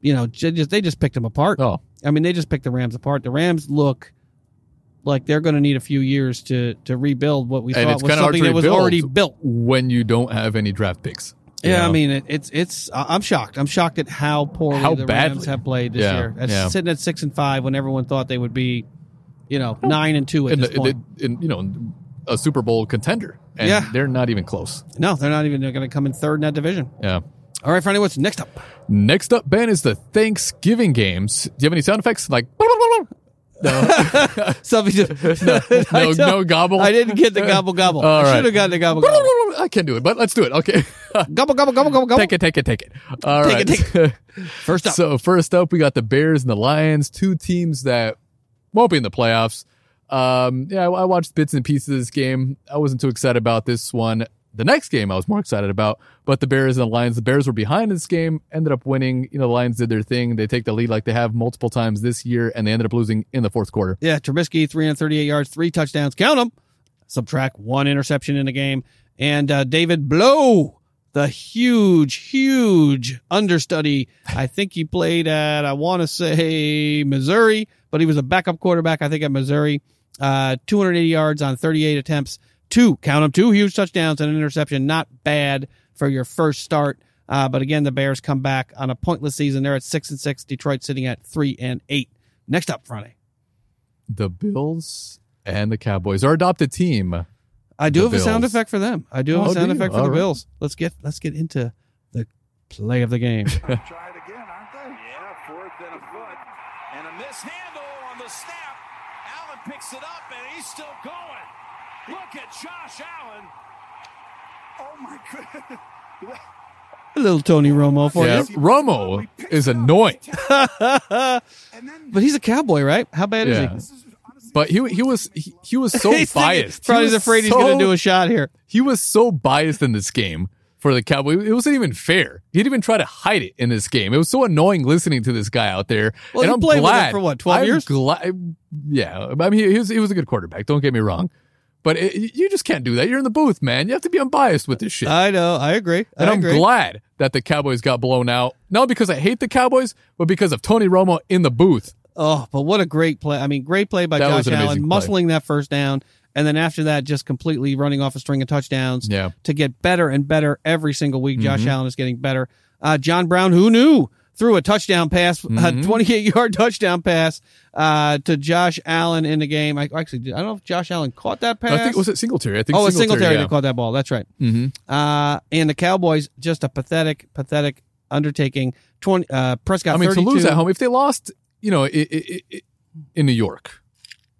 You know, just they just picked them apart. Oh, I mean, they just picked the Rams apart. The Rams look like they're going to need a few years to to rebuild what we And thought was something that was already built. when you don't have any draft picks. Yeah, I mean it, it's it's. I'm shocked. I'm shocked at how poorly How the badly. Rams have played this Yeah, year. Yeah. Sitting at six and five when everyone thought they would be, you know, nine and two at this the, point. in, in, you know a Super Bowl contender, and Yeah. they're not even close. no, they're not even going to come in third in that division. Yeah. All right, Friday, what's next up? Next up, Ben, is the Thanksgiving games. Do you have any sound effects like? Something to, No, no gobble. I didn't get the gobble gobble. All I right. should have gotten the gobble gobble. I can't do it, but let's do it. Okay. gobble gobble gobble gobble gobble. take it, take it, take it. All right. Take it, First up, So first up, we got the Bears and the Lions, two teams that won't be in the playoffs. Um, yeah, I, I watched bits and pieces of this game. I wasn't too excited about this one. The next game I was more excited about, but the Bears and the Lions, the Bears were behind this game, ended up winning. You know, the Lions did their thing. They take the lead like they have multiple times this year, and they ended up losing in the fourth quarter. yeah, Trubisky 338 yards, three touchdowns. Count them. Subtract one interception in the game, and uh, David Blough, the huge, huge understudy. I think he played at I want to say Missouri, but he was a backup quarterback. I think at Missouri. Uh, 280 yards on 38 attempts. Two, count them, two huge touchdowns and an interception. Not bad for your first start. Uh, but again, the Bears come back on a pointless season. They're at six and six. Detroit sitting at three and eight. Next up, Friday. The Bills and the Cowboys, are adopted team. I do The have a sound effect for them. I do have Oh, a sound effect for All the right. Bills. Let's get let's get into the play of the game. Try it again, aren't they? Yeah, fourth and a foot. And a mishandle on the snap. Allen picks it up and he's still going. Look at Josh Allen. Oh my goodness. a little Tony Romo for Yeah, you. Romo is annoying, But he's a cowboy, right? How bad Yeah. is he? but he he was he, he was so He's thinking- biased. Probably he he's was afraid he's so- going to do a shot here. he was so biased in this game for the Cowboys. It wasn't even fair. He didn't even try to hide it in this game. It was so annoying listening to this guy out there. Well, and you I'm played with him glad for what, 12 I'm years? Glad, yeah, I mean, he, he was he was a good quarterback. Don't get me wrong, but it, you just can't do that. You're in the booth, man. You have to be unbiased with this shit. I know. I agree. and I I'm agree. glad that the Cowboys got blown out. Not because I hate the Cowboys, but because of Tony Romo in the booth. Oh, but what a great play! I mean, great play by That Josh Allen, play. muscling that first down, and then after that, just completely running off a string of touchdowns. Yeah. to get better and better every single week. Mm-hmm. Josh Allen is getting better. Uh, John Brown, who knew, threw a touchdown pass, Mm-hmm. a 28 yard touchdown pass uh, to Josh Allen in the game. I actually, I don't know if Josh Allen caught that pass. I think was it Singletary. I think Oh, it's Singletary yeah. that caught that ball. That's right. Mhm. Uh, and the Cowboys, just a pathetic, pathetic undertaking. Twenty uh, Prescott. I mean, 32. to lose at home, if they lost, you know, i i i in New York,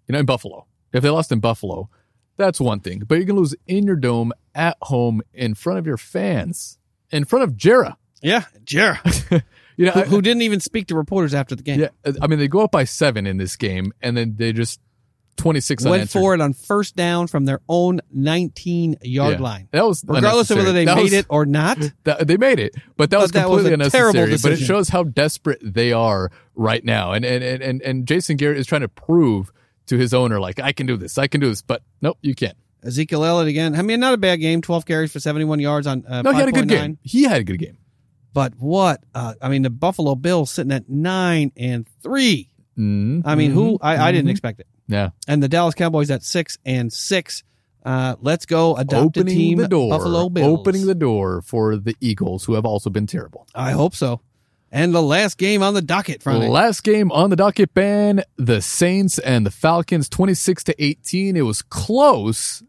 you know, in Buffalo, if they lost in Buffalo, that's one thing. But you're gonna lose in your dome at home in front of your fans, in front of Jera. Yeah, Jer, You know, who, I- who didn't even speak to reporters after the game. yeah, I mean, they go up by seven in this game, and then they just twenty six Went unanswered. for it on first down from their own 19 yard Yeah. line. That was Regardless of whether they. That made was- it or not. That, they made it, but that But was that was completely a terrible unnecessary. But it shows how desperate they are right now. And and, and and Jason Garrett is trying to prove to his owner, like, I can do this, I can do this. But nope, you can't. Ezekiel Elliott again. I mean, not a bad game. 12 carries for 71 yards on uh, No, he had a good 5.9. game. He had a good game. But what? Uh, I mean, the Buffalo Bills sitting at nine and three. mm I mean, who? I, I didn't Mhm. expect it. Yeah. And the Dallas Cowboys at six and six. Uh, let's go adopt a team. the door. Buffalo Bills. Opening the door for the Eagles, who have also been terrible. I hope so. And the last game on the docket, Friday. Last game on the docket, Ben, the Saints and the Falcons, 26 to 18. It was close.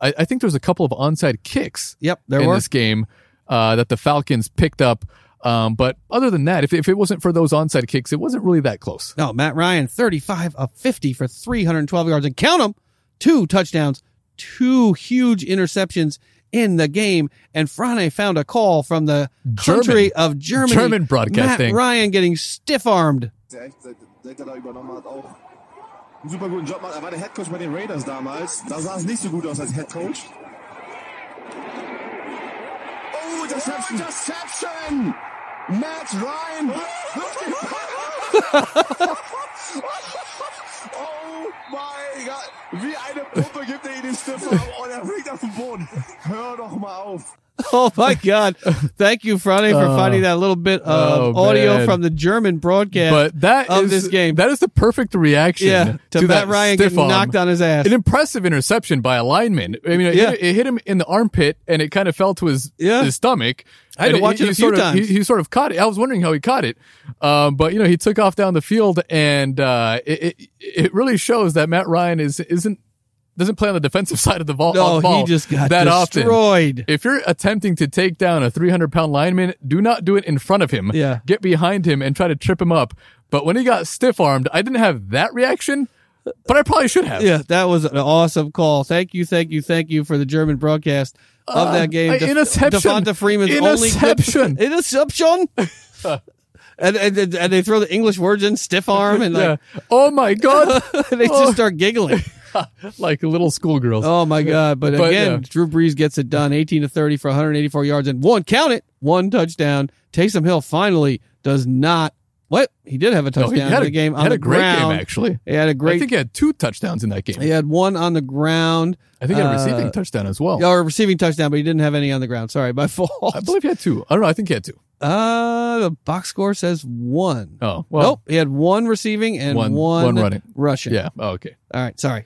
I, I think there was a couple of onside kicks Yep, there in were. this game uh, that the Falcons picked up. Um, but other than that, if, if it wasn't for those onside kicks, it wasn't really that close. No, Matt Ryan, 35 of 50 for 312 yards. And count them, two touchdowns, two huge interceptions in the game. And Frane found a call from the country of Germany. German broadcasting. Matt Ryan getting stiff armed. der echt, seit, seit er da übernommen hat, auch einen super guten Job macht. Er war der Headcoach bei den Raiders damals. Da sah es nicht so gut aus als Headcoach. Oh, Interception! Interception! Matt Ryan! oh mein Gott! Wie eine Puppe gibt er ihn den Stiffer und er fliegt auf den Boden. Hör doch mal auf. Oh my God. Thank you, Frane, for finding that little bit of Oh, audio man. from the German broadcast But that of is- this game. That is the perfect reaction. yeah, to, that Matt Ryan getting arm. knocked on his ass. An impressive interception by a lineman. I mean, it, Yeah. hit, it hit him in the armpit and it kind of fell to his Yeah. his stomach. I had to watch he, it a few sort of, times. He, he sort of caught it. I was wondering how he caught it. Um, but you know, he took off down the field and, uh, it, it, it really shows that Matt Ryan is, isn't, doesn't play on the defensive side of the ball. no, the ball he just got that often. If you're attempting to take down a 300 pound lineman, do not do it in front of him. Yeah. Get behind him and try to trip him up. But when he got stiff armed, I didn't have that reaction, but I probably should have. Yeah, that was an awesome call. Thank you, thank you, thank you for the German broadcast of that game. uh, Def- interception. Devonta Freeman's Interception. only good interception. and, and and they throw the English words in stiff arm and like Yeah. Oh my God. they just start giggling. like little schoolgirls. Oh my god! But, But, again, yeah. Drew Brees gets it done, eighteen to thirty for 184 yards and one count it, one touchdown. Taysom Hill finally does not. What he did have a No, touchdown had in the game he on had the a great ground. game, actually. He had a great. I think he had two touchdowns in that game. he had one on the ground. I think he had a uh, receiving touchdown as well. Or a receiving touchdown, but he didn't have any on the ground. Sorry, my fault. I believe he had two. I don't know. I think he had two. Uh, the box score says one. Oh, well. nope, he had one receiving and One- one, one running. rushing. Yeah. Oh, okay. All right, sorry.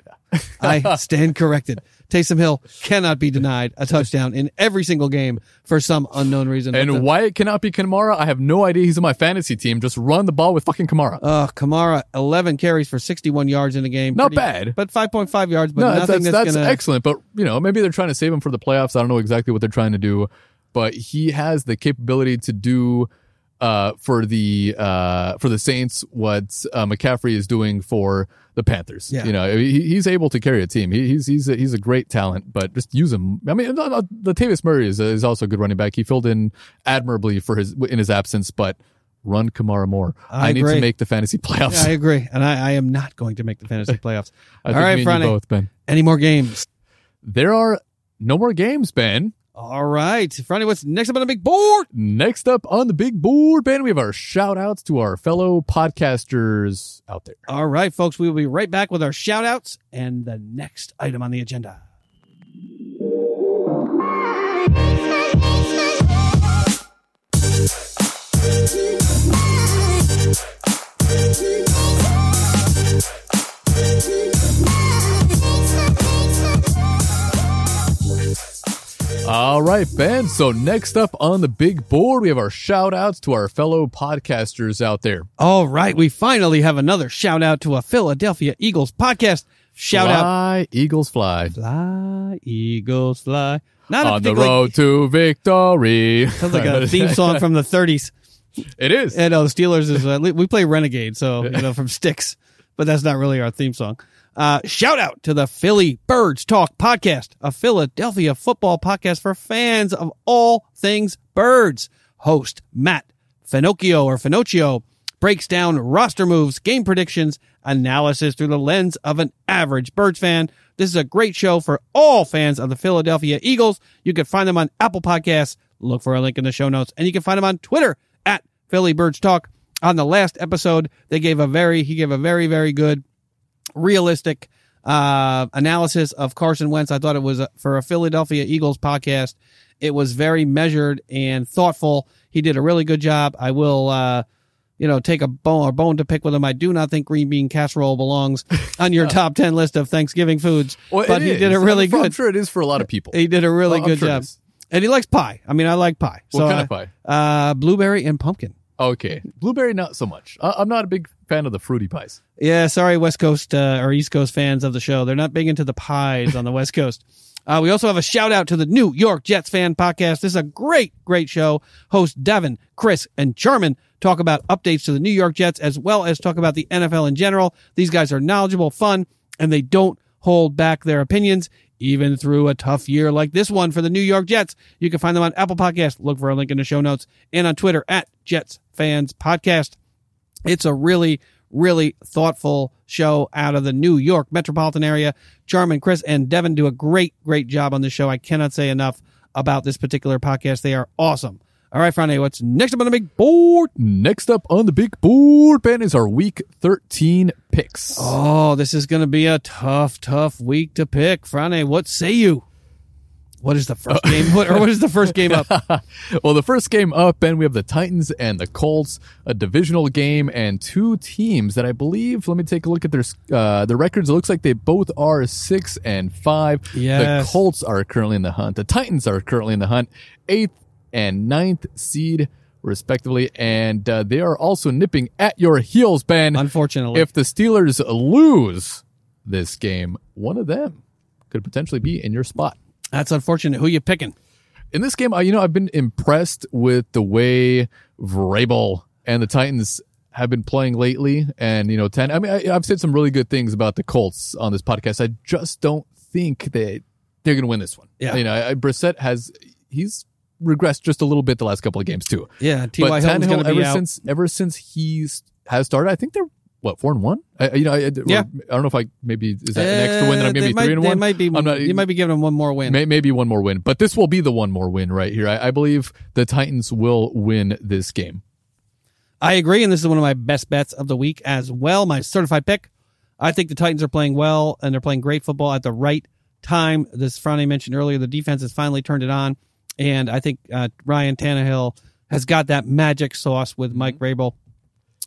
I stand corrected. Taysom Hill cannot be denied a touchdown in every single game for some unknown reason. And the- why it cannot be Kamara, I have no idea. He's on my fantasy team. Just run the ball with fucking Kamara. Uh, Kamara, 11 carries for 61 yards in the game. Not bad. But 5.5 yards, but no, nothing that's, that's, that's gonna, excellent. But you know, maybe they're trying to save him for the playoffs. I don't know exactly what they're trying to do, but he has the capability to do uh, for the uh, for the Saints what uh, McCaffrey is doing for the Panthers. Yeah. You know, he, he's able to carry a team. He, he's he's a, he's a great talent, but just use him. I mean, Latavius Murray is is also a good running back. He filled in admirably for his in his absence, but. Run Kamara more. I I, need to make the fantasy playoffs. Yeah, I agree. And I, I am not going to make the fantasy playoffs. I All think right, you Friday. both, Ben. Any more games? There are no more games, Ben. All right. Friday, what's next up on the big board? Next up on the big board, Ben, we have our shout outs to our fellow podcasters out there. All right, folks. We will be right back with our shout outs and the next item on the agenda. All right, Ben. So next up on the big board, we have our shout outs to our fellow podcasters out there. All right. We finally have another shout out to a Philadelphia Eagles podcast. Shout out. Fly, Eagles fly. Fly, Eagles, fly. Not a On the road to victory. Sounds like a theme song from the 30s. It is. And uh, the Steelers is uh, we play Renegade, so you know from Styx, but that's not really our theme song. Uh, shout out to the Philly Birds Talk podcast, a Philadelphia football podcast for fans of all things birds. Host Matt Finocchio or Finocchio breaks down roster moves, game predictions, analysis through the lens of an average Birds fan. This is a great show for all fans of the Philadelphia Eagles. You can find them on Apple Podcasts. Look for a link in the show notes, and you can find them on Twitter at Philly Birds Talk. On the last episode, they gave a very he gave a very very good realistic uh, analysis of Carson Wentz. I thought it was a, for a Philadelphia Eagles podcast. It was very measured and thoughtful. He did a really good job. I will, uh, you know, take a bone or bone to pick with him. I do not think green bean casserole belongs on your top ten list of Thanksgiving foods, Well, but he is. did a really I'm, I'm sure it is for a lot of people. He did a really Well, good sure job, and he likes pie. I mean, I like pie. What so, kind of pie? Uh, blueberry and pumpkin. Okay. Blueberry, not so much. I- I'm not a big fan of the fruity pies. Yeah, sorry, West Coast uh, or East Coast fans of the show. They're not big into the pies on the West Coast. Uh, we also have a shout out to the New York Jets fan podcast. This is a great, great show. Host Devin, Chris, and Charmin talk about updates to the New York Jets as well as talk about the NFL in general. These guys are knowledgeable, fun, and they don't hold back their opinions even through a tough year like this one for the New York Jets. You can find them on Apple Podcast. Look for a link in the show notes and on Twitter at Jets Fans Podcast. It's a really, really thoughtful show out of the New York metropolitan area. Charmin, Chris, and Devin do a great, great job on this show. I cannot say enough about this particular podcast. They are awesome. All right, Friday, what's next up on the big board? Next up on the big board, Ben, is our week 13 picks. Oh, this is going to be a tough, tough week to pick. Friday, what say you? What is the first game? What, or what is the first game up? well, the first game up, Ben, we have the Titans and the Colts, a divisional game, and two teams that I believe. Let me take a look at their uh, their records. It looks like they both are six and five. Yes. The Colts are currently in the hunt. The Titans are currently in the hunt, eighth and ninth seed respectively, and uh, they are also nipping at your heels, Ben. Unfortunately. if the Steelers lose this game, one of them could potentially be in your spot That's unfortunate. Who you picking? in this game, I- you know, I've been impressed with the way Vrabel and the Titans have been playing lately. And, you know, 10, I mean, I, I've said some really good things about the Colts on this podcast. I just don't think that they're going to win this one. Yeah. You know, I, Brissett has, he's regressed just a little bit the last couple of games too. Yeah, T.Y. But Hilton's going to be ever out. since, ever since he's has started, I think they're, what, four and one? I, you know, I, Yeah. I don't know if I, maybe, is that an extra win that Uh, I'm they maybe might, three and one? might be. I'm not, you might be giving them one more win. May, maybe one more win, but this will be the one more win right here. I, I believe the Titans will win this game. I agree, and this is one of my best bets of the week as well. My certified pick. I think the Titans are playing well, and they're playing great football at the right time. This Friday mentioned earlier, the defense has finally turned it on, and I think uh, Ryan Tannehill has got that magic sauce with Mike Vrabel.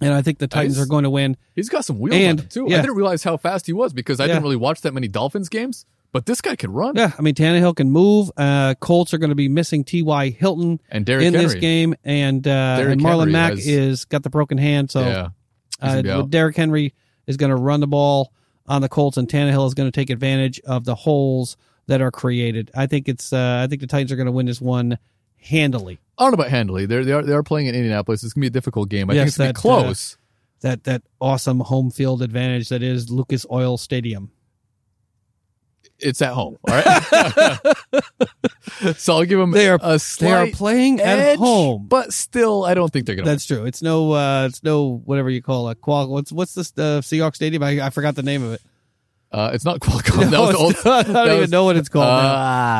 and I think the Titans Nice. are going to win. He's got some wheels And, on him too. yeah. I didn't realize how fast he was because I Yeah. didn't really watch that many Dolphins games. But this guy can run. Yeah, I mean Tannehill can move. Uh, Colts are going to be missing T.Y. Hilton And Derrick in this Henry. game, and, uh, Derrick and Marlon Henry Mack has- is got the broken hand, so yeah. He's Uh, gonna be out. Derrick Henry is going to run the ball on the Colts, and Tannehill is going to take advantage of the holes that are created. I think it's. Uh, I think the Titans are going to win this one handily. I don't know about handily. They're, they are they are playing in Indianapolis. It's gonna be a difficult game. I Yes, think it's gonna be close. That that awesome home field advantage that is Lucas Oil Stadium. it's at home. All right. so I'll give them They are a they are playing at home. but still, I don't think they're gonna. That's true. It's no. Uh, it's no whatever you call it. Qual. What's what's this? Uh, Seahawks Stadium. I, I forgot the name of it. Uh, it's not Qualcomm. that was old. not- I don't that even know what it's called. now.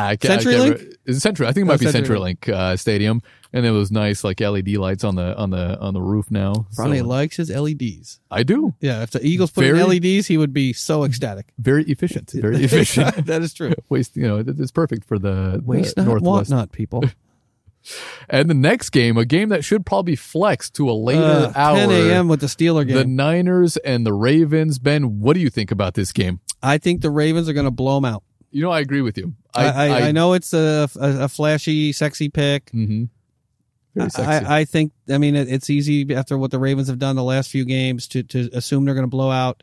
I can't, I can't CenturyLink? Is it Century? I think it might Oh, be CenturyLink. CenturyLink uh, Stadium, and there was nice like LED lights on the on the on the roof now. Ronnie So, likes his LEDs. I do. Yeah, if the Eagles put in LEDs, he would be so ecstatic. Very efficient. Very efficient. that is true. Waste, you know, it's perfect for the, Waste the not, want Northwest. not, people. And the next game, a game that should probably flex to a later Uh, hour. 10 a.m. with the Steeler game. The. Niners and the Ravens. Ben, what do you think about this game? I think the Ravens are going to blow them out. You know, I agree with you. I, I, I, know it's a, a, a flashy, sexy pick. hmm Very sexy. I, I think, I mean, it, it's easy after what the Ravens have done the last few games to, to assume they're going to blow out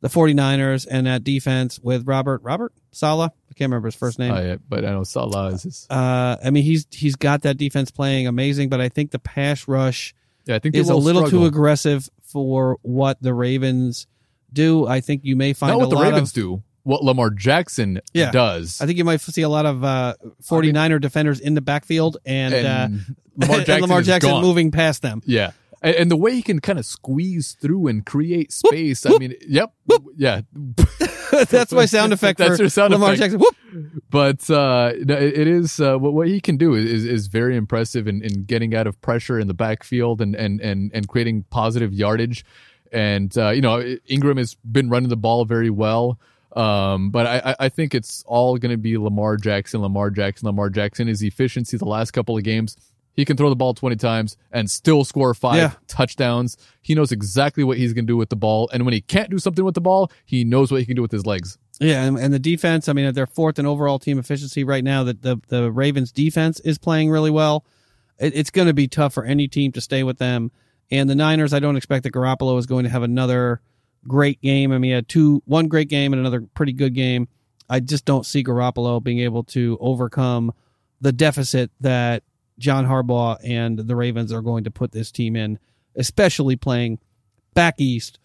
the 49ers and that defense with Robert, Robert Saleh. I can't remember his first name. I- but I know Saleh is. His, Uh, I mean, he's he's got that defense playing amazing, but I think the pass rush yeah, I think is a little too aggressive for what the Ravens do. I think you may find Not what the Ravens of, do. What Lamar Jackson Yeah. does. I think you might see a lot of uh, 49er defenders in the backfield and, and uh, Lamar and Jackson, Lamar Jackson moving past them. Yeah. And, and the way he can kind of squeeze through and create space. I mean, yep. Yeah. That's my sound effect That's your sound Lamar effect. Jackson. Whoop! But uh, it, it is uh, what, what he can do is, is very impressive in, in getting out of pressure in the backfield and, and, and, and creating positive yardage. And, uh, you know, Ingram has been running the ball very well. Um, but I, I- I think it's all going to be Lamar Jackson, Lamar Jackson, Lamar Jackson. His efficiency the last couple of games, he can throw the ball 20 times and still score five Yeah. touchdowns. He knows exactly what he's going to do with the ball. And when he can't do something with the ball, he knows what he can do with his legs. Yeah, and, and the defense. I mean, they're fourth in overall team efficiency right now. That the the Ravens defense is playing really well. It, it's going to be tough for any team to stay with them. And the Niners, I don't expect that Garoppolo is going to have another great game. I mean, he had two, one great game and another pretty good game. I just don't see Garoppolo being able to overcome the deficit that John Harbaugh and the Ravens are going to put this team in, especially playing back east,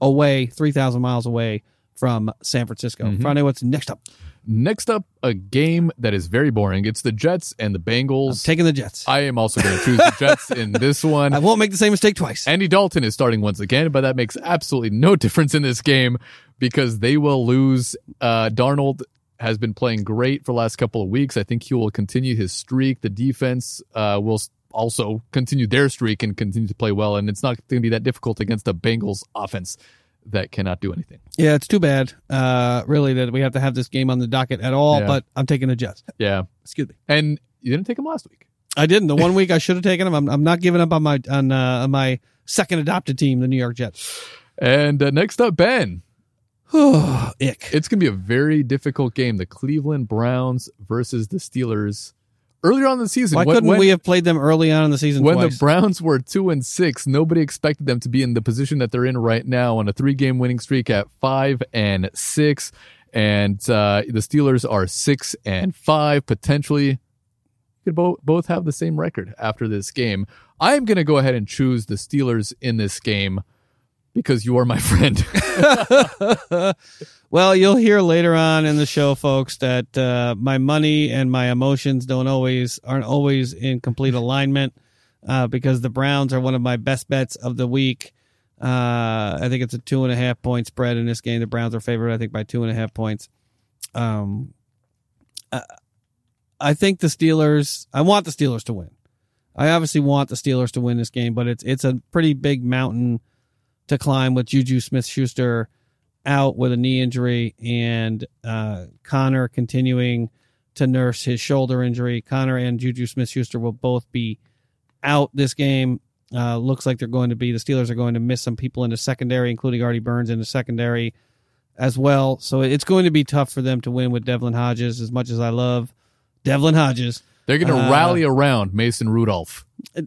away three thousand miles away from San Francisco. Friday, what's next up? Next up, a game that is very boring. It's the Jets and the Bengals. Taking the Jets. I am also going to choose the Jets in this one. I won't make the same mistake twice. Andy Dalton is starting once again, but that makes absolutely no difference in this game because they will lose. Uh, Darnold has been playing great for the last couple of weeks. I think he will continue his streak. The defense uh, will also continue their streak and continue to play well. And it's not going to be that difficult against the Bengals offense that cannot do anything. Yeah, it's too bad, uh, really, that we have to have this game on the docket at all. Yeah. But I'm taking the Jets. Yeah. Excuse me. And you didn't take him last week. I didn't. The one week I should have taken them. I'm, I'm not giving up on my on, uh, on my second adopted team, the New York Jets. And uh, next up, Ben. Ick. It's going to be a very difficult game. The Cleveland Browns versus the Steelers. Earlier on in the season, Why when- couldn't when- we have played them early on in the season when twice? the Browns were two and six, nobody expected them to be in the position that they're in right now on a three game winning streak at five and six. And uh, the Steelers are six and five. Potentially could bo- both have the same record after this game. I'm going to go ahead and choose the Steelers in this game because you are my friend. well, you'll hear later on in the show, folks, that uh, my money and my emotions don't always aren't always in complete alignment uh, because the Browns are one of my best bets of the week. Uh, I think it's a two and a half point spread in this game. The Browns are favored, I think, by two and a half points. Um, I, I think the Steelers. I want the Steelers to win. I obviously want the Steelers to win this game, but it's it's a pretty big mountain to climb with Juju Smith Schuster out with a knee injury and uh, Conner continuing to nurse his shoulder injury. Conner and Juju Smith Schuster will both be out this game. Uh, looks like they're going to be the Steelers are going to miss some people in the secondary, including Artie Burns in the secondary as well. So it's going to be tough for them to win with Devlin Hodges. As much as I love Devlin Hodges, They're going to Uh, rally around Mason Rudolph. uh,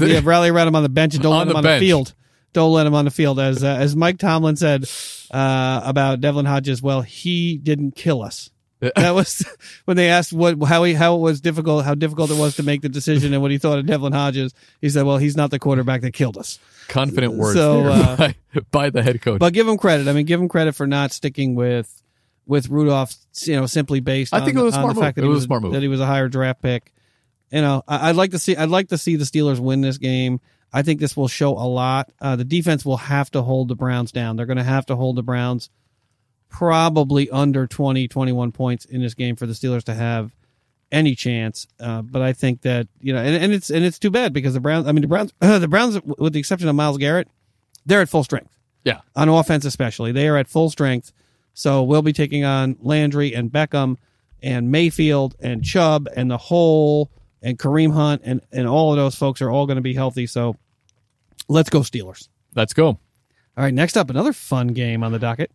yeah, rally around him on the bench and don't On let him on bench. the field. Don't let him on the field, as uh, as Mike Tomlin said uh, about Devlin Hodges. Well, he didn't kill us. That was when they asked what how he how it was difficult how difficult it was to make the decision and what he thought of Devlin Hodges. He said, "Well, he's not the quarterback that killed us." Confident words So, there uh, by, by the head coach. But give him credit. I mean, give him credit for not sticking with with Rudolph. You know, simply based. I on, think it was smart the move. that It he was a smart move. That he was a higher draft pick. You know, I, I'd like to see. I'd like to see the Steelers win this game. I think this will show a lot. Uh, the defense will have to hold the Browns down. They're going to have to hold the Browns probably under 20, 21 points in this game for the Steelers to have any chance. Uh, but I think that you know, and, and it's and it's too bad because the Browns. I mean, the Browns. the Browns, with the exception of Myles Garrett, they're at full strength yeah. on offense, especially. They are at full strength. So we'll be taking on Landry and Beckham and Mayfield and Chubb and the whole and Kareem Hunt and, and all of those folks are all going to be healthy. So let's go Steelers. Let's go. All right, next up, another fun game on the docket.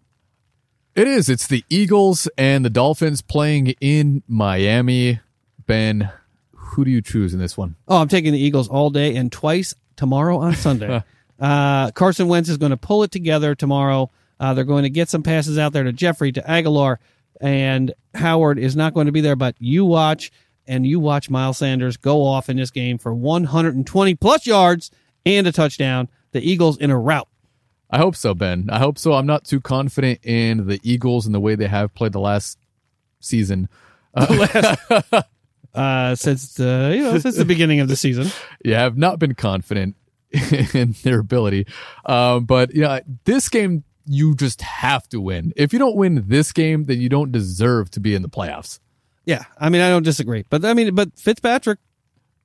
It is. It's the Eagles and the Dolphins playing in Miami. Ben, who do you choose in this one? Oh, I'm taking the Eagles all day and twice tomorrow on Sunday. uh, Carson Wentz is going to pull it together tomorrow. Uh, they're going to get some passes out there to Jeffery, to Agholor, and Howard is not going to be there. But you watch and you watch Miles Sanders go off in this game for 120 plus yards and a touchdown. The Eagles in a rout. I hope so, Ben. I hope so. I'm not too confident in the Eagles and the way they have played the last season. Uh, since the you know since the beginning of the season, Yeah, I've not been confident in their ability. Um, but yeah, this game you just have to win. If you don't win this game, then you don't deserve to be in the playoffs. Yeah. I mean, I don't disagree, but I mean, but Fitzpatrick,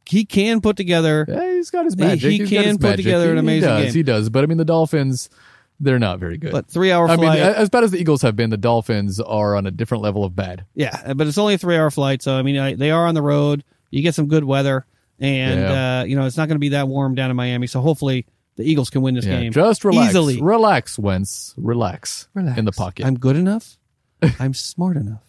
he can put together. Yeah, he's got his magic. he He's can put magic. together an amazing he does, game. He does. But I mean, the Dolphins, they're not very good. But three hour Flight, I mean, as bad as the Eagles have been, the Dolphins are on a different level of bad. Yeah, but it's only a three hour flight, so I mean I, they are on the road. You get some good weather, and Yeah. uh, you know it's not going to be that warm down in Miami. So hopefully the Eagles can win this Yeah, game. just relax. easily. Relax, Wentz. Relax. Relax. In the pocket. I'm good enough. I'm smart enough,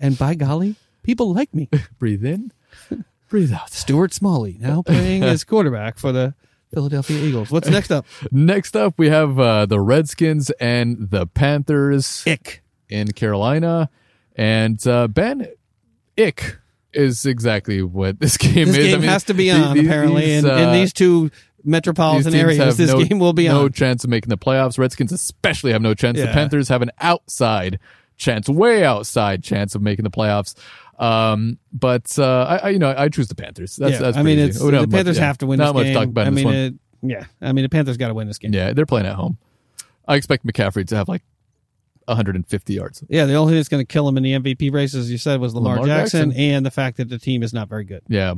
and by golly, people like me. Breathe in. Breathe out. Stuart Smalley now playing as quarterback for the Philadelphia Eagles. What's next up? Next up, we have uh, the Redskins and the Panthers Ick. in Carolina. And uh, Ben, ick is exactly what this game This is. game I mean, has to be on the- apparently, these, in, in uh, these two metropolitan areas. This no, game will be no on. No chance of making the playoffs. Redskins especially have no chance. The Panthers have an outside chance, way outside chance of making the playoffs. Um, but uh, I, I, you know, I choose the Panthers. That's, yeah, that's I mean, it's. We don't the have much- Panthers yeah, have to win Not this much game. talk about I this mean, one. it, yeah, I mean, the Panthers got to win this game. Yeah, they're playing at home. I expect McCaffrey to have like 150 yards. Yeah, the only thing that's going to kill him in the MVP race, as you said, was Lamar, Lamar Jackson, Jackson. and the fact that the team is not very good. Yeah.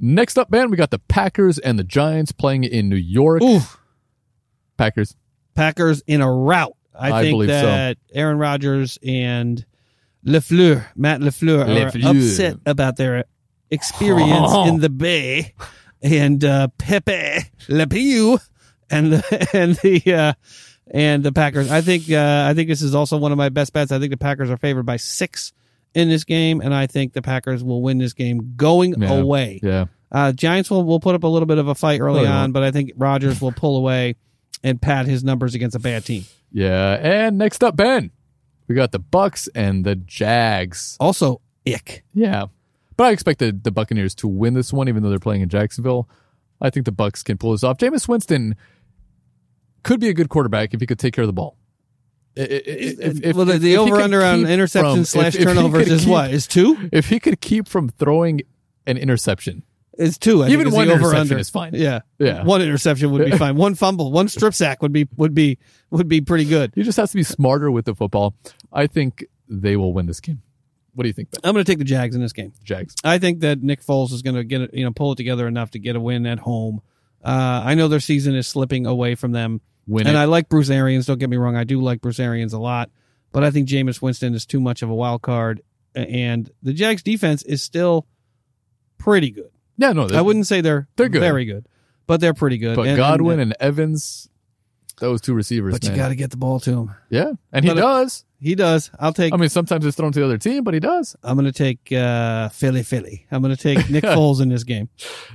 Next up, man, we got the Packers and the Giants playing in New York. Ooh, Packers. Packers in a rout. I, I think believe so. that Aaron Rodgers and Lafleur, Matt LaFleur are upset about their experience in the Bay, and uh, Pepe Le Pew and the and the uh, and the Packers. I think uh, I think this is also one of my best bets. I think the Packers are favored by six in this game, and I think the Packers will win this game going Yeah. away. Yeah. Uh, Giants will, will put up a little bit of a fight early Oh, on, but I think Rodgers will pull away and pad his numbers against a bad team. Yeah. And next up, Ben, we got the Bucks and the Jags. Also, ick. Yeah. But I expect the, the Buccaneers to win this one, even though they're playing in Jacksonville. I think the Bucks can pull this off. Jameis Winston could be a good quarterback if he could take care of the ball. If, if, well, the, the over under on interceptions from- slash if turnovers is keep- what? Is two? If he could keep from throwing an interception, It's two. I Even think, one over interception under. is fine. Yeah, Yeah. One interception would be fine. One fumble, one strip sack would be would be would be pretty good. he just has to be smarter with the football. I think they will win this game. What do you think, Ben? I'm going to take the Jags in this game. Jags. I think that Nick Foles is going to get you know, pull it together enough to get a win at home. Uh, I know their season is slipping away from them, Win and it. I like Bruce Arians. Don't get me wrong, I do like Bruce Arians a lot, but I think Jameis Winston is too much of a wild card, and the Jags defense is still pretty good. Yeah, no, I wouldn't say they're They're good. very good, but they're pretty good. But And- Godwin and, and Evans, those two receivers, but you got to get the ball to him. yeah, and he But, uh, does. He does. I'll take. I mean, sometimes it's thrown to the other team, but he does. I'm going to take uh, Philly, Philly. I'm going to take Nick Foles in this game.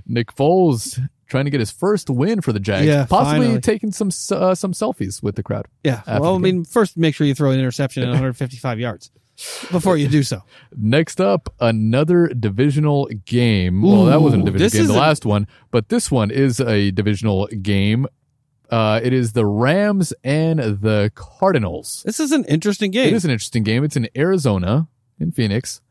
Nick Foles trying to get his first win for the Jags, Yeah, possibly finally. taking some uh, some selfies with the crowd. Yeah. Well, I mean, first make sure you throw an interception at 155 yards before you do so. Next up, another divisional game. well, that wasn't a divisional game, the last one, but this one is a divisional game. Uh, it is the Rams and the Cardinals. This is an interesting game. It is an interesting game. It's in Arizona, in Phoenix.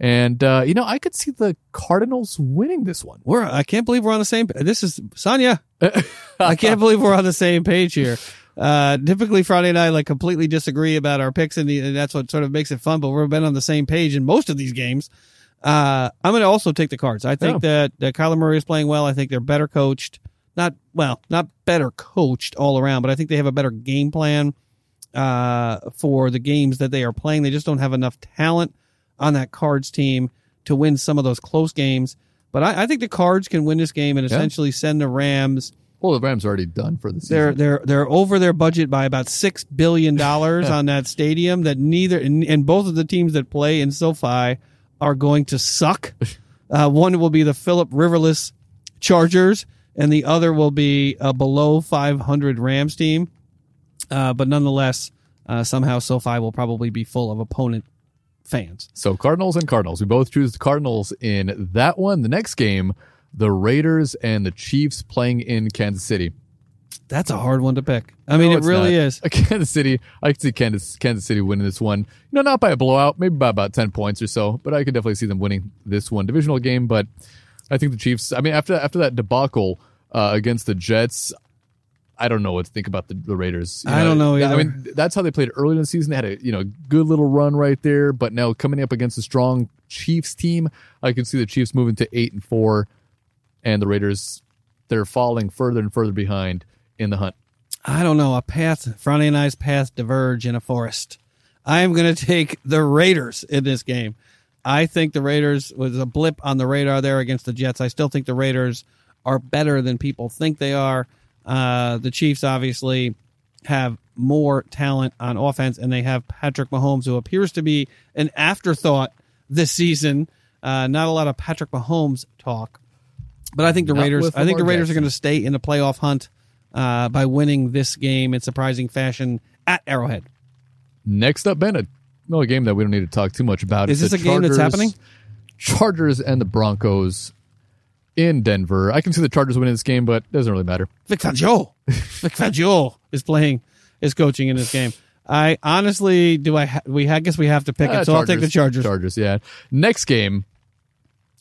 And, uh, you know, I could see the Cardinals winning this one. We're. I can't believe we're on the same. This is Sonia. I can't believe we're on the same page here. Uh, typically Friday night, like completely disagree about our picks, and, the, and that's what sort of makes it fun. But we've been on the same page in most of these games. Uh, I'm going to also take the cards. I think that, that Kyler Murray is playing well. I think they're better coached. Not well, not better coached all around, but I think they have a better game plan uh, for the games that they are playing. They just don't have enough talent on that Cards team to win some of those close games. But I, I think the Cards can win this game and Yeah. essentially send the Rams. Well, the Rams are already done for the season. They're they're they're over their budget by about six billion dollars on that stadium. That neither and, and both of the teams that play in SoFi are going to suck. Uh, one will be the Philip Riverless Chargers, and the other will be a below 500 Rams team. Uh, but nonetheless, uh, somehow SoFi will probably be full of opponent fans. So Cardinals and Cardinals. We both choose the Cardinals in that one. The next game, the Raiders and the Chiefs playing in Kansas City. That's a hard one to pick. I mean, No, it really not. is. Kansas City. I could see Kansas Kansas City winning this one. You know, not by a blowout, maybe by about ten points or so, but I could definitely see them winning this one divisional game. But I think the Chiefs. I mean, after after that debacle uh, against the Jets. I don't know what to think about the, the Raiders. You I don't know I mean, that's how they played early in the season. They had a you know good little run right there, but now coming up against a strong Chiefs team, I can see the Chiefs moving to eight and four, and the Raiders they're falling further and further behind in the hunt. I don't know. A path, Friday and I's path diverge in a forest. I am going to take the Raiders in this game. I think the Raiders was a blip on the radar there against the Jets. I still think the Raiders are better than people think they are. Uh, the Chiefs obviously have more talent on offense, and they have Patrick Mahomes, who appears to be an afterthought this season. Uh, not a lot of Patrick Mahomes talk, but I think the Not Raiders. I think the Lamar Raiders are going to stay in the playoff hunt uh, by winning this game in surprising fashion at Arrowhead. Next up, Ben, a no game that we don't need to talk too much about. Is It's this the a game that's happening? Chargers and the Broncos in Denver. I can see the Chargers winning this game, but it doesn't really matter. Vic Fangio. Vic Fangio is playing, is coaching in this game. I honestly do. I ha- we I guess we have to pick Uh, it, so I'll take the Chargers Chargers, yeah. Next game,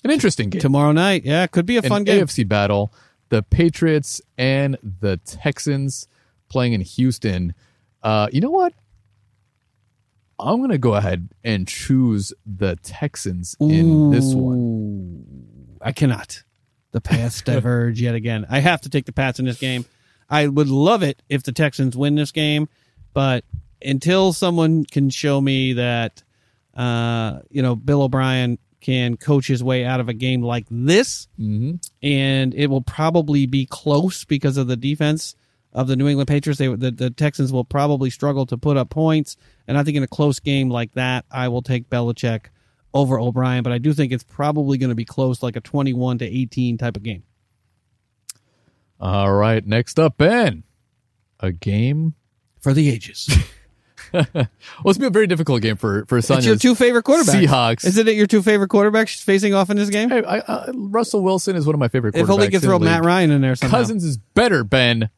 an interesting game. tomorrow night. Yeah, could be a an fun game. AFC battle. The Patriots and the Texans playing in Houston. Uh, you know what? I'm going to go ahead and choose the Texans in this one. I cannot. The paths diverge yet again. I have to take the Pats in this game. I would love it if the Texans win this game, but until someone can show me that, uh, you know, Bill O'Brien can coach his way out of a game like this, Mm-hmm. and it will probably be close because of the defense of the New England Patriots. They, the, the Texans will probably struggle to put up points, and I think in a close game like that, I will take Belichick over O'Brien. But I do think it's probably going to be close, like a twenty-one to eighteen type of game. All right. Next up, Ben. A game. For the ages, Well, it's been a very difficult game for for it's your two favorite quarterbacks. Seahawks. Isn't it your two favorite quarterbacks facing off in this game? Hey, I, uh, Russell Wilson is one of my favorite quarterbacks. if only could throw Matt. Ryan in there somehow. Cousins is better, Ben,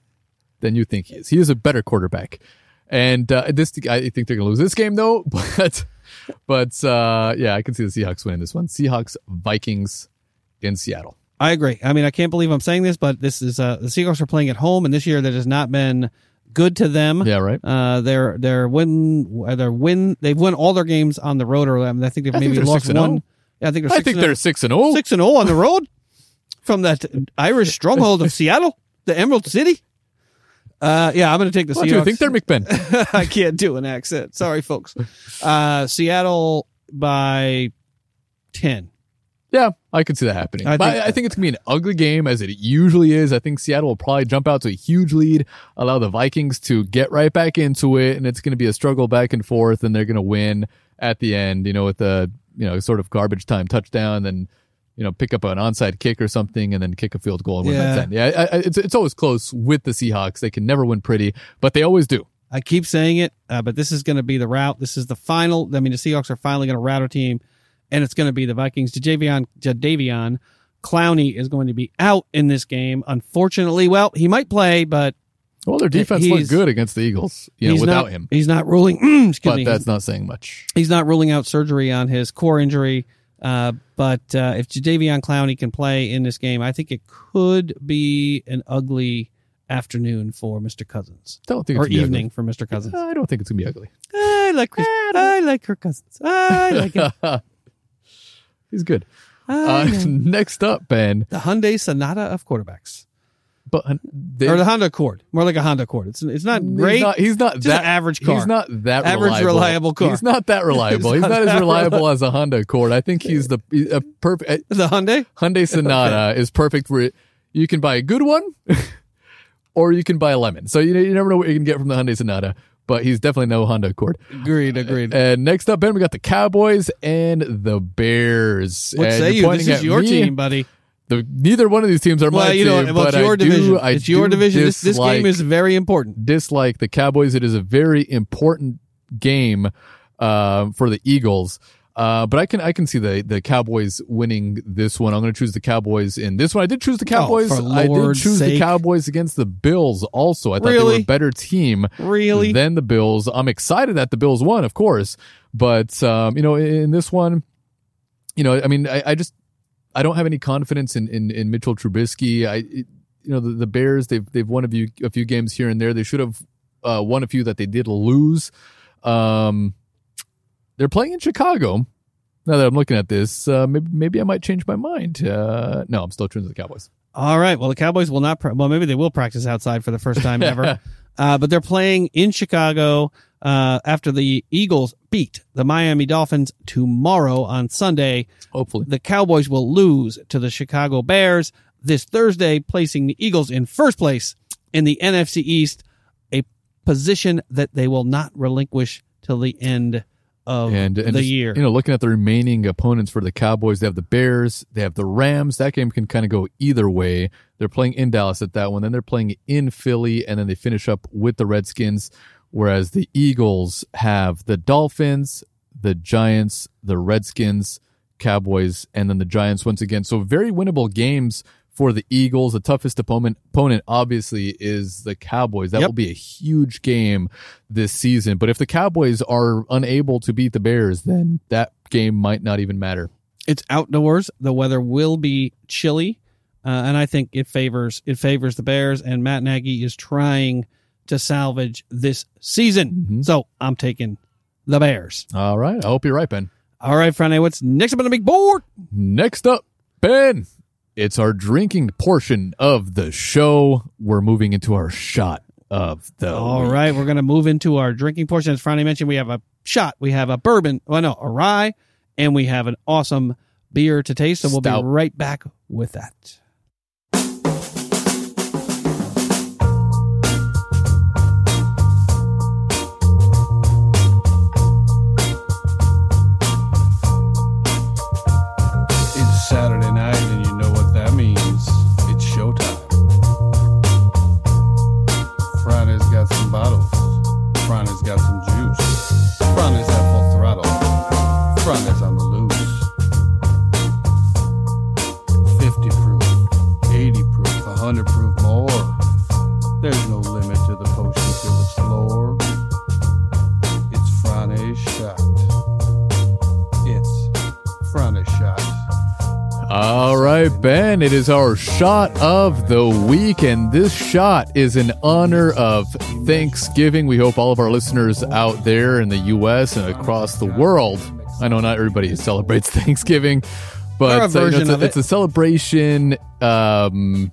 than you think he is. He is a better quarterback, and uh, this I think they're going to lose this game though. But but uh, yeah, I can see the Seahawks winning this one. Seahawks Vikings in Seattle. I agree. I mean, I can't believe I'm saying this, but this is uh, the Seahawks are playing at home, and this year that has not been good to them. Yeah, right. Uh, they're they're win they're win they've won all their games on the road, or I, mean, I think they've I think maybe they're lost 6 and one. 0. Yeah, I think they're I six think and they're oh. six and zero. six and zero on the road from that Irish stronghold of Seattle, the Emerald City. Uh, yeah, I'm going to take the What do you think they're McBen? I can't do an accent. Sorry, folks. Uh, Seattle by ten. Yeah, I could see that happening. I but think- I, I think it's gonna be an ugly game as it usually is. I think Seattle will probably jump out to a huge lead, allow the Vikings to get right back into it, and it's gonna be a struggle back and forth, and they're gonna win at the end. You know, with a, you know sort of garbage time touchdown, then you know pick up an onside kick or something, and then kick a field goal and win Yeah. by ten. Yeah, I, I, it's it's always close with the Seahawks. They can never win pretty, but they always do. I keep saying it, uh, but this is going to be the route. This is the final. I mean, the Seahawks are finally going to route a team, and it's going to be the Vikings. Jadeveon, Jadeveon Clowney is going to be out in this game. Unfortunately, well, he might play, but Well, their defense looked good against the Eagles, you know, without not, him. He's not ruling. excuse But me. that's not saying much. he's not ruling out surgery on his core injury. Uh, but uh, if Jadeveon Clowney can play in this game, I think it could be an ugly afternoon for Mr. Cousins Don't think or evening for Mr. Cousins. I don't think it's gonna be ugly. I like Chris, I like Kirk Cousins. I like it. He's good. Uh, next up, Ben. the Hyundai Sonata of quarterbacks, But they, or the Honda Accord, more like a Honda Accord. It's it's not great. He's not, he's not that average car. He's not that Average reliable. reliable car. He's not that reliable. He's he's, not not, as reliable as a Honda Accord. I think he's the a perfect the Hyundai. Hyundai Sonata is perfect for it. You can buy a good one, or you can buy a lemon. So you you never know what you can get from the Hyundai Sonata. But he's definitely no Honda Accord. Agreed. Agreed. And next up, Ben, we got the Cowboys and the Bears. what And say you're? This is your me. team, buddy. The, neither one of these teams are Well, my you know, team, well, but it's your I division. do. I it's your division. This, this game is very important. dislike the Cowboys. It is a very important game uh, for the Eagles. Uh, but I can I can see the the Cowboys winning this one. I'm going to choose the Cowboys in this one. I did choose the Cowboys. Oh, I did choose the. Cowboys against the Bills. Also, I thought they were a better team Really? than the Bills. I'm excited that the Bills won, of course. But um, you know, in, in this one, you know, I mean, I, I just I don't have any confidence in in, in Mitchell Trubisky. I it, you know the, the Bears they've they've won a few a few games here and there. They should have uh, won a few that they did lose. Um, they're playing in Chicago. Now that I'm looking at this, uh, maybe, maybe I might change my mind. Uh, no, I'm still choosing the Cowboys. All right. Well, the Cowboys will not. Pra- well, maybe they will practice outside for the first time ever. uh, but they're playing in Chicago uh, after the Eagles beat the Miami Dolphins tomorrow on Sunday. Hopefully, The Cowboys will lose to the Chicago Bears this Thursday, placing the Eagles in first place in the NFC East, a position that they will not relinquish till the end of and, and the just, year. You know, looking at the remaining opponents for the Cowboys, they have the Bears, they have the Rams. That game can kind of go either way. They're playing in Dallas at that one, then they're playing in Philly, and then they finish up with the Redskins. Whereas the Eagles have the Dolphins, the Giants, the Redskins, Cowboys, and then the Giants once again. So very winnable games for the Eagles. The toughest opponent opponent obviously is the Cowboys. That Yep. will be a huge game this season. But if the Cowboys are unable to beat the Bears, then that game might not even matter. It's outdoors. The weather will be chilly, uh, and I think it favors it favors the Bears. And Matt Nagy is trying to salvage this season. So I'm taking the Bears. All right. I hope you're right, Ben. All right, Friday. What's next up on the big board? Next up, Ben. It's our drinking portion of the show. We're moving into our shot of the All week. right, we're going to move into our drinking portion. As Friday mentioned, we have a shot, we have a bourbon, well, no, a rye, and we have an awesome beer to taste. So we'll Stout. be right back with that. All right, Ben, it is our shot of the week, and this shot is in honor of Thanksgiving. We hope all of our listeners out there in the U.S. and across the world. I know not everybody celebrates Thanksgiving, but uh, you know, it's, a, it. it's a celebration um,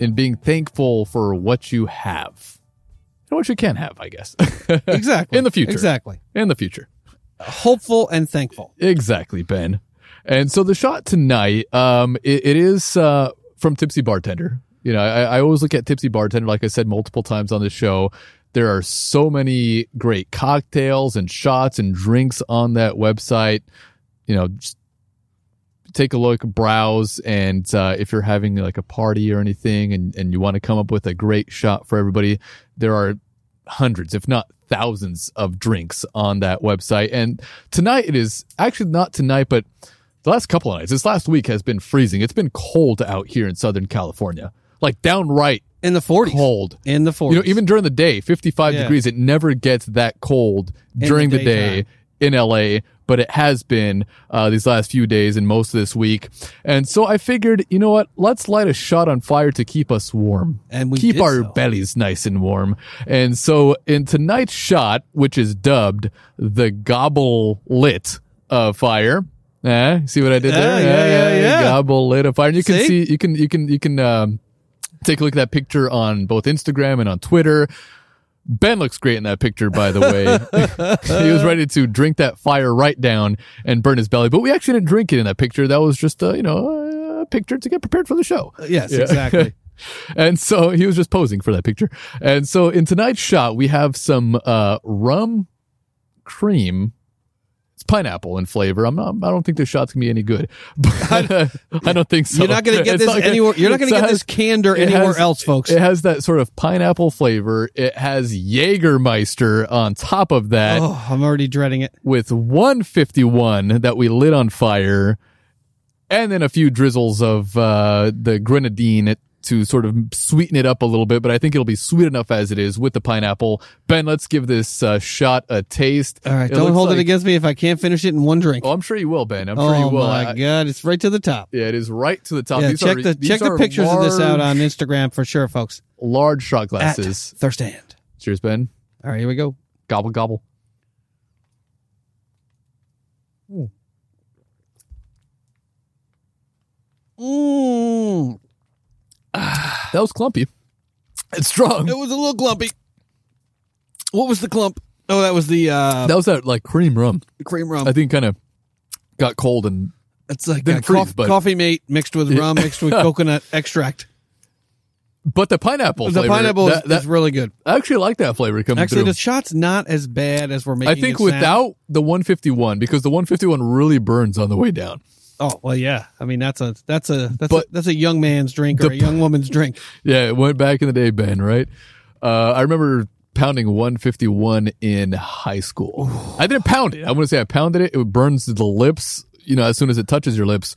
in being thankful for what you have and what you can have, I guess. Exactly. in the future. Exactly. In the future. Hopeful and thankful. Exactly, Ben. And so the shot tonight, um, it, it is uh, from Tipsy Bartender. You know, I, I always look at Tipsy Bartender, like I said multiple times on the show. There are so many great cocktails and shots and drinks on that website. You know, just take a look, browse, and uh, if you're having like a party or anything, and and you want to come up with a great shot for everybody, there are hundreds, if not thousands, of drinks on that website. And tonight it is actually not tonight, but the last couple of nights, this last week has been freezing. It's been cold out here in Southern California, like downright In the 40s. cold. In the 40s. You know, even during the day, 55 Yeah. degrees, it never gets that cold the during the, day in LA, but it has been uh, these last few days and most of this week. And so I figured, you know what? Let's light a shot on fire to keep us warm. And we keep our so. bellies nice and warm. And so in tonight's shot, which is dubbed the Gobble Lit of Fire. Eh, see what I did Yeah, there? yeah, yeah, yeah. Gobble Lit of Fire. And you can See? see, you can, you can, you can, um, take a look at that picture on both Instagram and on Twitter. Ben looks great in that picture, by the way. he was ready to drink that fire right down and burn his belly, but we actually didn't drink it in that picture. That was just a, you know, a picture to get prepared for the show. Yes, Yeah. exactly. And so he was just posing for that picture. And so in tonight's shot, we have some, uh, rum cream. It's pineapple in flavor. I'm not, I don't think this shot's gonna be any good, but I don't think so. You're not going to get It's this not anywhere. You're not going to it get this has- candor anywhere has- else, folks. It has that sort of pineapple flavor. It has Jägermeister on top of that oh, I'm already dreading it. with 151 that we lit on fire and then a few drizzles of uh, the grenadine to sort of sweeten it up a little bit, but I think it'll be sweet enough as it is with the pineapple. Ben, let's give this uh, shot a taste. All right, It don't hold it against me if I can't finish it in one drink. Oh, I'm sure you will, Ben. I'm sure oh you will. my I- god, it's right to the top. yeah, it is right to the top. Yeah, These check are, the check the pictures of this out on Instagram for sure, folks. large shot At glasses. Thirst Stand. Cheers, Ben. All right, here we go. Gobble gobble. Mm, That was clumpy. It's strong. it was a little clumpy. What was the clump? Oh, that was the uh, That was that like cream rum. cream rum. I think kind of got cold and It's like didn't freeze, coff- but- coffee mate mixed with rum, mixed with coconut extract. but the pineapple The flavor, pineapple is, that, that- is really good. I actually like that flavor coming Actually, through. the shot's not as bad as we're making. I think it sound. without the 151 because the 151 really burns on the way down. Oh well, yeah. I mean, that's a that's a that's But- a, that's a young man's drink or The- a young woman's drink. Yeah, it went back in the day, Ben. Right? Uh, I remember pounding 151 in high school. I didn't pound it. I wouldn't say I pounded it. It burns the lips. You know, as soon as it touches your lips.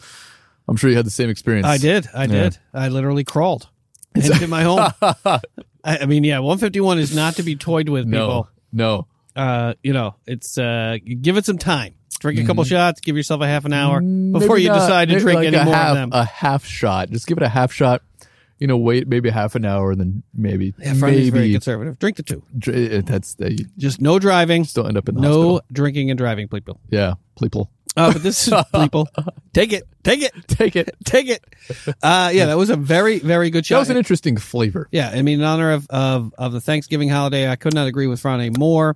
I'm sure you had the same experience. I did. I did. I literally crawled into my home. I, I mean, yeah, 151 is not to be toyed with, No, people. no. Uh, you know, it's uh, give it some time. Drink a couple shots. Give yourself a half an hour before Mm-hmm. Maybe you not- decide to drink like any more half, of them. A half shot. Just give it a half shot. You know, wait maybe half an hour, and then maybe yeah, Friday's very maybe conservative. Drink the two. dr- uh, that's uh, Just no driving. still end up in the No hospital. drinking and driving, people. Yeah, people, Uh, but this is people. Take it. Take it. take it. Take it. Uh, yeah, that was a very, very good show. That was an interesting flavor. Yeah, I mean, in honor of, of, of the Thanksgiving holiday, I could not agree with Friday more.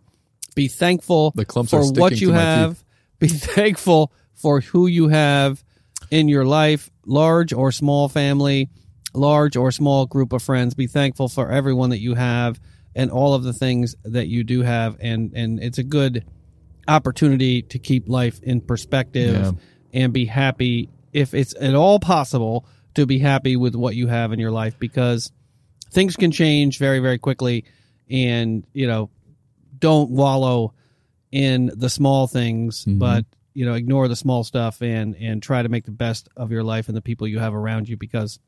Be thankful The clumps for what you have. Be thankful for who you have in your life, large or small family, large or small group of friends. Be thankful for everyone that you have and all of the things that you do have. And, and it's a good opportunity to keep life in perspective Yeah. and be happy if it's at all possible to be happy with what you have in your life because things can change very very quickly and you know don't wallow in the small things mm-hmm. but you know ignore the small stuff and and try to make the best of your life and the people you have around you because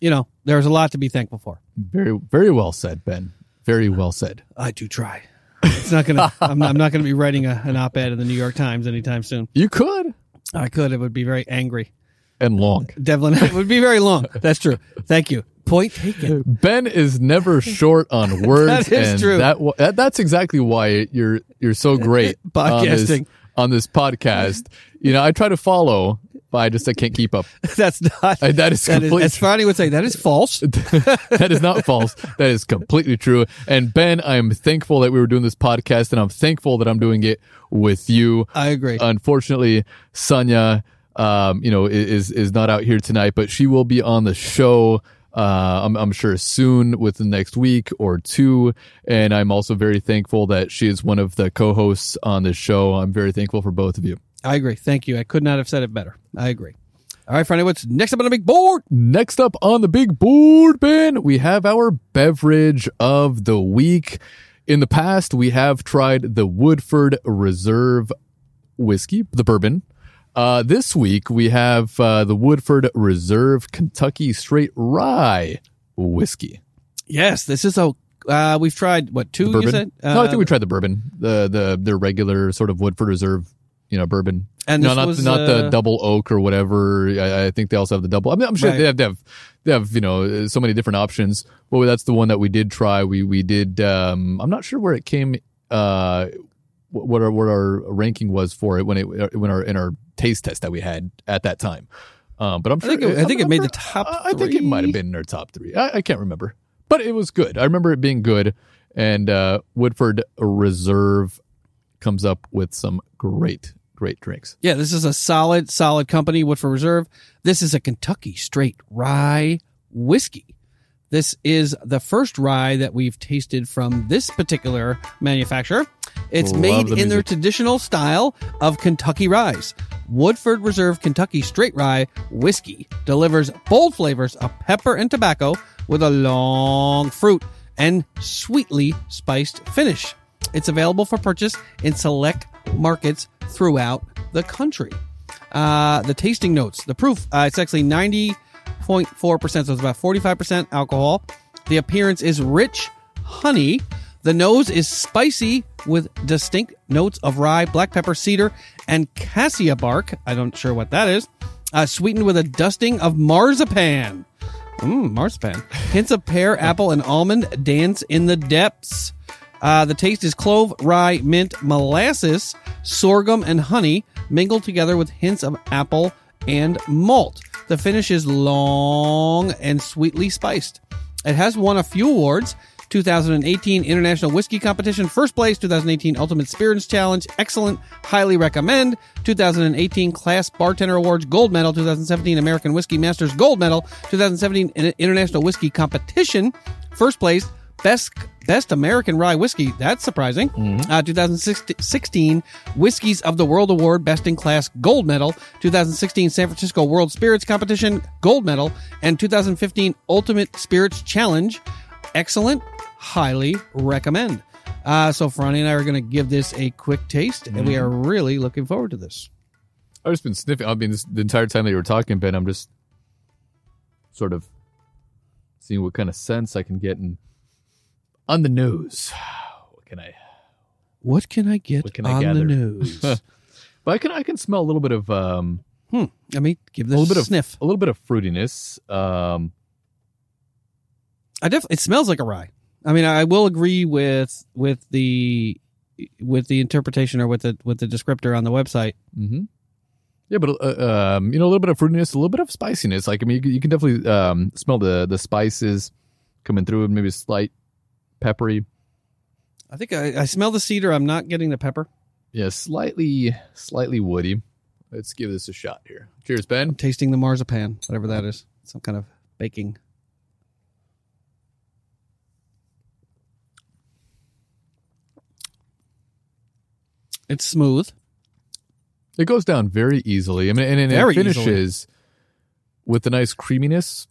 you know there's a lot to be thankful for. Very, very well said, Ben. Very well said. i do try. It's not gonna i'm not, I'm not gonna be writing a, an op-ed in the new york times anytime soon. You could. I could. It would be very angry and long. devlin it would be very long that's true thank you point taken Ben is never short on words. That is and true. That, wa- that that's exactly why you're you're so great on this, Podcasting. on this podcast. You know, I try to follow, but I just I can't keep up. that's not Uh, that is that is, complete- as Friday would say that is false that is not false. That is completely true. And Ben, I'm thankful that we were doing this podcast, and I'm thankful that I'm doing it with you. i agree Unfortunately, Sonia, um, you know, is is not out here tonight, but she will be on the show. Uh, I'm, I'm sure soon within the next week or two. And I'm also very thankful that she is one of the co-hosts on this show. I'm very thankful for both of you. I agree. Thank you. I could not have said it better. I agree. All right, Friday, what's next up on the big board? Next up on the big board, Ben, we have our beverage of the week. In the past, we have tried the Woodford Reserve whiskey, the bourbon. Uh, this week, we have uh, the Woodford Reserve Kentucky Straight Rye whiskey. Yes, this is a. Uh, we've tried what two? Bourbon. no, I Uh, think we tried the bourbon, the the the regular sort of Woodford Reserve, you know, bourbon. And no, this not was, not the uh, double oak or whatever. I, I think they also have the double. I mean, I'm sure Right. they have, they have they have you know so many different options. Well, that's the one that we did try. We we did. Um, I'm not sure where it came. Uh, what our what our ranking was for it when it when our in our taste test that we had at that time. Um, but I'm I sure think it- I think it made the top I I think it might have been in our top three. I, I can't remember, but it was good. I remember it being good. And uh, Woodford Reserve comes up with some great great drinks. Yeah, this is a solid, solid company. Woodford Reserve. This is a Kentucky straight rye whiskey. This is the first rye that we've tasted from this particular manufacturer. It's Love made the in their traditional style of Kentucky ryes. Woodford Reserve Kentucky Straight Rye Whiskey delivers bold flavors of pepper and tobacco with a long fruit and sweetly spiced finish. It's available for purchase in select markets throughout the country. Uh, the tasting notes, the proof, uh, it's actually 90.4%, so it's about 45% alcohol. The appearance is rich honey. The nose is spicy with distinct notes of rye, black pepper, cedar, and cassia bark. I don't sure what that is. Uh, sweetened with a dusting of marzipan. Mmm, marzipan. Hints of pear, apple, and almond dance in the depths. Uh, the taste is clove, rye, mint, molasses, sorghum, and honey mingled together with hints of apple and malt. The finish is long and sweetly spiced. It has won a few awards. 2018 International Whiskey Competition, first place. 2018 Ultimate Spirits Challenge, excellent, highly recommend. 2018 Class Bartender Awards, gold medal. 2017 American Whiskey Masters, gold medal. 2017 International Whiskey Competition, first place. Best Best American Rye Whiskey. That's surprising. Uh, 2016 Whiskeys of the World Award, Best in Class Gold Medal. 2016 San Francisco World Spirits Competition Gold Medal, and 2015 Ultimate Spirits Challenge. Excellent. Highly recommend. Uh, so Franny and I are going to give this a quick taste, and we are really looking forward to this. I've just been sniffing. I mean, this, the entire time that you were talking, Ben, I'm just sort of seeing what kind of sense I can get in on the nose. What can I? What can I get What can I on the nose? But I can I can smell a little bit of um hmm. Let me give this a little bit a of sniff. a little bit of fruitiness. Um, I definitely it smells like a rye. I mean, I will agree with with the with the interpretation or with the with the descriptor on the website. hmm Yeah, but uh, um, you know, a little bit of fruitiness, a little bit of spiciness. Like I mean, you, can- you can definitely um, smell the the spices coming through, and maybe slight peppery. I think I, I smell the cedar. I'm not getting the pepper. Yeah, slightly slightly woody. Let's give this a shot here. Cheers, Ben. I'm tasting the marzipan, whatever that is. Some kind of baking. It's smooth. It goes down very easily. I mean, and, and it finishes with a nice creaminess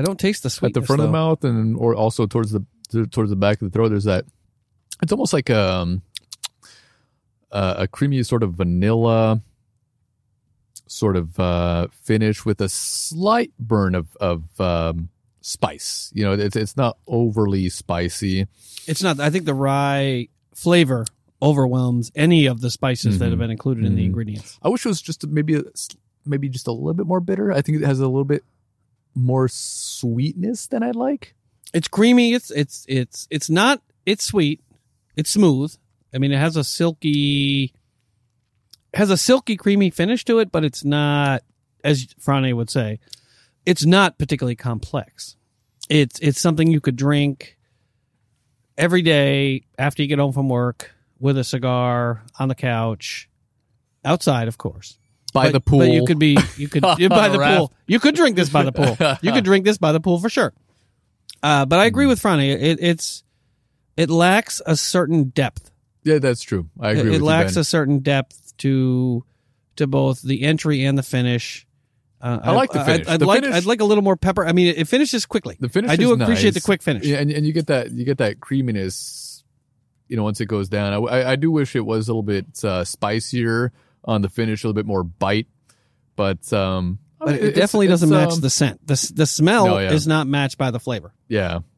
I don't taste the sweet. at the front of the mouth, and or also towards the towards the back of the throat. There's that. It's almost like um, uh, a creamy sort of vanilla sort of uh, finish with a slight burn of of um, spice. You know, it's it's not overly spicy. It's not. I think the rye flavor overwhelms any of the spices that Mhm. have been included in the Mhm. ingredients. I wish it was just maybe a, maybe just a little bit more bitter. I think it has a little bit more sweetness than I'd like. It's creamy. It's it's it's it's not. It's sweet. It's smooth. I mean, it has a silky, has a silky, creamy finish to it, but it's not, as Frane would say, it's not particularly complex. It's it's something you could drink every day after you get home from work with a cigar on the couch, outside, of course. By But- the pool. But you could be you could by the pool. You could drink this by the pool. You could drink this by the pool for sure. Uh, but I agree with Franny. It, it's it lacks a certain depth. Yeah, that's true. I agree It, it lacks you, a certain depth to to both the entry and the finish. Uh, I like the finish. I'd, I'd The like finish- I'd like a little more pepper. I mean, it, it finishes quickly. The finish I do appreciate nice. the quick finish. Yeah, and, and you get that you get that creaminess. You know, once it goes down, I, I, I do wish it was a little bit uh, spicier on the finish, a little bit more bite. But um, I But mean, it definitely it's, doesn't match um, the scent. The the smell No, yeah. is not matched by the flavor. Yeah,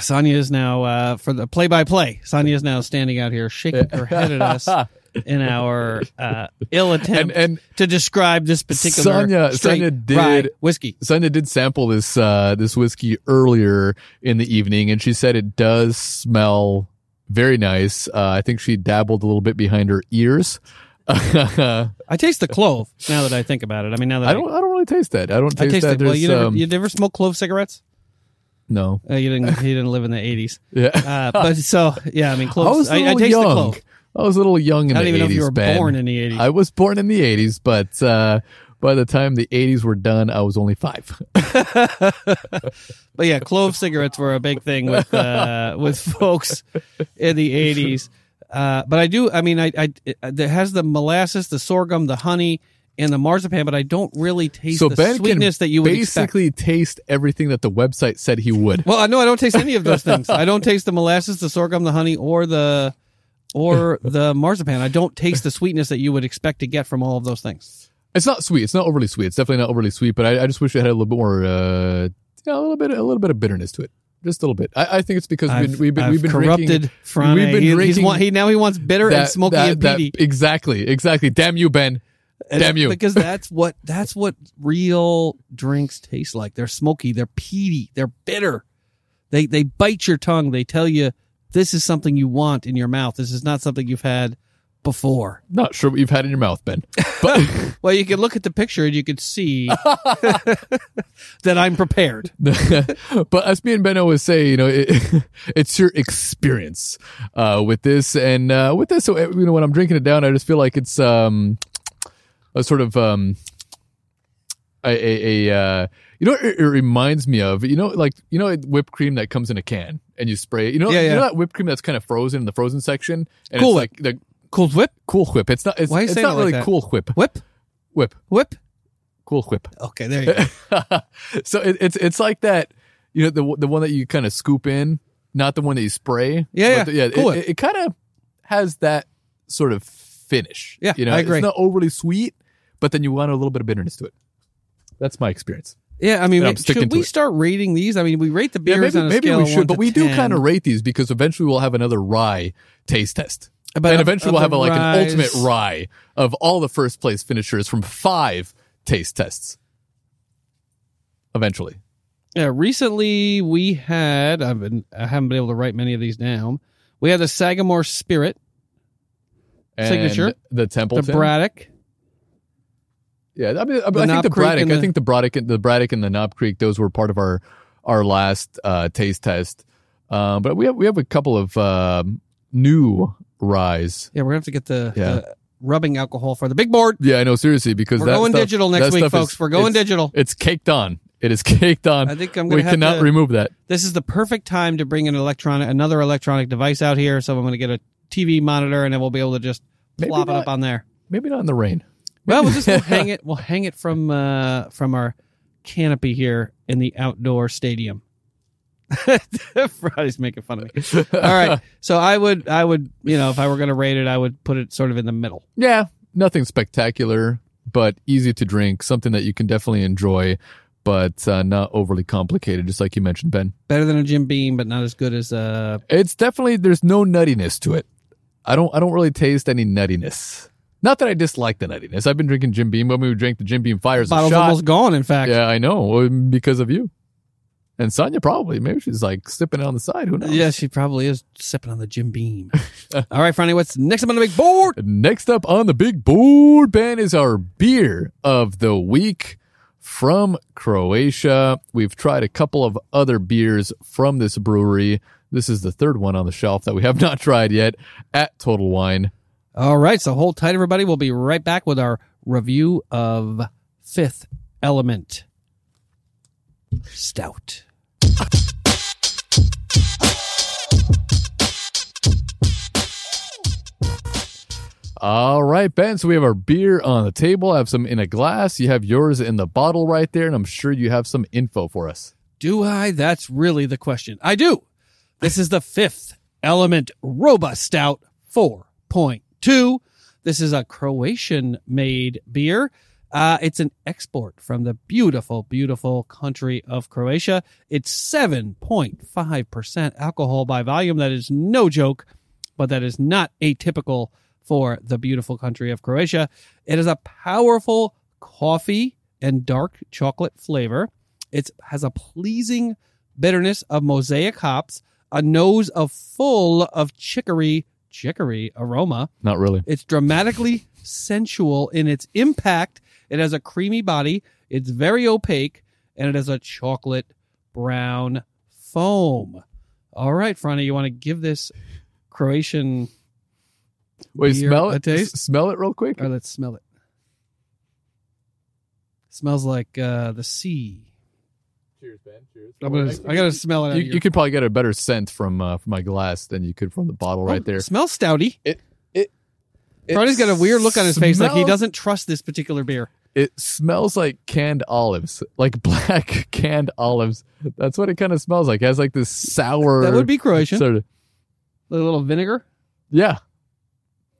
Sonia is now uh, for the play-by-play. Sonia is now standing out here, shaking her head at us in our uh, ill attempt and and to describe this particular Sonia- straight Sonia did- rye whiskey. Sonia did sample this uh, this whiskey earlier in the evening, and she said it does smell very nice. Uh, I think she dabbled a little bit behind her ears. I I taste the clove now that I think about it. I mean, now that I, don't. I don't really taste that. I don't I taste, taste that. it. Well, you never, um, you never smoke clove cigarettes? no. Uh, you didn't. You didn't live in the eighties. Yeah. Uh, but so yeah, I mean, I was a I, I taste young. the clove. I was a little young in I don't the even know 80s, if you were Ben. born in the eighties. I was born in the 80s, but uh, by the time the 80s were done, I was only five. But yeah, clove cigarettes were a big thing with uh, with folks in the eighties. Uh, but I do. I mean, I, I it, has the molasses, the sorghum, the honey, and the marzipan. But I don't really taste so the Ben sweetness that you would expect. basically taste everything that the website said he would. Well, I know I don't taste any of those things. I don't taste the molasses, the sorghum, the honey, or the or the marzipan. I don't taste the sweetness that you would expect to get from all of those things. It's not sweet. It's not overly sweet. It's definitely not overly sweet, but I, I just wish it had a little bit more, uh, you know, a little bit, a little bit of bitterness to it. Just a little bit. I, I think it's because we've I've, been, we've been, I've we've been corrupted drinking, Frane. we've been He- he's drinking wa- he now he wants bitter and smoky and that- peaty. exactly, exactly. Damn you, Ben. And Damn you. Because that's what that's what real drinks taste like. They're smoky, they're peaty, they're bitter. They they bite your tongue. They tell you this is something you want in your mouth. This is not something you've had before. Not sure what you've had in your mouth, Ben. But Well, you can look at the picture and you can see that I'm prepared. but as me and Ben always say, you know, it, it's your experience uh, with this, and uh, with this, so you know, when I'm drinking it down, I just feel like it's um, a sort of um, a, a, a uh, you know, it, it reminds me of, you know, like you know, whipped cream that comes in a can and you spray it. You know, Yeah, you know that whipped cream that's kind of frozen in the frozen section, and Cool it's like the Cool whip, cool whip. It's not. It's, Why are you it's saying not it like really that? cool whip. whip, Whip. whip. Cool whip. Okay, there you go. so it, it's it's like that You know the the one that you kind of scoop in, not the one that you spray. Yeah, yeah. the- Cool It, Whip. it, kind of has that sort of finish. Yeah, you know, I agree. It's not overly sweet, but then you want a little bit of bitterness to it. That's my experience. Yeah, I mean, And I'm sticking should to we it. start rating these? I mean, we rate the Yeah, beers maybe, on a maybe scale we of should, 1 but to we do 10. kind of rate these because eventually we'll have another rye taste test. And eventually we'll have a, like an ultimate rye of all the first place finishers from five taste tests. Eventually. Yeah, recently we had I've been I haven't been able to write many of these down. We had the Sagamore Spirit, And Signature. The Temple, the Braddock. Yeah, I mean, I, The I think the Braddock, and I think the Braddock, and the Braddock and the Knob Creek, those were part of our our last uh, taste test. Um, but we have we have a couple of um, new ryes. Yeah, we're gonna have to get the, Yeah. the rubbing alcohol for the big board. Yeah, I know seriously because We're that going stuff- digital next that week, stuff is- folks. We're going it's- digital. It's caked on. It is caked on. I think I'm we gonna have cannot to- remove that. This is the perfect time to bring an electronic another electronic device out here. So I'm gonna get a TV monitor and then we'll be able to just Maybe plop it not. up on there. Maybe not in the rain. Well, we'll just we'll hang it. We'll hang it from uh, from our canopy here in the outdoor stadium. Friday's making fun of me. All right, so I would I would you know if I were going to rate it, I would put it sort of in the middle. Yeah, nothing spectacular, but easy to drink. Something that you can definitely enjoy, but uh, not overly complicated. Just like you mentioned, Ben. Better than a Jim Beam, but not as good as uh. It's definitely there's no nuttiness to it. I don't I don't really taste any nuttiness. Not that I dislike the nuttiness. I've been drinking Jim Beam when we drank the Jim Beam Fires a Bottle's shot. almost gone. In fact, Yeah, I know because of you. And Sonya probably maybe she's like sipping on the side. Who knows? yeah, she probably is sipping on the Jim Beam. All right, Franny, what's next up on the big board? Next up on the big board, Ben, is our beer of the week from Croatia. We've tried a couple of other beers from this brewery. This is the third one on the shelf that we have not tried yet at Total Wine. All right, so hold tight, everybody. We'll be right back with our review of Fifth Element Stout. All right, Ben. So we have our beer on the table. I have some in a glass. You have yours in the bottle right there, and I'm sure you have some info for us. Do I? That's really the question. I do. This is the Fifth Element Robust Stout 4.2. This is a Croatian made beer. Uh, it's an export from the beautiful, beautiful country of Croatia. It's 7.5% alcohol by volume. That is no joke, but that is not atypical for the beautiful country of Croatia. It is a powerful coffee and dark chocolate flavor. It has a pleasing bitterness of mosaic hops, a nose of full of chicory, chicory aroma. Not really. It's dramatically sensual in its impact. It has a creamy body. It's very opaque, and it has a chocolate brown foam. All right, Franny, you want to give this Croatian? Wait, Beer smell a it. taste? S- Smell it real quick. Or let's smell it. Smells like uh, the sea. Cheers, Ben. Cheers. I'm gonna, I gotta smell it. You, you could probably get a better scent from uh, from my glass than you could from the bottle right Oh, there. Smells stouty. It it. Franny's got a weird look on his face, like he doesn't trust this particular beer. It smells like canned olives, like black canned olives. That's what it kind of smells like. It has like this sour. That would be Croatian. Sort of. A little vinegar. Yeah.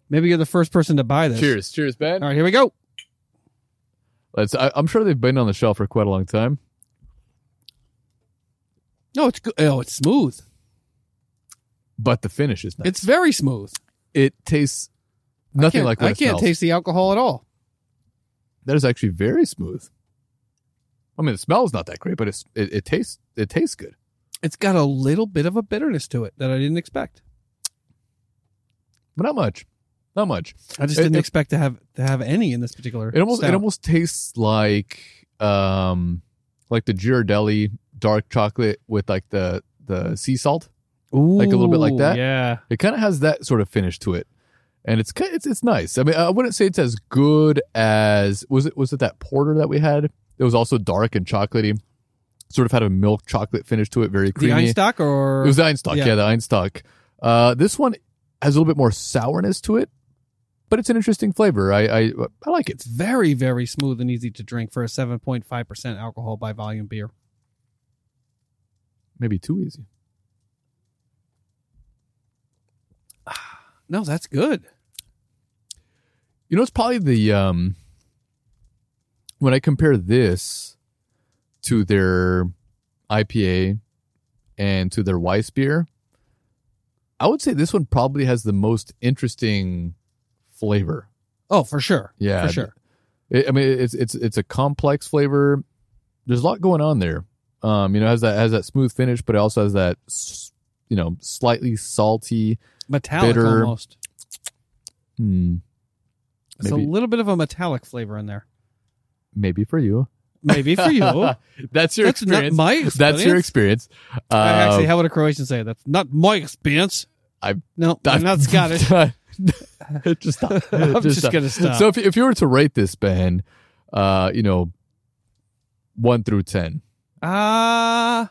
Maybe you're the first person to buy this. Cheers. Cheers, Ben. All right, here we go. Let's. I, I'm sure they've been on the shelf for quite a long time. No, it's good. Oh, it's smooth. But the finish is nice. It's very smooth. it tastes nothing I can't- like I can't taste the alcohol at all. That is actually very smooth. I mean, the smell is not that great, but it's it, it tastes it tastes good. It's got a little bit of a bitterness to it that I didn't expect. but not much, not much. I just It- didn't it- expect to have to have any in this particular. It almost stout. it almost tastes like um like the Ghirardelli dark chocolate with like the the sea salt. like a little bit like that? Yeah. It kind of has that sort of finish to it, and it's it's it's nice. I mean, I wouldn't say it's as good as was it was it that porter that we had. It was also dark and chocolatey. Sort of had a milk chocolate finish to it, very creamy. The. Einstök or It was the Einstök, Yeah. yeah, the Einstök. Uh, this one has a little bit more sourness to it, but it's an interesting flavor. I I, I like it. It's very, very smooth and easy to drink for a 7.5% alcohol by volume beer. maybe too easy. No, that's good. You know, it's probably the um when I compare this to their IPA and to their Weiss beer, I would say this one probably has the most interesting flavor. Oh, for sure. Yeah, for sure. It, I mean, it's it's it's a complex flavor. There's a lot going on there. Um, you know, it has that has that smooth finish, but it also has that you know slightly salty. Metallic Bitter. almost. Hmm, It's a little bit of a metallic flavor in there. maybe for you. Maybe for you. That's your That's not experience. my That's your experience. Uh, Actually, how would a Croatian say? That's not my experience. I- no, I'm not Scottish. just stop. I'm just gonna stop. So if if you were to rate this band, uh, you know, one through ten Ah,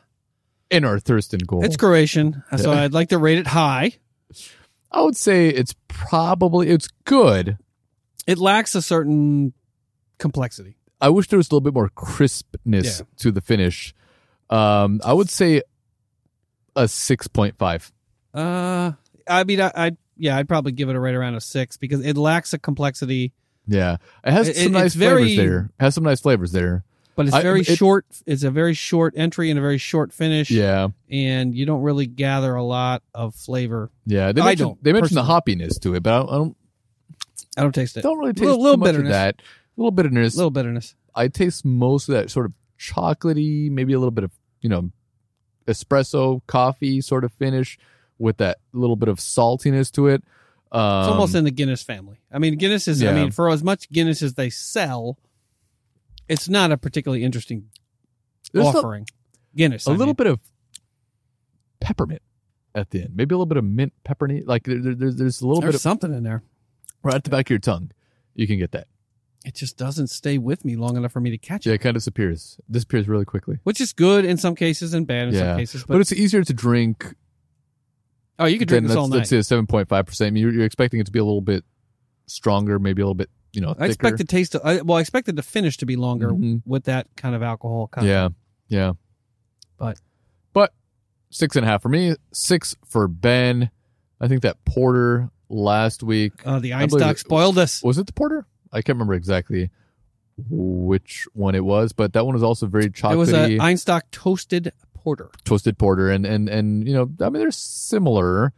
in our Thurston goal, it's Croatian, so I'd like to rate it high. I would say it's probably it's good. It lacks a certain complexity. I wish there was a little bit more crispness Yeah. to the finish. Um, I would say a six point five. Uh, I mean, I, I yeah, I'd probably give it a right around a six because it lacks a complexity, Yeah, it has It- some it- nice it's very- flavors there. It has some nice flavors there. but it's I- very it- short. It's a very short entry and a very short finish. Yeah, and you don't really gather a lot of flavor. yeah. They I mentioned, don't, they mentioned the hoppiness to it, but I don't, I don't, I don't taste it. don't really taste Little- little much bitterness. of that. A little bitterness. A little bitterness. I taste most of that sort of chocolatey, maybe a little bit of you know espresso coffee sort of finish with that little bit of saltiness to it. Um, It's almost in the Guinness family. I mean, Guinness is. I mean, for as much Guinness as they sell, it's not a particularly interesting there's a- offering. Guinness, a, I little mean. bit of peppermint at the end, maybe a little bit of mint pepperoni. Like there, there- there's there's a little There's bit of something in there. Right at the back of your tongue. You can get that. It just doesn't stay with me long enough for me to catch it. Yeah, it, kind of disappears. Disappears really quickly. which is good in some cases and bad in yeah, some cases. but, But, it's easier to drink oh, you could drink this let's, all let's night. say seven point five percent. You're, expecting it to be a little bit stronger, maybe a little bit you know. Thicker. I expect the taste. Of, I, well, I expected the finish to be longer Mhm. with that kind of alcohol. Content. Yeah, yeah. But- but six and a half for me, six for Ben. I think that porter last week Uh, the Einstök spoiled us. was it the porter? I can't remember exactly which one it was, but that one was also very It was a chocolatey, Einstök toasted porter. toasted porter, and and and you know, I mean, they're similar.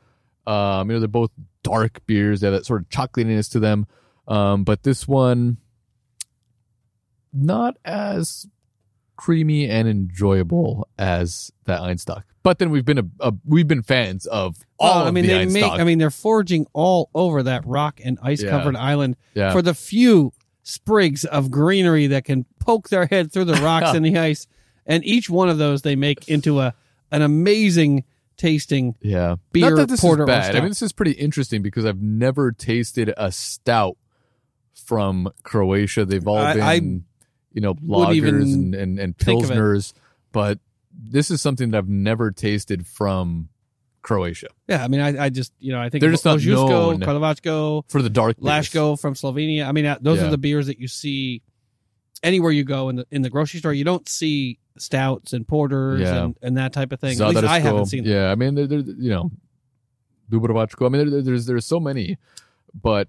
Um, you know, they're both dark beers. They have that sort of chocolatiness to them. Um, but this one, not as creamy and enjoyable as that Einstök. But then we've been a, a we've been fans of all Well, I mean, the they make. I mean, they're foraging all over that rock and ice covered island yeah, for the few sprigs of greenery that can poke their head through the rocks and the ice. And each one of those they make into a an amazing tasting. yeah. beer, not that this porter, is bad. I mean, this is pretty interesting because I've never tasted a stout from Croatia. They've all I- been, I you know, lagers and and, and pilsners, but this is something that I've never tasted from Croatia Yeah, I mean, I, I just you know I think They're just not known. Karlovačko, for the dark beers. Laško from Slovenia. I mean, uh, those Yeah. are the beers that you see anywhere you go in the in the grocery store. You don't see stouts and porters Yeah. and, and that type of thing. At least I haven't seen them. Yeah, I mean, there, there, you know, Dubrovačko. I mean, there, there's there's so many, but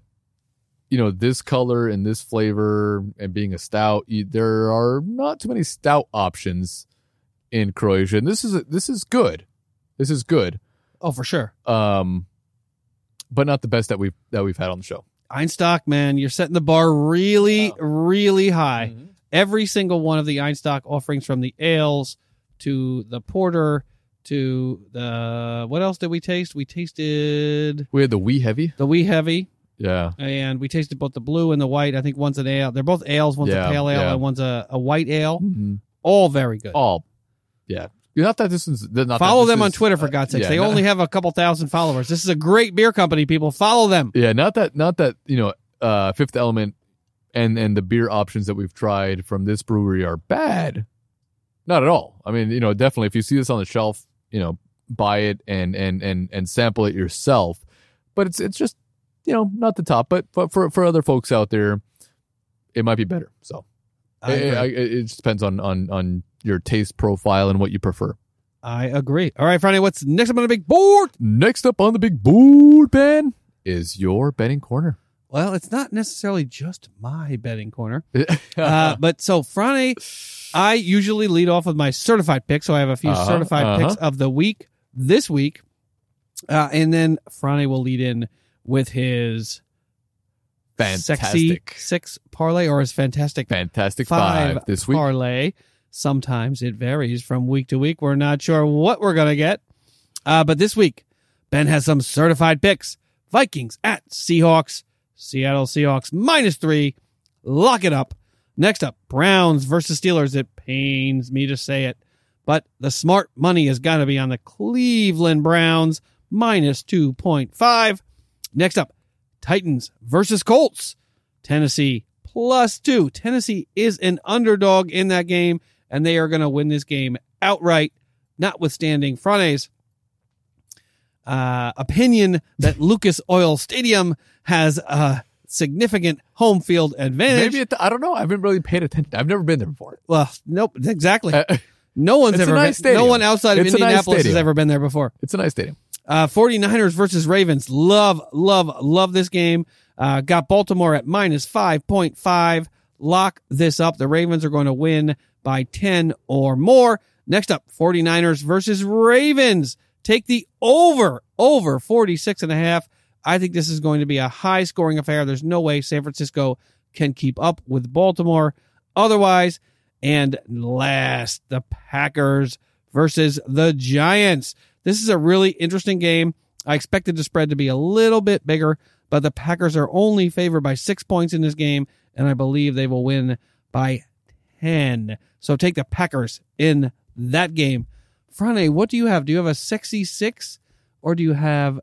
you know, this color and this flavor and being a stout, you, there are not too many stout options in Croatia, and this is this is good. This is good, Oh, for sure. um, but not the best that we've that we've had on the show. Einstök, man, you're setting the bar really, really high. Mm-hmm. Every single one of the Einstök offerings, from the ales to the porter to the what else did we taste? We tasted We had the wee heavy, the wee heavy, yeah, and we tasted both the blue and the white. I think one's an ale. They're both ales. One's Yeah, a pale ale yeah. and one's a, a white ale. mm-hmm. All very good. all, yeah. Not that this is not Follow them on Twitter for uh, God's sakes. yeah, they not- only have a couple thousand followers. This is a great beer company. People follow them. Yeah, not that not that, you know, uh Fifth Element and and the beer options that we've tried from this brewery are bad. Not at all. I mean, you know, definitely if you see this on the shelf, you know, buy it and and and and sample it yourself. But it's it's just, you know, not the top, but but for for other folks out there it might be better. So I it. I- it, it just depends on on on your taste profile and what you prefer. I agree. All right, Friday, what's next up on the big board? Next up on the big board, Ben, is your betting corner. Well, it's not necessarily just my betting corner. Uh, but so Friday, I usually lead off with my certified picks. So I have a few Uh-huh, certified uh-huh. picks of the week this week. Uh, and then Friday will lead in with his sexy six parlay or his fantastic Fantastic five, five, this week. parlay. Sometimes it varies from week to week. We're not sure what we're going to get. Uh, but this week, Ben has some certified picks. Vikings at Seahawks. Seattle Seahawks minus three. Lock it up. Next up, Browns versus Steelers. It pains me to say it, but the smart money has got to be on the Cleveland Browns minus 2.5. Next up, Titans versus Colts. Tennessee plus two. Tennessee is an underdog in that game, and they are going to win this game outright, notwithstanding Friday's uh, opinion that Lucas Oil Stadium has a significant home field advantage. Maybe it, I don't know. I haven't really paid attention. I've never been there before. well, nope, exactly. Uh, no one's it's a ever nice been, no one outside of It's a nice Indianapolis has ever been there before. it's a nice stadium. Uh, 49ers versus Ravens. Love, love, love this game. Uh, got Baltimore at minus 5.5. Lock this up. The Ravens are going to win by 10 or more. Next up, 49ers versus Ravens. Take the over, over 46 and a half. I think this is going to be a high scoring affair. There's no way San Francisco can keep up with Baltimore otherwise. And last, the Packers versus the Giants. This is a really interesting game. I expected the spread to be a little bit bigger, but the Packers are only favored by six points in this game, and I believe they will win by 10. So take the Packers in that game. Frane, what do you have? Do you have a sexy six or do you have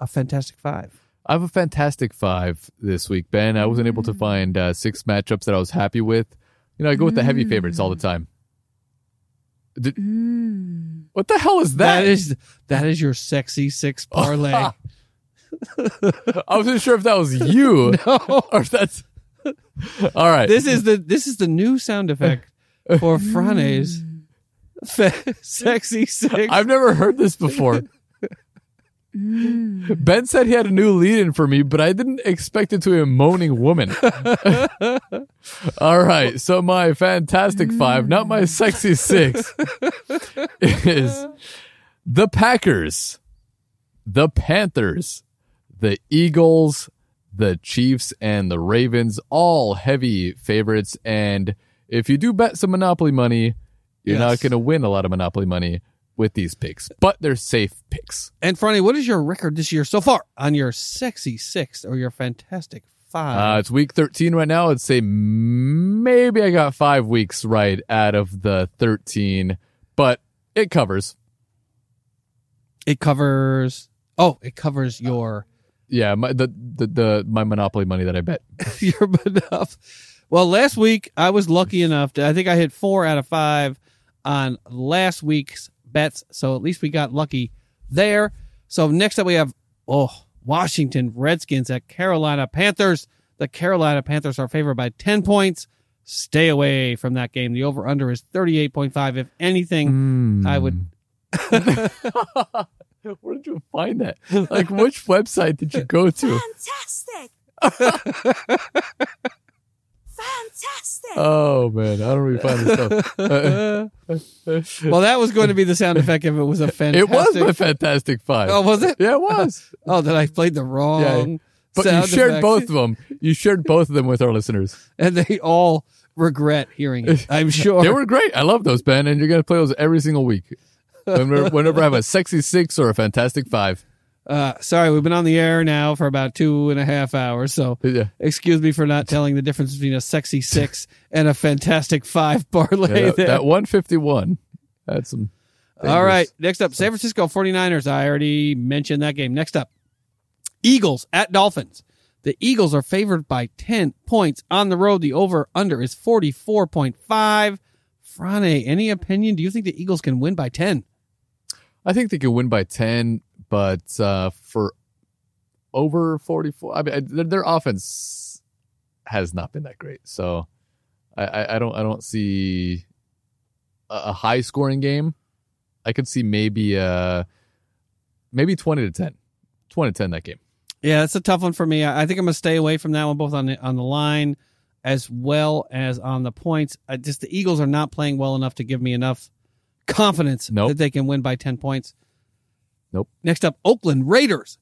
a fantastic five? I have a fantastic five this week, Ben. I wasn't able to find uh, six matchups that I was happy with. You know, I go with the heavy favorites all the time. Did- mm. What the hell is that? that is that is your sexy six parlay. I wasn't sure if that was you or if that's. All right. this is the this is the new sound effect for Frane's fe- mm. sexy six. I've never heard this before. Mm. Ben said he had a new lead in for me, but I didn't expect it to be a moaning woman. All right. So my fantastic five, not my mm. sexy six, is the Packers, the Panthers, the Eagles, the Chiefs, and the Ravens, all heavy favorites. And if you do bet some Monopoly money, you're not going to win a lot of Monopoly money with these picks, but they're safe picks. and Frane, what is your record this year so far on your sexy six or your fantastic five? Uh, it's week 13 right now. I'd say maybe I got five weeks right out of the 13, but it covers. it covers. Oh, it covers your Yeah, my, the, the the my Monopoly money that I bet. your enough. Well, last week I was lucky enough to. I think I hit four out of five on last week's bets, so at least we got lucky there. So next up we have oh Washington Redskins at Carolina Panthers. The Carolina Panthers are favored by ten points. Stay away from that game. The over under is thirty eight point five. If anything, hmm. I would. Where did you find that? Like, which website did you go to? Fantastic. Fantastic. Oh man, I don't really find this stuff. Well, that was going to be the sound effect if it was a fantastic. it was my Fantastic Five. Oh, was it? Yeah, it was. Oh, that I played the wrong. Yeah. But you sound shared effect. both of them. You shared both of them with our listeners. and they all regret hearing it. I'm sure. They were great. I love those, Ben, and you're gonna play those every single week. Whenever, whenever I have a sexy six or a fantastic five. Uh, sorry, we've been on the air now for about two and a half hours, so Yeah. excuse me for not telling the difference between a sexy six and a fantastic five parlay. Yeah, that, that 151 had some. all right, next up, San Francisco 49ers. I already mentioned that game. Next up, Eagles at Dolphins. The Eagles are favored by 10 points on the road. The over under is 44.5. Frane, any opinion? Do you think the Eagles can win by 10? I think they can win by 10, but uh, for over 44, I mean, their, their offense has not been that great. So I, I, I don't I don't see a, a high scoring game. I could see maybe uh maybe 20 to 10. 20 to 10 that game. Yeah, that's a tough one for me. I think I'm gonna stay away from that one, both on the on the line as well as on the points. I just the Eagles are not playing well enough to give me enough confidence Nope. that they can win by ten points. Nope. Next up, Oakland Raiders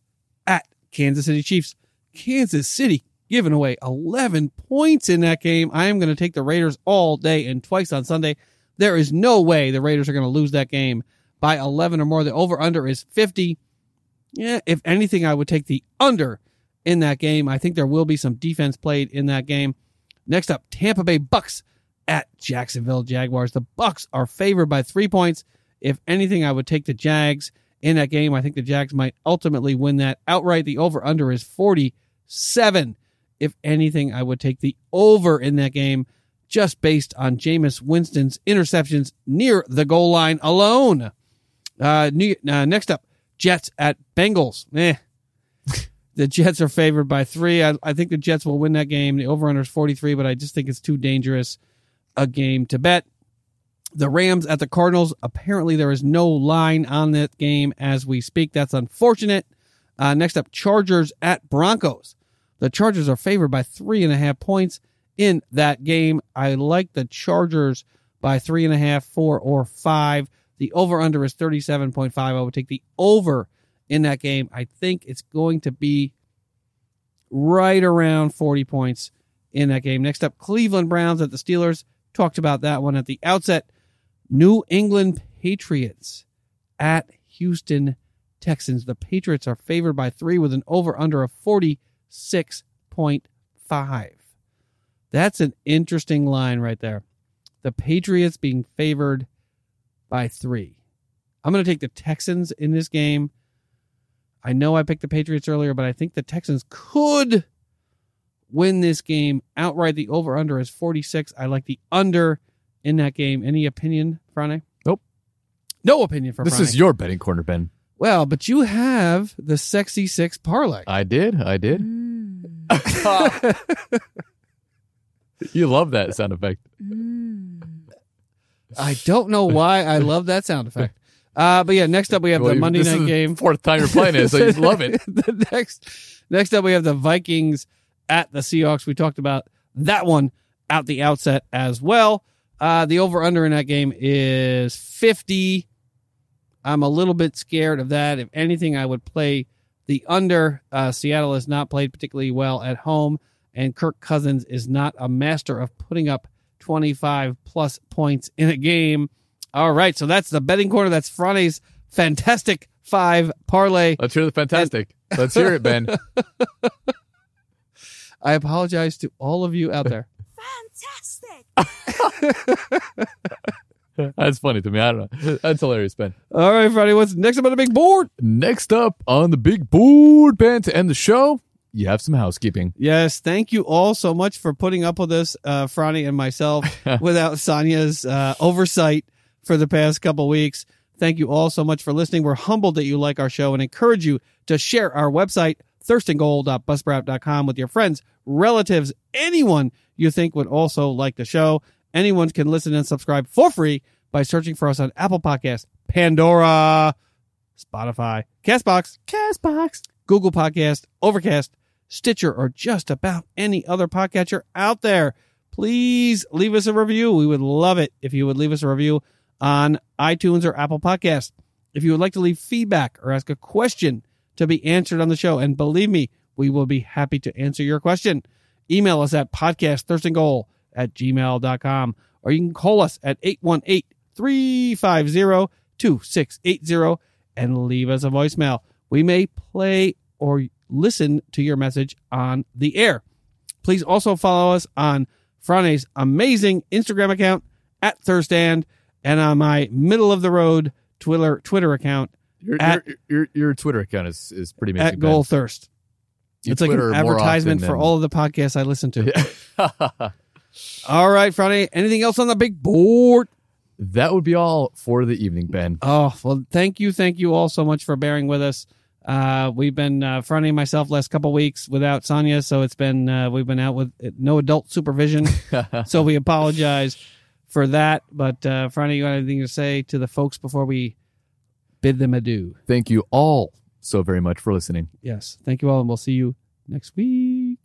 at Kansas City Chiefs. Kansas City giving away 11 points in that game. I am going to take the Raiders all day and twice on Sunday. There is no way the Raiders are going to lose that game by 11 or more. The over under is 50. Yeah, if anything, I would take the under in that game. I think there will be some defense played in that game. Next up, Tampa Bay Bucks at Jacksonville Jaguars. The Bucks are favored by three points. If anything, I would take the Jags in that game. I think the Jags might ultimately win that outright. The over under is 47. If anything, I would take the over in that game just based on Jameis Winston's interceptions near the goal line alone. Uh, new, uh, next up, Jets at Bengals. Eh. the Jets are favored by three. I, I think the Jets will win that game. The over under is 43, but I just think it's too dangerous a game to bet. The Rams at the Cardinals. Apparently, there is no line on that game as we speak. That's unfortunate. Uh, next up, Chargers at Broncos. The Chargers are favored by three and a half points in that game. I like the Chargers by three and a half, four, or five. The over under is 37.5. I would take the over in that game. I think it's going to be right around 40 points in that game. Next up, Cleveland Browns at the Steelers. Talked about that one at the outset. New England Patriots at Houston Texans. The Patriots are favored by three with an over under of 46.5. That's an interesting line right there. The Patriots being favored by three. I'm going to take the Texans in this game. I know I picked the Patriots earlier, but I think the Texans could win this game outright. The over under is 46. I like the under in that game. Any opinion, Frane? Nope. No opinion for This is your betting corner, Ben. well, but you have the sexy six parlay. I did. I did. you love that sound effect. I don't know why I love that sound effect. Uh, but yeah, next up we have Well, the Monday night game. Fourth time you're playing it, so you love it. the next next up we have the Vikings at the Seahawks. We talked about that one at the outset as well. Uh, the over under in that game is 50. I'm a little bit scared of that. If anything, I would play the under. Uh, Seattle has not played particularly well at home, and Kirk Cousins is not a master of putting up 25 plus points in a game. All right, so that's the betting corner. That's Friday's fantastic five parlay. Let's hear the fantastic. Let's hear it, Ben. I apologize to all of you out there. That's funny to me. I don't know. That's hilarious, Ben. All right, Friday, what's next up on the big board? Next up on the big board, Ben, to end the show, you have some housekeeping. Yes, thank you all so much for putting up with us, uh, Franny and myself, without Sonia's uh, oversight for the past couple weeks. Thank you all so much for listening. We're humbled that you like our show and encourage you to share our website, thirstandgoal.buzzsprout.com, with your friends, relatives, anyone you think would also like the show. Anyone can listen and subscribe for free by searching for us on Apple Podcast, Pandora, Spotify, Castbox, Castbox, Google Podcast, Overcast, Stitcher, or just about any other podcatcher out there. Please leave us a review. We would love it if you would leave us a review on iTunes or Apple Podcast. If you would like to leave feedback or ask a question to be answered on the show, and believe me, we will be happy to answer your question. Email us at podcastthirstinggoal at gmail.com or you can call us at 818-350-2680 and leave us a voicemail. We may play or listen to your message on the air. Please also follow us on Frane's amazing Instagram account at Thirstand and on my middle of the road Twitter Twitter account Your, At- your, your, your Twitter account is, is pretty amazing. at Goal Thirst. You it's like an advertisement for than- all of the podcasts I listen to. All right, Friday. Anything else on the big board? that would be all for the evening, Ben. Oh, well, thank you. Thank you all so much for bearing with us. Uh, we've been, uh, and myself last couple weeks without Sonia. So it's been, uh, we've been out with no adult supervision. so we apologize for that. But, uh, Friday, you got anything to say to the folks before we bid them adieu. Thank you all so very much for listening. Yes. Thank you all, and we'll see you next week.